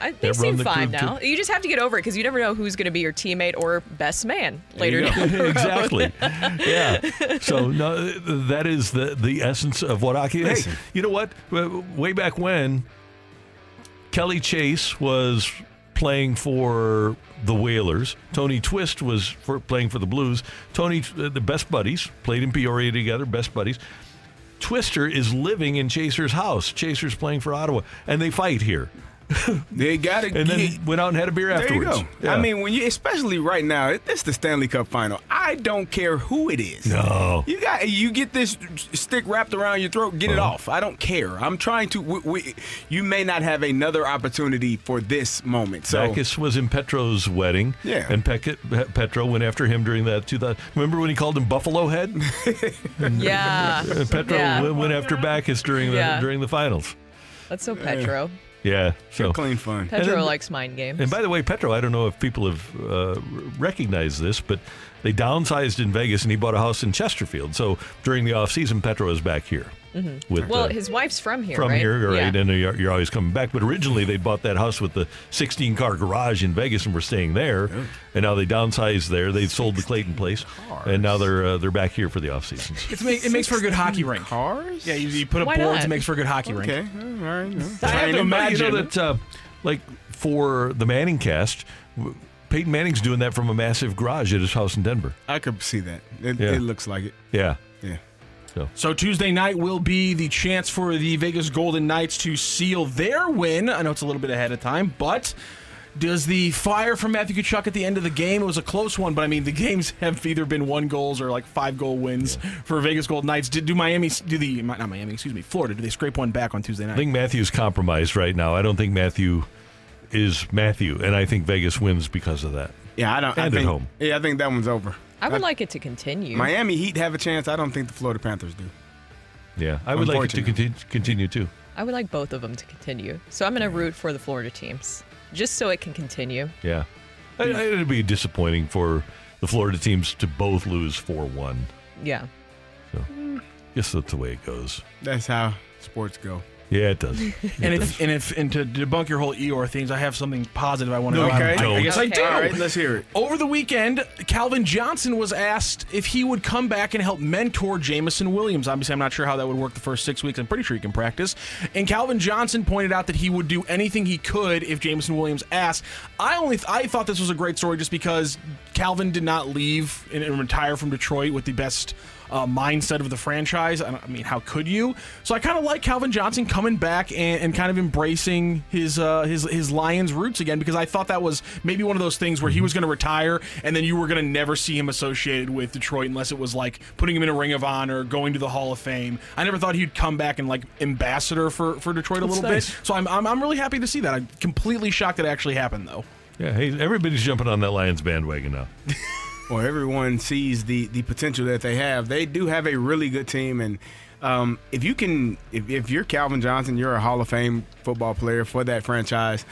I, they That run seem the fine now. too. You just have to get over it because you never know who's going to be your teammate or best man later. There down the road. exactly. yeah. So no, that is the the essence of what hockey. Hey, you know what? Way back when, Kelly Chase was playing for the Whalers. Tony Twist was for playing for the Blues. Tony, uh, the best buddies, played in Peoria together, best buddies. Twister is living in Chaser's house. Chaser's playing for Ottawa, and they fight here. They got to And then went out and had a beer There you afterwards. go. Yeah. I mean, when you, especially right now, this it's the Stanley Cup final. I don't care who it is. No. You got you get this stick wrapped around your throat. Get it Uh-huh. off. I don't care. I'm trying to. We, we, you may not have another opportunity for this moment. So Backes was in Petro's wedding. Yeah. And Pec- Petro went after him during that 2000. Remember when he called him Buffalo Head? Yeah. Petro Yeah. went- went after Backes during the Yeah. during the finals. That's so Petro. Yeah. So clean fun. Petro then- likes mind games. And by the way, Petro, I don't know if people have uh, recognized this, but they downsized in Vegas and he bought a house in Chesterfield. So during the off season, Petro is back here. Mhm. With, well, uh, his wife's from here, from right? here, right? Yeah. And you're, you're always coming back. But originally, they bought that house with the 16 car garage in Vegas, and were staying there. And now they downsized there. They sold the Clayton place, and now they're uh, they're back here for the off season. Make, it makes for a good hockey rink. Cars? Yeah, you, you put up Why boards, not? it makes for a good hockey rink. Okay. All right. I have to imagine you know that, uh, like for the Manning cast, w- Peyton Manning's doing that from a massive garage at his house in Denver. I could see that. It, Yeah. it looks like it. Yeah. Yeah. So so. Tuesday night will be the chance for the Vegas Golden Knights to seal their win. I know it's a little bit ahead of time, but does the fire from Matthew Tkachuk at the end of the game? It was a close one, but I mean the games have either been one goals or like five goal wins for Vegas Golden Knights. Did do Miami do the not Miami? Excuse me, Florida? Do they scrape one back on Tuesday night? I think Matthew's compromised right now. I don't think Matthew is Matthew, and I think Vegas wins because of that. Yeah, I don't. I And at think, home. Yeah, I think that one's over. I would like it to continue. Miami Heat have a chance. I don't think the Florida Panthers do. Yeah, I would like it to Unfortunately. continue, continue too. I would like both of them to continue. So I'm going to root for the Florida teams just so it can continue. Yeah, I- I- it'd be disappointing for the Florida teams to both lose four one. Yeah. So, guess that's the way it goes. That's how sports go. Yeah, it does. And if, and if and to debunk your whole Eeyore things, I have something positive I want to. No, I, you I, I guess I don't. All right, let's hear it. Over the weekend, Calvin Johnson was asked if he would come back and help mentor Jameson Williams. Obviously, I'm not sure how that would work the first six weeks. I'm pretty sure he can practice. And Calvin Johnson pointed out that he would do anything he could if Jameson Williams asked. I only I thought this was a great story just because Calvin did not leave and, and retire from Detroit with the best uh, mindset of the franchise. I, I mean, how could you? So I kind of like Calvin Johnson coming back and, and kind of embracing his uh, his his Lions roots again because I thought that was maybe one of those things where he was going to retire and then you were going to never see him associated with Detroit unless it was like putting him in a Ring of Honor, going to the Hall of Fame. I never thought he'd come back and like ambassador for for Detroit a That's little nice. bit. So I'm, I'm I'm really happy to see that. I'm completely shocked that it actually happened though. Yeah, hey, everybody's jumping on that Lions bandwagon now. or everyone sees the the potential that they have. They do have a really good team, and um, if you can, if, if you're Calvin Johnson, you're a Hall of Fame football player for that franchise.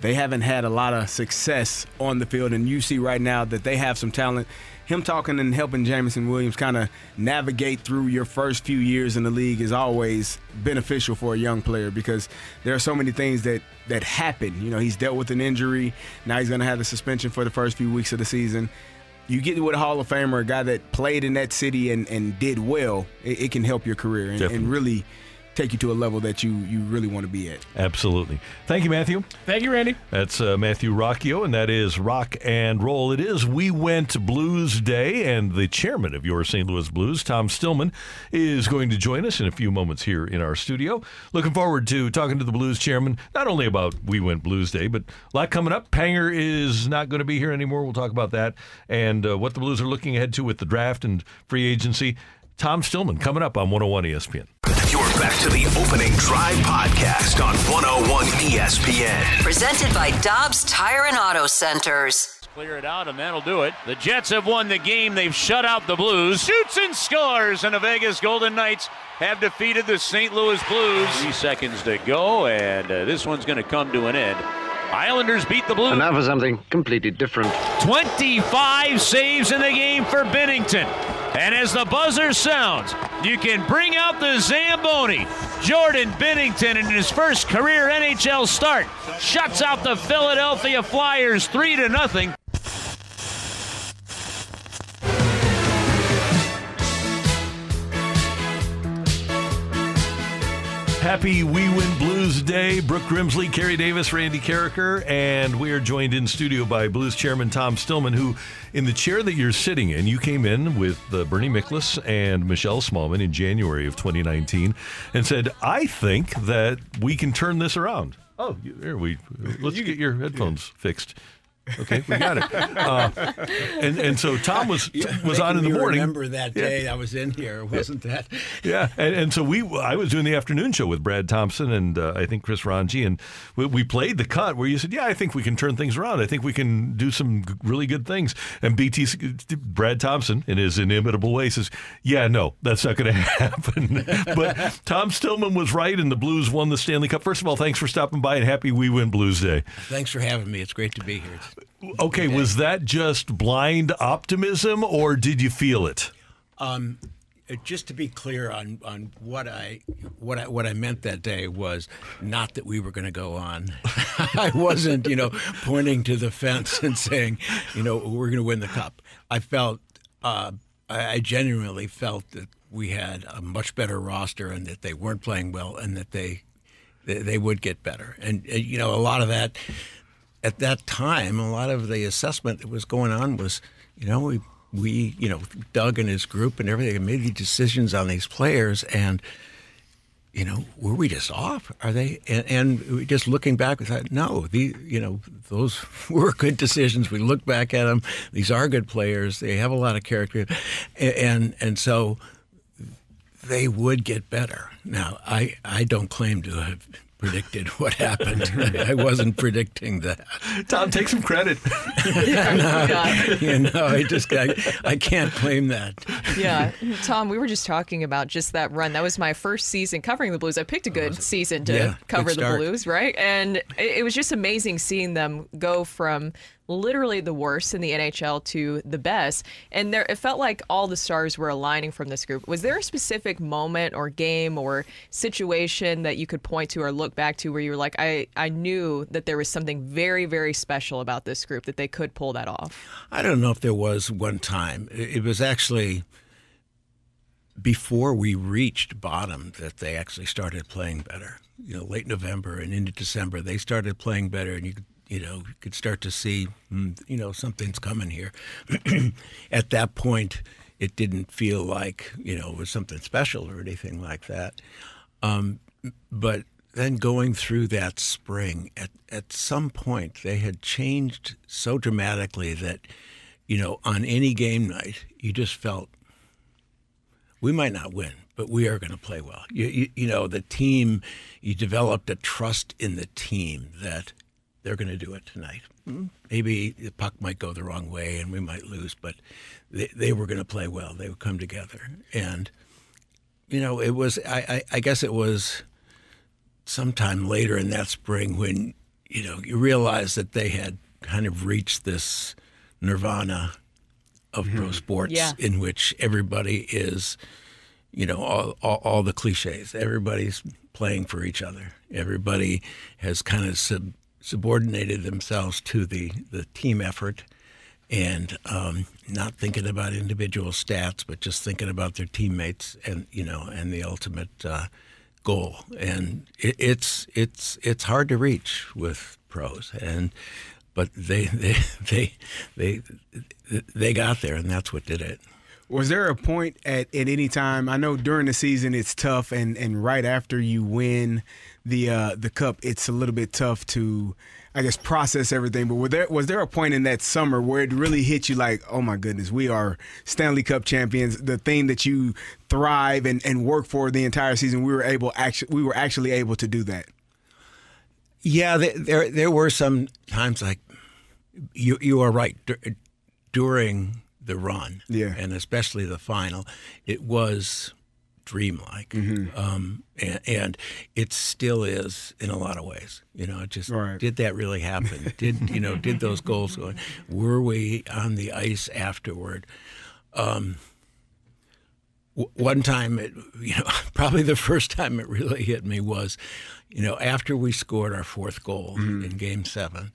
They haven't had a lot of success on the field, and you see right now that they have some talent. Him talking and helping Jameson Williams kind of navigate through your first few years in the league is always beneficial for a young player because there are so many things that that happen. You know, he's dealt with an injury. Now he's going to have the suspension for the first few weeks of the season you get with a Hall of Famer, a guy that played in that city and, and did well, it, it can help your career and, and really take you to a level that you, you really want to be at. Absolutely. Thank you, Matthew. Thank you, Randy. That's uh, Matthew Rocchio, and that is Rock and Roll. It is We Went Blues Day, and the chairman of your St. Louis Blues, Tom Stillman, is going to join us in a few moments here in our studio. Looking forward to talking to the Blues chairman, not only about We Went Blues Day, but a lot coming up. Panger is not going to be here anymore. We'll talk about that and uh, what the Blues are looking ahead to with the draft and free agency. Tom Stillman coming up on 101 ESPN. You're back to the opening drive podcast on 101 ESPN. Presented by Dobbs Tire and Auto Centers. Clear it out, and that'll do it. The Jets have won the game. They've shut out the Blues. Shoots and scores, and the Vegas Golden Knights have defeated the St. Louis Blues. Three seconds to go, and uh, this one's going to come to an end. Islanders beat the Blues. And now for something completely different. 25 saves in the game for Binnington. And as the buzzer sounds, you can bring out the Zamboni. Jordan Binnington in his first career NHL start shuts out the Philadelphia Flyers 3 to nothing. Happy We Win Blues Day. Brooke Grimsley, Carey Davis, Randy Karraker, and we are joined in studio by Blues Chairman Tom Stillman, who, in the chair that you're sitting in, you came in with uh, Bernie Miklas and Michelle Smallman in January of 2019 and said, I think that we can turn this around. Oh, you- here we let's get your headphones fixed. Okay, we got it. Uh, and and so Tom was was on in the morning. Remember that Yeah. day I was in here, wasn't that? Yeah, and, and so we, I was doing the afternoon show with Brad Thompson and uh, I think Chris Ranji, and we, we played the cut where you said, "Yeah, I think we can turn things around. I think we can do some really good things." And BT, Brad Thompson, in his inimitable way, says, "Yeah, no, that's not going to happen." but Tom Stillman was right, and the Blues won the Stanley Cup. First of all, thanks for stopping by, and happy We Win Blues Day. Thanks for having me. It's great to be here. Okay, was that just blind optimism, or did you feel it? Um, just to be clear on, on what I what I what I meant that day was not that we were going to go on. I wasn't, you know, pointing to the fence and saying, you know, we're going to win the cup. I felt, uh, I, genuinely felt that we had a much better roster and that they weren't playing well and that they they, they would get better. And uh, you know, a lot of that at that time, a lot of the assessment that was going on was, you know, we we you know Doug and his group and everything made the decisions on these players and. You know, were we just off? Are they? And, and just looking back, we thought, no, the you know those were good decisions. We look back at them; these are good players. They have a lot of character, and and, and so they would get better. Now, I, I don't claim to have predicted what happened. I wasn't predicting that. Tom, take some credit. no, you know, I just I, I can't claim that. Yeah, Tom, we were just talking about just that run. That was my first season covering the Blues. I picked a good season to Yeah, cover good the. Blues, right? And it, it was just amazing seeing them go from literally the worst in the NHL to the best. And there, it felt like all the stars were aligning from this group. Was there a specific moment or game or situation that you could point to or look back to where you were like, I, I knew that there was something very, very special about this group that they could pull that off? I don't know if there was one time. It was actually before we reached bottom that they actually started playing better. You know, late November and into December, they started playing better, and you could, you know you could start to see, mm, you know, something's coming here. At that point, it didn't feel like you know it was something special or anything like that. Um, but then going through that spring, at at some point, they had changed so dramatically that, you know, on any game night, you just felt we might not win, but we are going to play well. You, you, you know, the team, you developed a trust in the team that they're going to do it tonight. Mm-hmm. Maybe the puck might go the wrong way and we might lose, but they, they were going to play well. They would come together. And, you know, it was, I, I, I guess it was sometime later in that spring when, you know, you realize that they had kind of reached this nirvana of pro mm-hmm. sports Yeah. in which everybody is, you know, all, all, all the cliches. Everybody's playing for each other. Everybody has kind of sub, subordinated themselves to the, the team effort and um, not thinking about individual stats, but just thinking about their teammates and, you know, and the ultimate uh, goal. And it, it's, it's, it's hard to reach with pros. And, but they, they, they, they, they got there, and that's what did it. Was there a point at, at any time? I know during the season it's tough, and, and right after you win the uh, the cup, it's a little bit tough to, I guess, process everything. But was there was there a point in that summer where it really hit you like, oh my goodness, we are Stanley Cup champions? The thing that you thrive and, and work for the entire season, we were able actually we were actually able to do that. Yeah, there there, were some times like you you are right dur- during the run, Yeah. and especially the final, it was dreamlike, Mm-hmm. um, and, and it still is in a lot of ways. You know, it just Right. did that really happen? did you know? Did those goals go? in? Were we on the ice afterward? Um, w- one time, it, you know, probably the first time it really hit me was, you know, after we scored our fourth goal in Game Seven,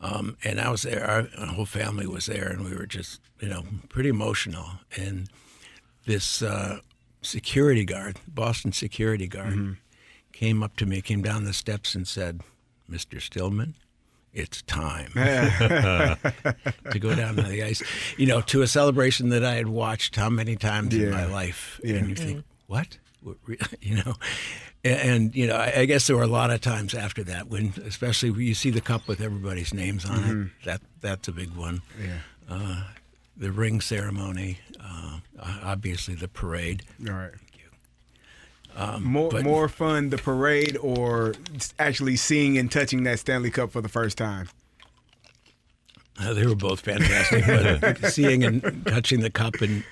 um, and I was there. Our, our whole family was there, and we were just, you know, pretty emotional. And this uh, security guard, Boston security guard, came up to me, came down the steps, and said, "Mr. Stillman." It's time to go down to the ice, you know, to a celebration that I had watched how many times in my life, Yeah. and you think, what, What re- you know, and, and you know, I, I guess there were a lot of times after that when, especially when you see the cup with everybody's names on Mhm. it, that that's a big one. Yeah. Uh, the ring ceremony, uh, obviously the parade. All right. Um, More but- more fun the parade or actually seeing and touching that Stanley Cup for the first time. Uh, they were both fantastic, but seeing and touching the cup and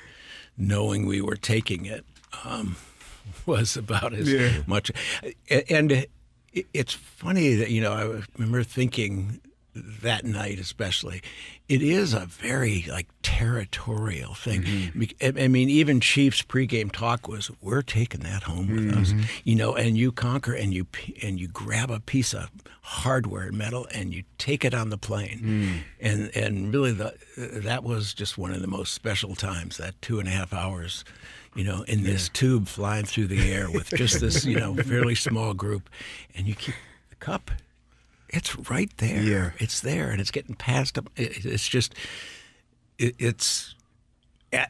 knowing we were taking it um, was about as Yeah. much. And it- it's funny that you know I remember thinking that night, especially, it is a very like territorial thing. Bec- I mean, even Chiefs pregame talk was, "We're taking that home with us," Mhm. you know. And you conquer and you and you grab a piece of hardware metal and you take it on the plane and and really the that was just one of the most special times that two and a half hours you know in this tube flying through the air with just this you know fairly small group and you keep the cup it's right there Yeah. it's there and it's getting passed up it's just it's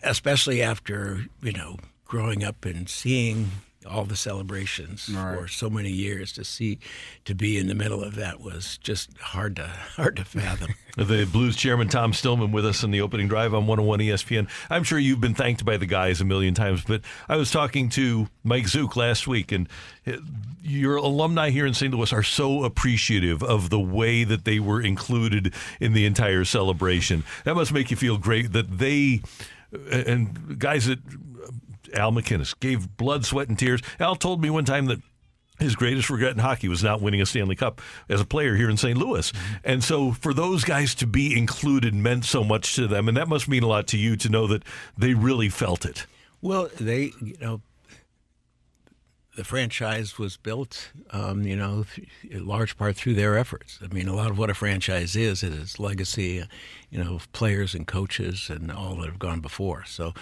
especially after you know growing up and seeing all the celebrations for so many years to see to be in the middle of that was just hard to hard to fathom. The Blues chairman Tom Stillman with us in the opening drive on 101 ESPN. I'm sure you've been thanked by the guys a million times, but I was talking to Mike Zuke last week, and uh, your alumni here in St. Louis are so appreciative of the way that they were included in the entire celebration. That must make you feel great that they and guys that Al MacInnis gave blood, sweat, and tears. Al told me one time that his greatest regret in hockey was not winning a Stanley Cup as a player here in St. Louis. And so for those guys to be included meant so much to them. And that must mean a lot to you to know that they really felt it. Well, they, you know, the franchise was built, um, you know, in large part through their efforts. I mean, a lot of what a franchise is is its legacy, you know, of players and coaches and all that have gone before. So,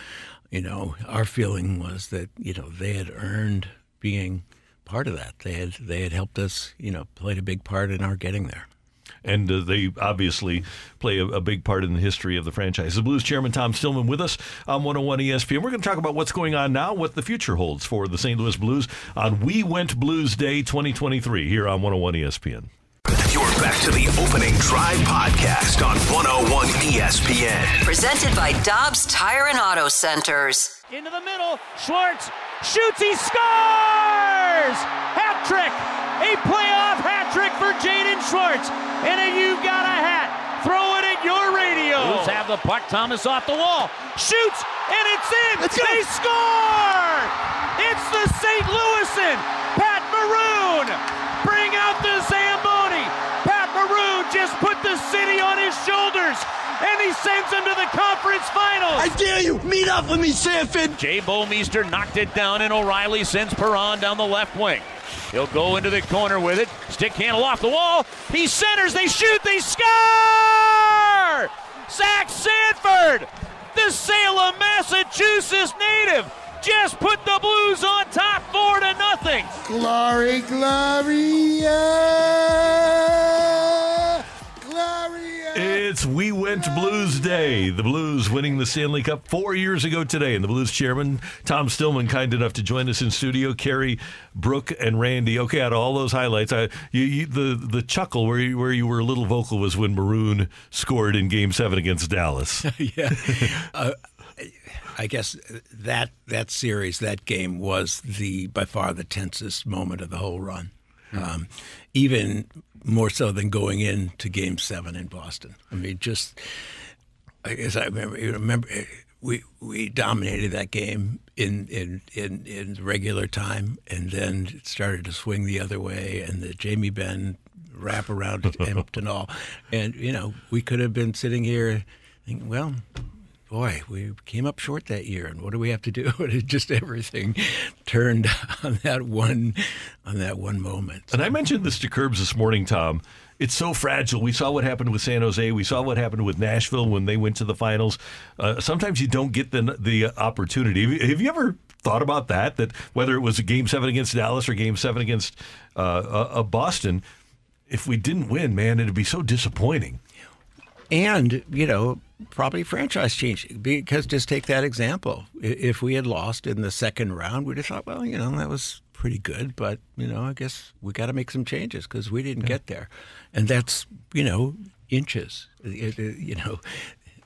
you know, our feeling was that you know they had earned being part of that. They had they had helped us, you know, played a big part in our getting there. And uh, they obviously play a, a, big part in the history of the franchise. The Blues chairman Tom Stillman with us on 101 ESPN. We're going to talk about what's going on now, what the future holds for the St. Louis Blues on We Went Blues Day 2023 here on 101 ESPN. You're back to the opening drive podcast on 101 ESPN. Presented by Dobbs Tire and Auto Centers. Into the middle, Schwartz shoots, he scores! Hat trick! A playoff hat trick for Jaden Schwartz. And a You Got a Hat. Throw it at your radio. Blues have the puck. Thomas off the wall. Shoots, and it's in. Let's they go. score! It's the St. Louisan. Pat Maroon. Bring out the Zamboni. Pat Maroon just put the city on his shoulders. And he sends them to the conference finals. I dare you. Meet up with me, Sanford. Jay Bouwmeester knocked it down, and O'Reilly sends Perron down the left wing. He'll go into the corner with it. Stick handle off the wall. He centers. They shoot. They score! Zach Sanford, the Salem, Massachusetts native, just put the Blues on top four to nothing. Glory, Gloria. Gloria. It's We Went Blues Day. The Blues winning the Stanley Cup four years ago today. And the Blues chairman, Tom Stillman, kind enough to join us in studio. Carey, Brooke, and Randy. Okay, out of all those highlights, I, you, you, the the chuckle where you, where you were a little vocal was when Maroon scored in Game Seven against Dallas. yeah. Uh, I guess that that series, that game was the by far the tensest moment of the whole run. Um, even more so than going into Game Seven in Boston. I mean, just I guess I remember. You remember we we dominated that game in in in, in regular time, and then it started to swing the other way, and the Jamie Benn wrap around Empton all, and you know we could have been sitting here, thinking, well. Boy, we came up short that year, and what do we have to do? And it just everything turned on that one, on that one moment. And I mentioned this to Curbs this morning, Tom. It's so fragile. We saw what happened with San Jose. We saw what happened with Nashville when they went to the finals. Uh, sometimes you don't get the the opportunity. Have you, ever thought about that? That whether it was a Game Seven against Dallas or Game Seven against uh, uh, Boston, if we didn't win, man, it'd be so disappointing. And you know, probably franchise change because just take that example. If we had lost in the second round, we'd have thought, well, you know, that was pretty good, but you know, I guess we got to make some changes because we didn't yeah. get there, and that's you know inches. It, it, you know,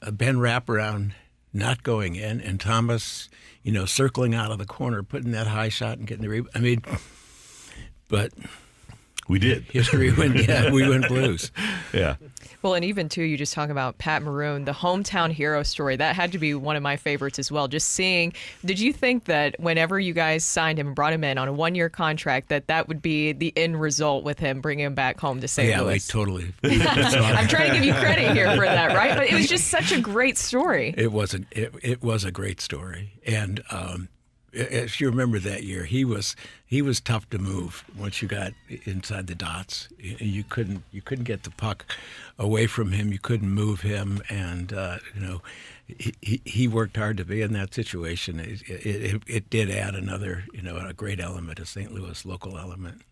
a Ben wraparound not going in, and Thomas, you know, circling out of the corner, putting that high shot and getting the rebound. I mean, but we did. History went. Yeah, we went Blues. yeah. Well, and even too, you just talk about Pat Maroon, the hometown hero story. That had to be one of my favorites as well. Just seeing, did you think that whenever you guys signed him and brought him in on a one-year contract, that that would be the end result with him bringing him back home to St. yeah, Louis? Yeah, totally. I'm trying to give you credit here for that, right? But it was just such a great story. It was a it, it was a great story, and um, if you remember that year, he was he was tough to move once you got inside the dots. You couldn't you couldn't get the puck away from him. You couldn't move him, and uh, you know he, he worked hard to be in that situation. It, it, it, did add another you know a great element, a St. Louis local element.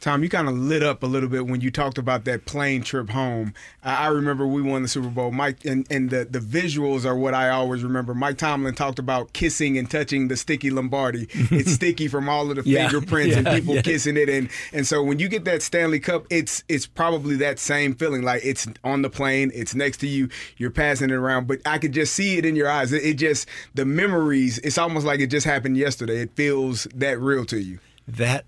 Tom, you kind of lit up a little bit when you talked about that plane trip home. I I remember we won the Super Bowl. Mike and, and the, the visuals are what I always remember. Mike Tomlin talked about kissing and touching the sticky Lombardi. It's sticky from all of the Yeah, fingerprints and people yeah. kissing it. And and so when you get that Stanley Cup, it's it's probably that same feeling. Like it's on the plane, it's next to you, you're passing it around. But I could just see it in your eyes. It, it just the memories. It's almost like it just happened yesterday. It feels that real to you. that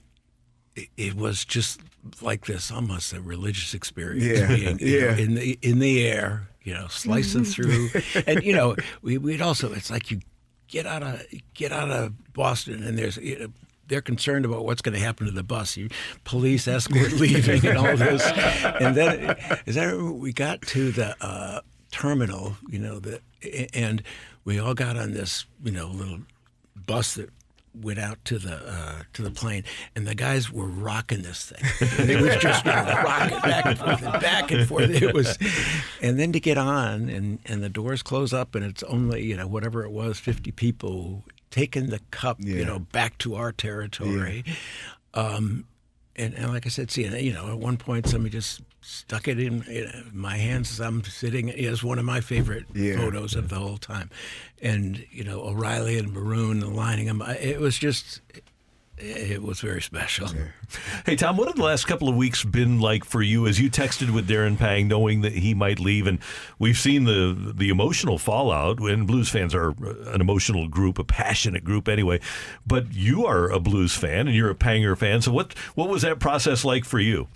it- it was just like this almost a religious experience Yeah, being you know, yeah. in the in the air you know slicing through and you know we, we'd also it's like you get out of get out of boston and there's you know, they're concerned about what's going to happen to the bus. You, police escort leaving and all this, and then is that we got to the uh, terminal, you know, the and we all got on this, you know, little bus that went out to the uh, to the plane, and the guys were rocking this thing. It was just you know, rocking back and forth and back and forth. It was, and then to get on, and and the doors close up, and it's only you know whatever it was, fifty people taking the cup, you know, back to our territory. Um, and, and like I said, see, you know, at one point somebody just stuck it in, in my hands as I'm sitting. It is one of my favorite Yeah. photos of the whole time. And, you know, O'Reilly and Maroon lining them. It was just, it was very special. Hey, Tom, what have the last couple of weeks been like for you as you texted with Darren Pang, knowing that he might leave? And we've seen the the emotional fallout. And Blues fans are an emotional group, a passionate group, anyway. But you are a Blues fan, and you're a Panger fan. So what what was that process like for you?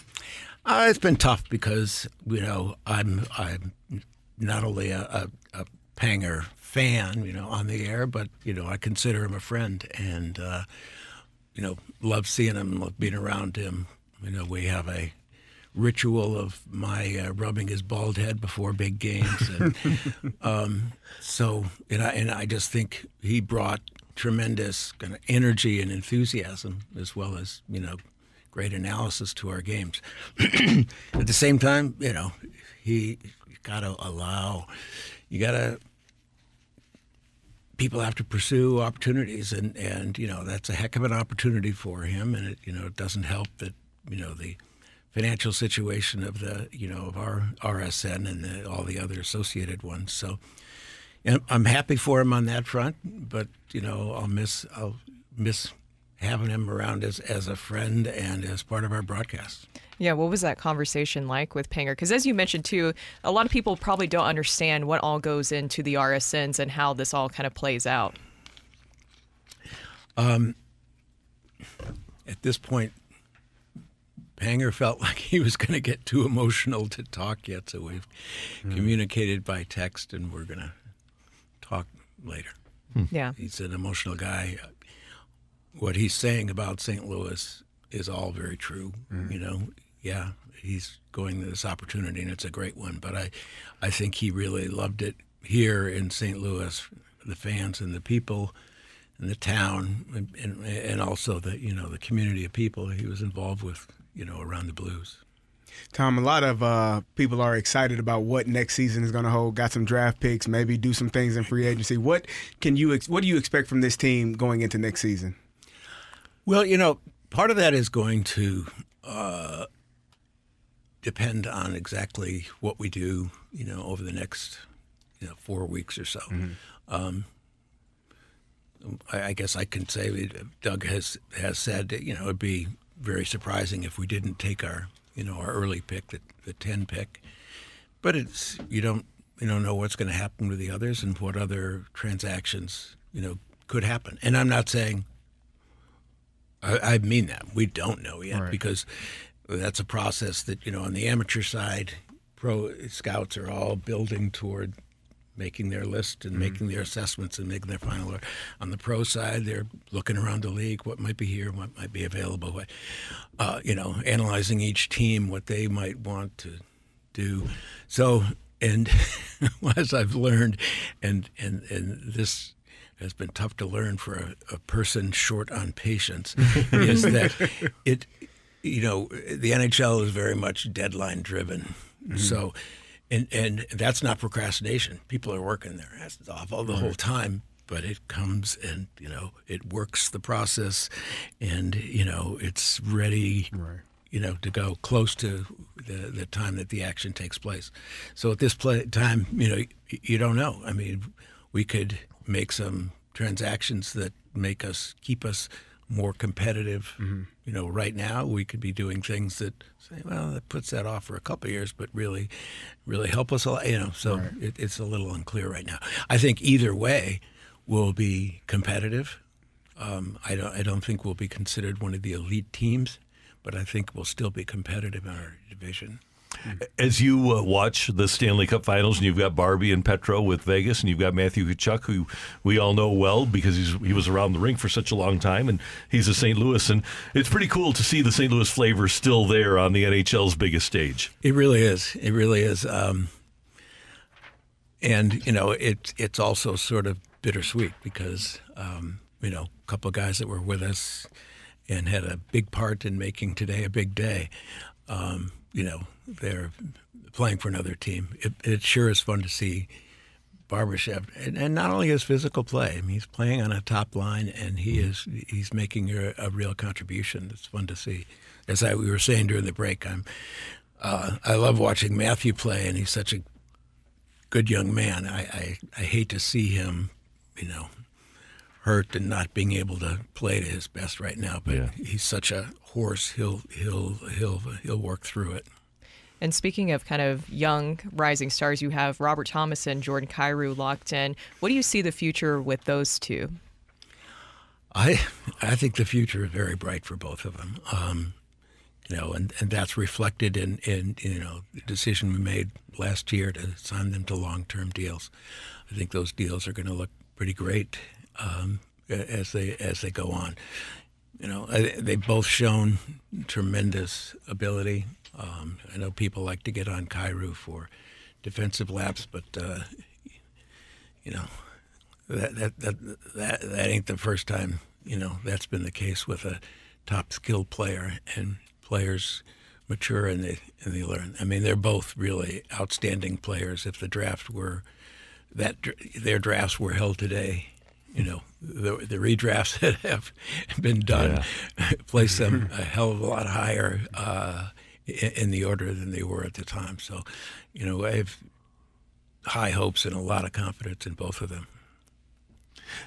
Uh, it's been tough because you know I'm I'm not only a, a, a Panger fan, you know, on the air, but you know I consider him a friend, and uh, you know love seeing him, love being around him. You know, we have a ritual of my uh, rubbing his bald head before big games, and um, so and I and I just think he brought tremendous kind of energy and enthusiasm as well as you know great analysis to our games. At the same time, you know, he got to allow, you got to, people have to pursue opportunities, and and you know that's a heck of an opportunity for him, and it you know it doesn't help that you know the financial situation of the you know of our RSN and the, all the other associated ones. So. I'm happy for him on that front, but you know I'll miss I'll miss having him around as as a friend and as part of our broadcast. Yeah, what was that conversation like with Panger? Because as you mentioned too, a lot of people probably don't understand what all goes into the RSNs and how this all kind of plays out. Um, at this point, Panger felt like he was going to get too emotional to talk yet, so we've communicated by text, and we're going to talk later. Yeah. He's an emotional guy. What he's saying about St. Louis is all very true. You know, yeah, he's going to this opportunity, and it's a great one. But I, I think he really loved it here in St. Louis, the fans and the people, and the town, and, and, and also the you know the community of people he was involved with, you know, around the Blues. Tom, a lot of uh, people are excited about what next season is going to hold. Got some draft picks, maybe do some things in free agency. What can you? Ex- what do you expect from this team going into next season? Well, you know, part of that is going to uh, depend on exactly what we do, you know, over the next, you know, four weeks or so. Um, I, I guess I can say that Doug has has said, that, you know, it'd be very surprising if we didn't take our, you know, our early pick, the, the ten pick. But it's you don't you don't know what's going to happen with the others and what other transactions you know could happen. And I'm not saying I, I mean that. We don't know yet Right. because that's a process that, you know, on the amateur side, pro scouts are all building toward making their list and making their assessments and making their final. order. On the pro side, they're looking around the league, what might be here, what might be available, what, uh, you know, analyzing each team, what they might want to do. So, and as I've learned, and, and, and this has been tough to learn for a, a person short on patience, is that it, you know, the NHL is very much deadline driven. Mm-hmm. So, and and that's not procrastination. People are working their asses off all the whole time. but it comes and you know it works the process, and you know it's ready. You know, to go close to the, the time that the action takes place. So at this play, time, you know, you, you don't know. I mean, we could make some transactions that make us keep us more competitive. You know, right now we could be doing things that say, well, that puts that off for a couple of years, but really, really help us a lot. You know, so it, it's a little unclear right now. I think either way, we'll be competitive. Um, I don't. I don't think we'll be considered one of the elite teams, but I think we'll still be competitive in our division. As you uh, watch the Stanley Cup Finals, and you've got Barbie and Petro with Vegas, and you've got Matthew Tkachuk, who we all know well because he was around the rink for such a long time, and he's a St. Louis, and it's pretty cool to see the St. Louis flavor still there on the NHL's biggest stage. It really is. It really is. Um, and you know, it it's also sort of bittersweet because um, you know a couple of guys that were with us and had a big part in making today a big day. Um, you know, they're playing for another team. It, it sure is fun to see Barbashev, and, and not only his physical play. I mean, he's playing on a top line, and he is he's making a, a real contribution. It's fun to see. As I we were saying during the break, I'm uh, I love watching Matthew play, and he's such a good young man. I, I, I hate to see him, you know, hurt and not being able to play to his best right now. But Yeah. he's such a horse. He'll he'll he'll he'll work through it. And speaking of kind of young rising stars, you have Robert Thomas and Jordan Kyrou locked in. What do you see the future with those two? I I think the future is very bright for both of them. Um, you know, and, and that's reflected in, in you know the decision we made last year to sign them to long term deals. I think those deals are going to look pretty great um, as they as they go on. You know, they've both shown tremendous ability. Um, I know people like to get on Kyrou for defensive laps, but uh, you know that that, that that that ain't the first time you know that's been the case with a top skilled player and players mature and they and they learn. I mean, they're both really outstanding players. If the draft were that their drafts were held today, you know, the the redrafts that have been done place them a hell of a lot higher uh, in, in the order than they were at the time. So, you know, I have high hopes and a lot of confidence in both of them.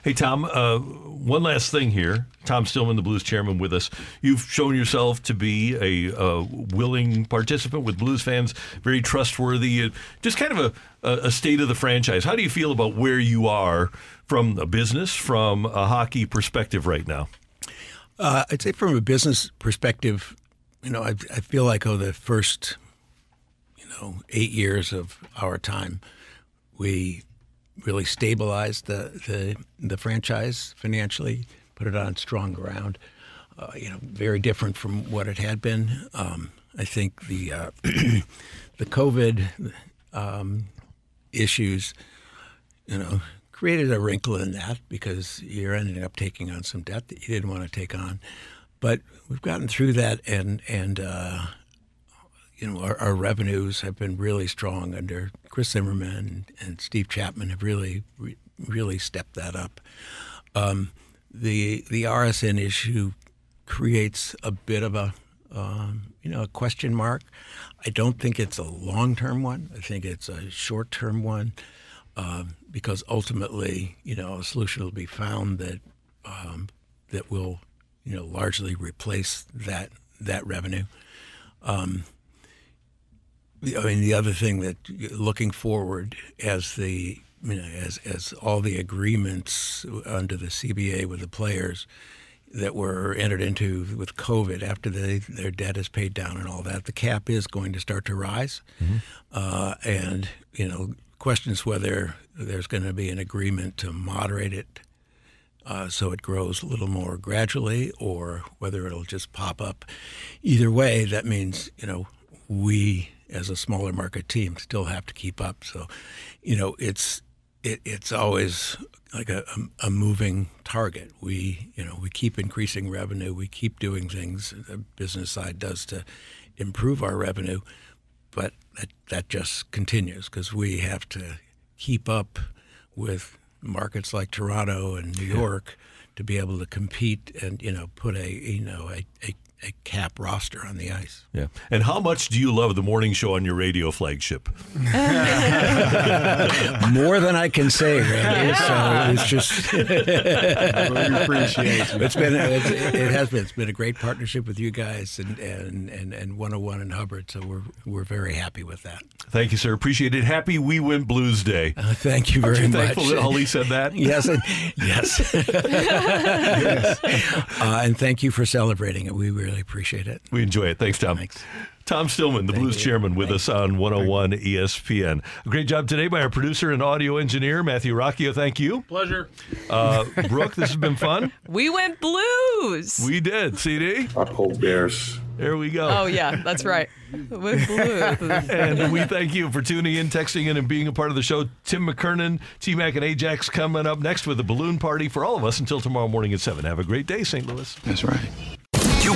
Hey, Tom, uh, one last thing here. Tom Stillman, the Blues chairman, with us. You've shown yourself to be a, uh willing participant with Blues fans, very trustworthy, uh, just kind of a, a state of the franchise. How do you feel about where you are from a business, from a hockey perspective right now? Uh, I'd say from a business perspective, you know, I, I feel like oh, the first, you know, eight years of our time, we really stabilized the the, the franchise financially, put it on strong ground. Uh, you know, very different from what it had been. Um, I think the uh, the COVID um, issues, you know, created a wrinkle in that because you're ending up taking on some debt that you didn't want to take on. But we've gotten through that, and and uh, you know our, our revenues have been really strong under Chris Zimmerman and Steve Chapman have really re- really stepped that up. Um, the the RSN issue creates a bit of a um, you know a question mark. I don't think it's a long term one. I think it's a short term one um, because ultimately you know a solution will be found that um, that will you know largely replace that that revenue. I mean, the other thing that looking forward as the you know, as as all the agreements under the CBA with the players that were entered into with COVID after they, their debt is paid down and all that, the cap is going to start to rise, uh, and you know, questions whether there's going to be an agreement to moderate it uh, so it grows a little more gradually, or whether it'll just pop up. Either way, that means you know we as a smaller market team still have to keep up. So, you know, it's it, it's always like a, a, a moving target. We you know we keep increasing revenue, we keep doing things the business side does to improve our revenue, but that that just continues because we have to keep up with markets like Toronto and New York to be able to compete and you know put a you know a, a, a cap roster on the ice. Yeah. And how much do you love the morning show on your radio flagship? More than I can say, Randy. So it's just We appreciate you. It's been it's, it has been it's been a great partnership with you guys and and and, and 101 and Hubbard. So we're we're very happy with that. Thank you, sir. Appreciate it. Happy We Win Blues Day. Uh, thank you very Aren't you much. Thankful that Holly said that. yes, and, yes. Uh, and thank you for celebrating it. We really appreciate it. We enjoy it. Thanks, Tom. Thanks. Tom Stillman, the Blues chairman, with us on 101 ESPN. A great job today by our producer and audio engineer, Matthew Rocchio. Thank you. Pleasure. Uh, Brooke, this has been fun. We went blues. We did, CD. Hope Bears. There we go. Oh yeah, that's right. With blues. and we thank you for tuning in, texting in, and being a part of the show. Tim McKernan, T Mac, and Ajax coming up next with a balloon party for all of us until tomorrow morning at 7. Have a great day, St. Louis. That's right.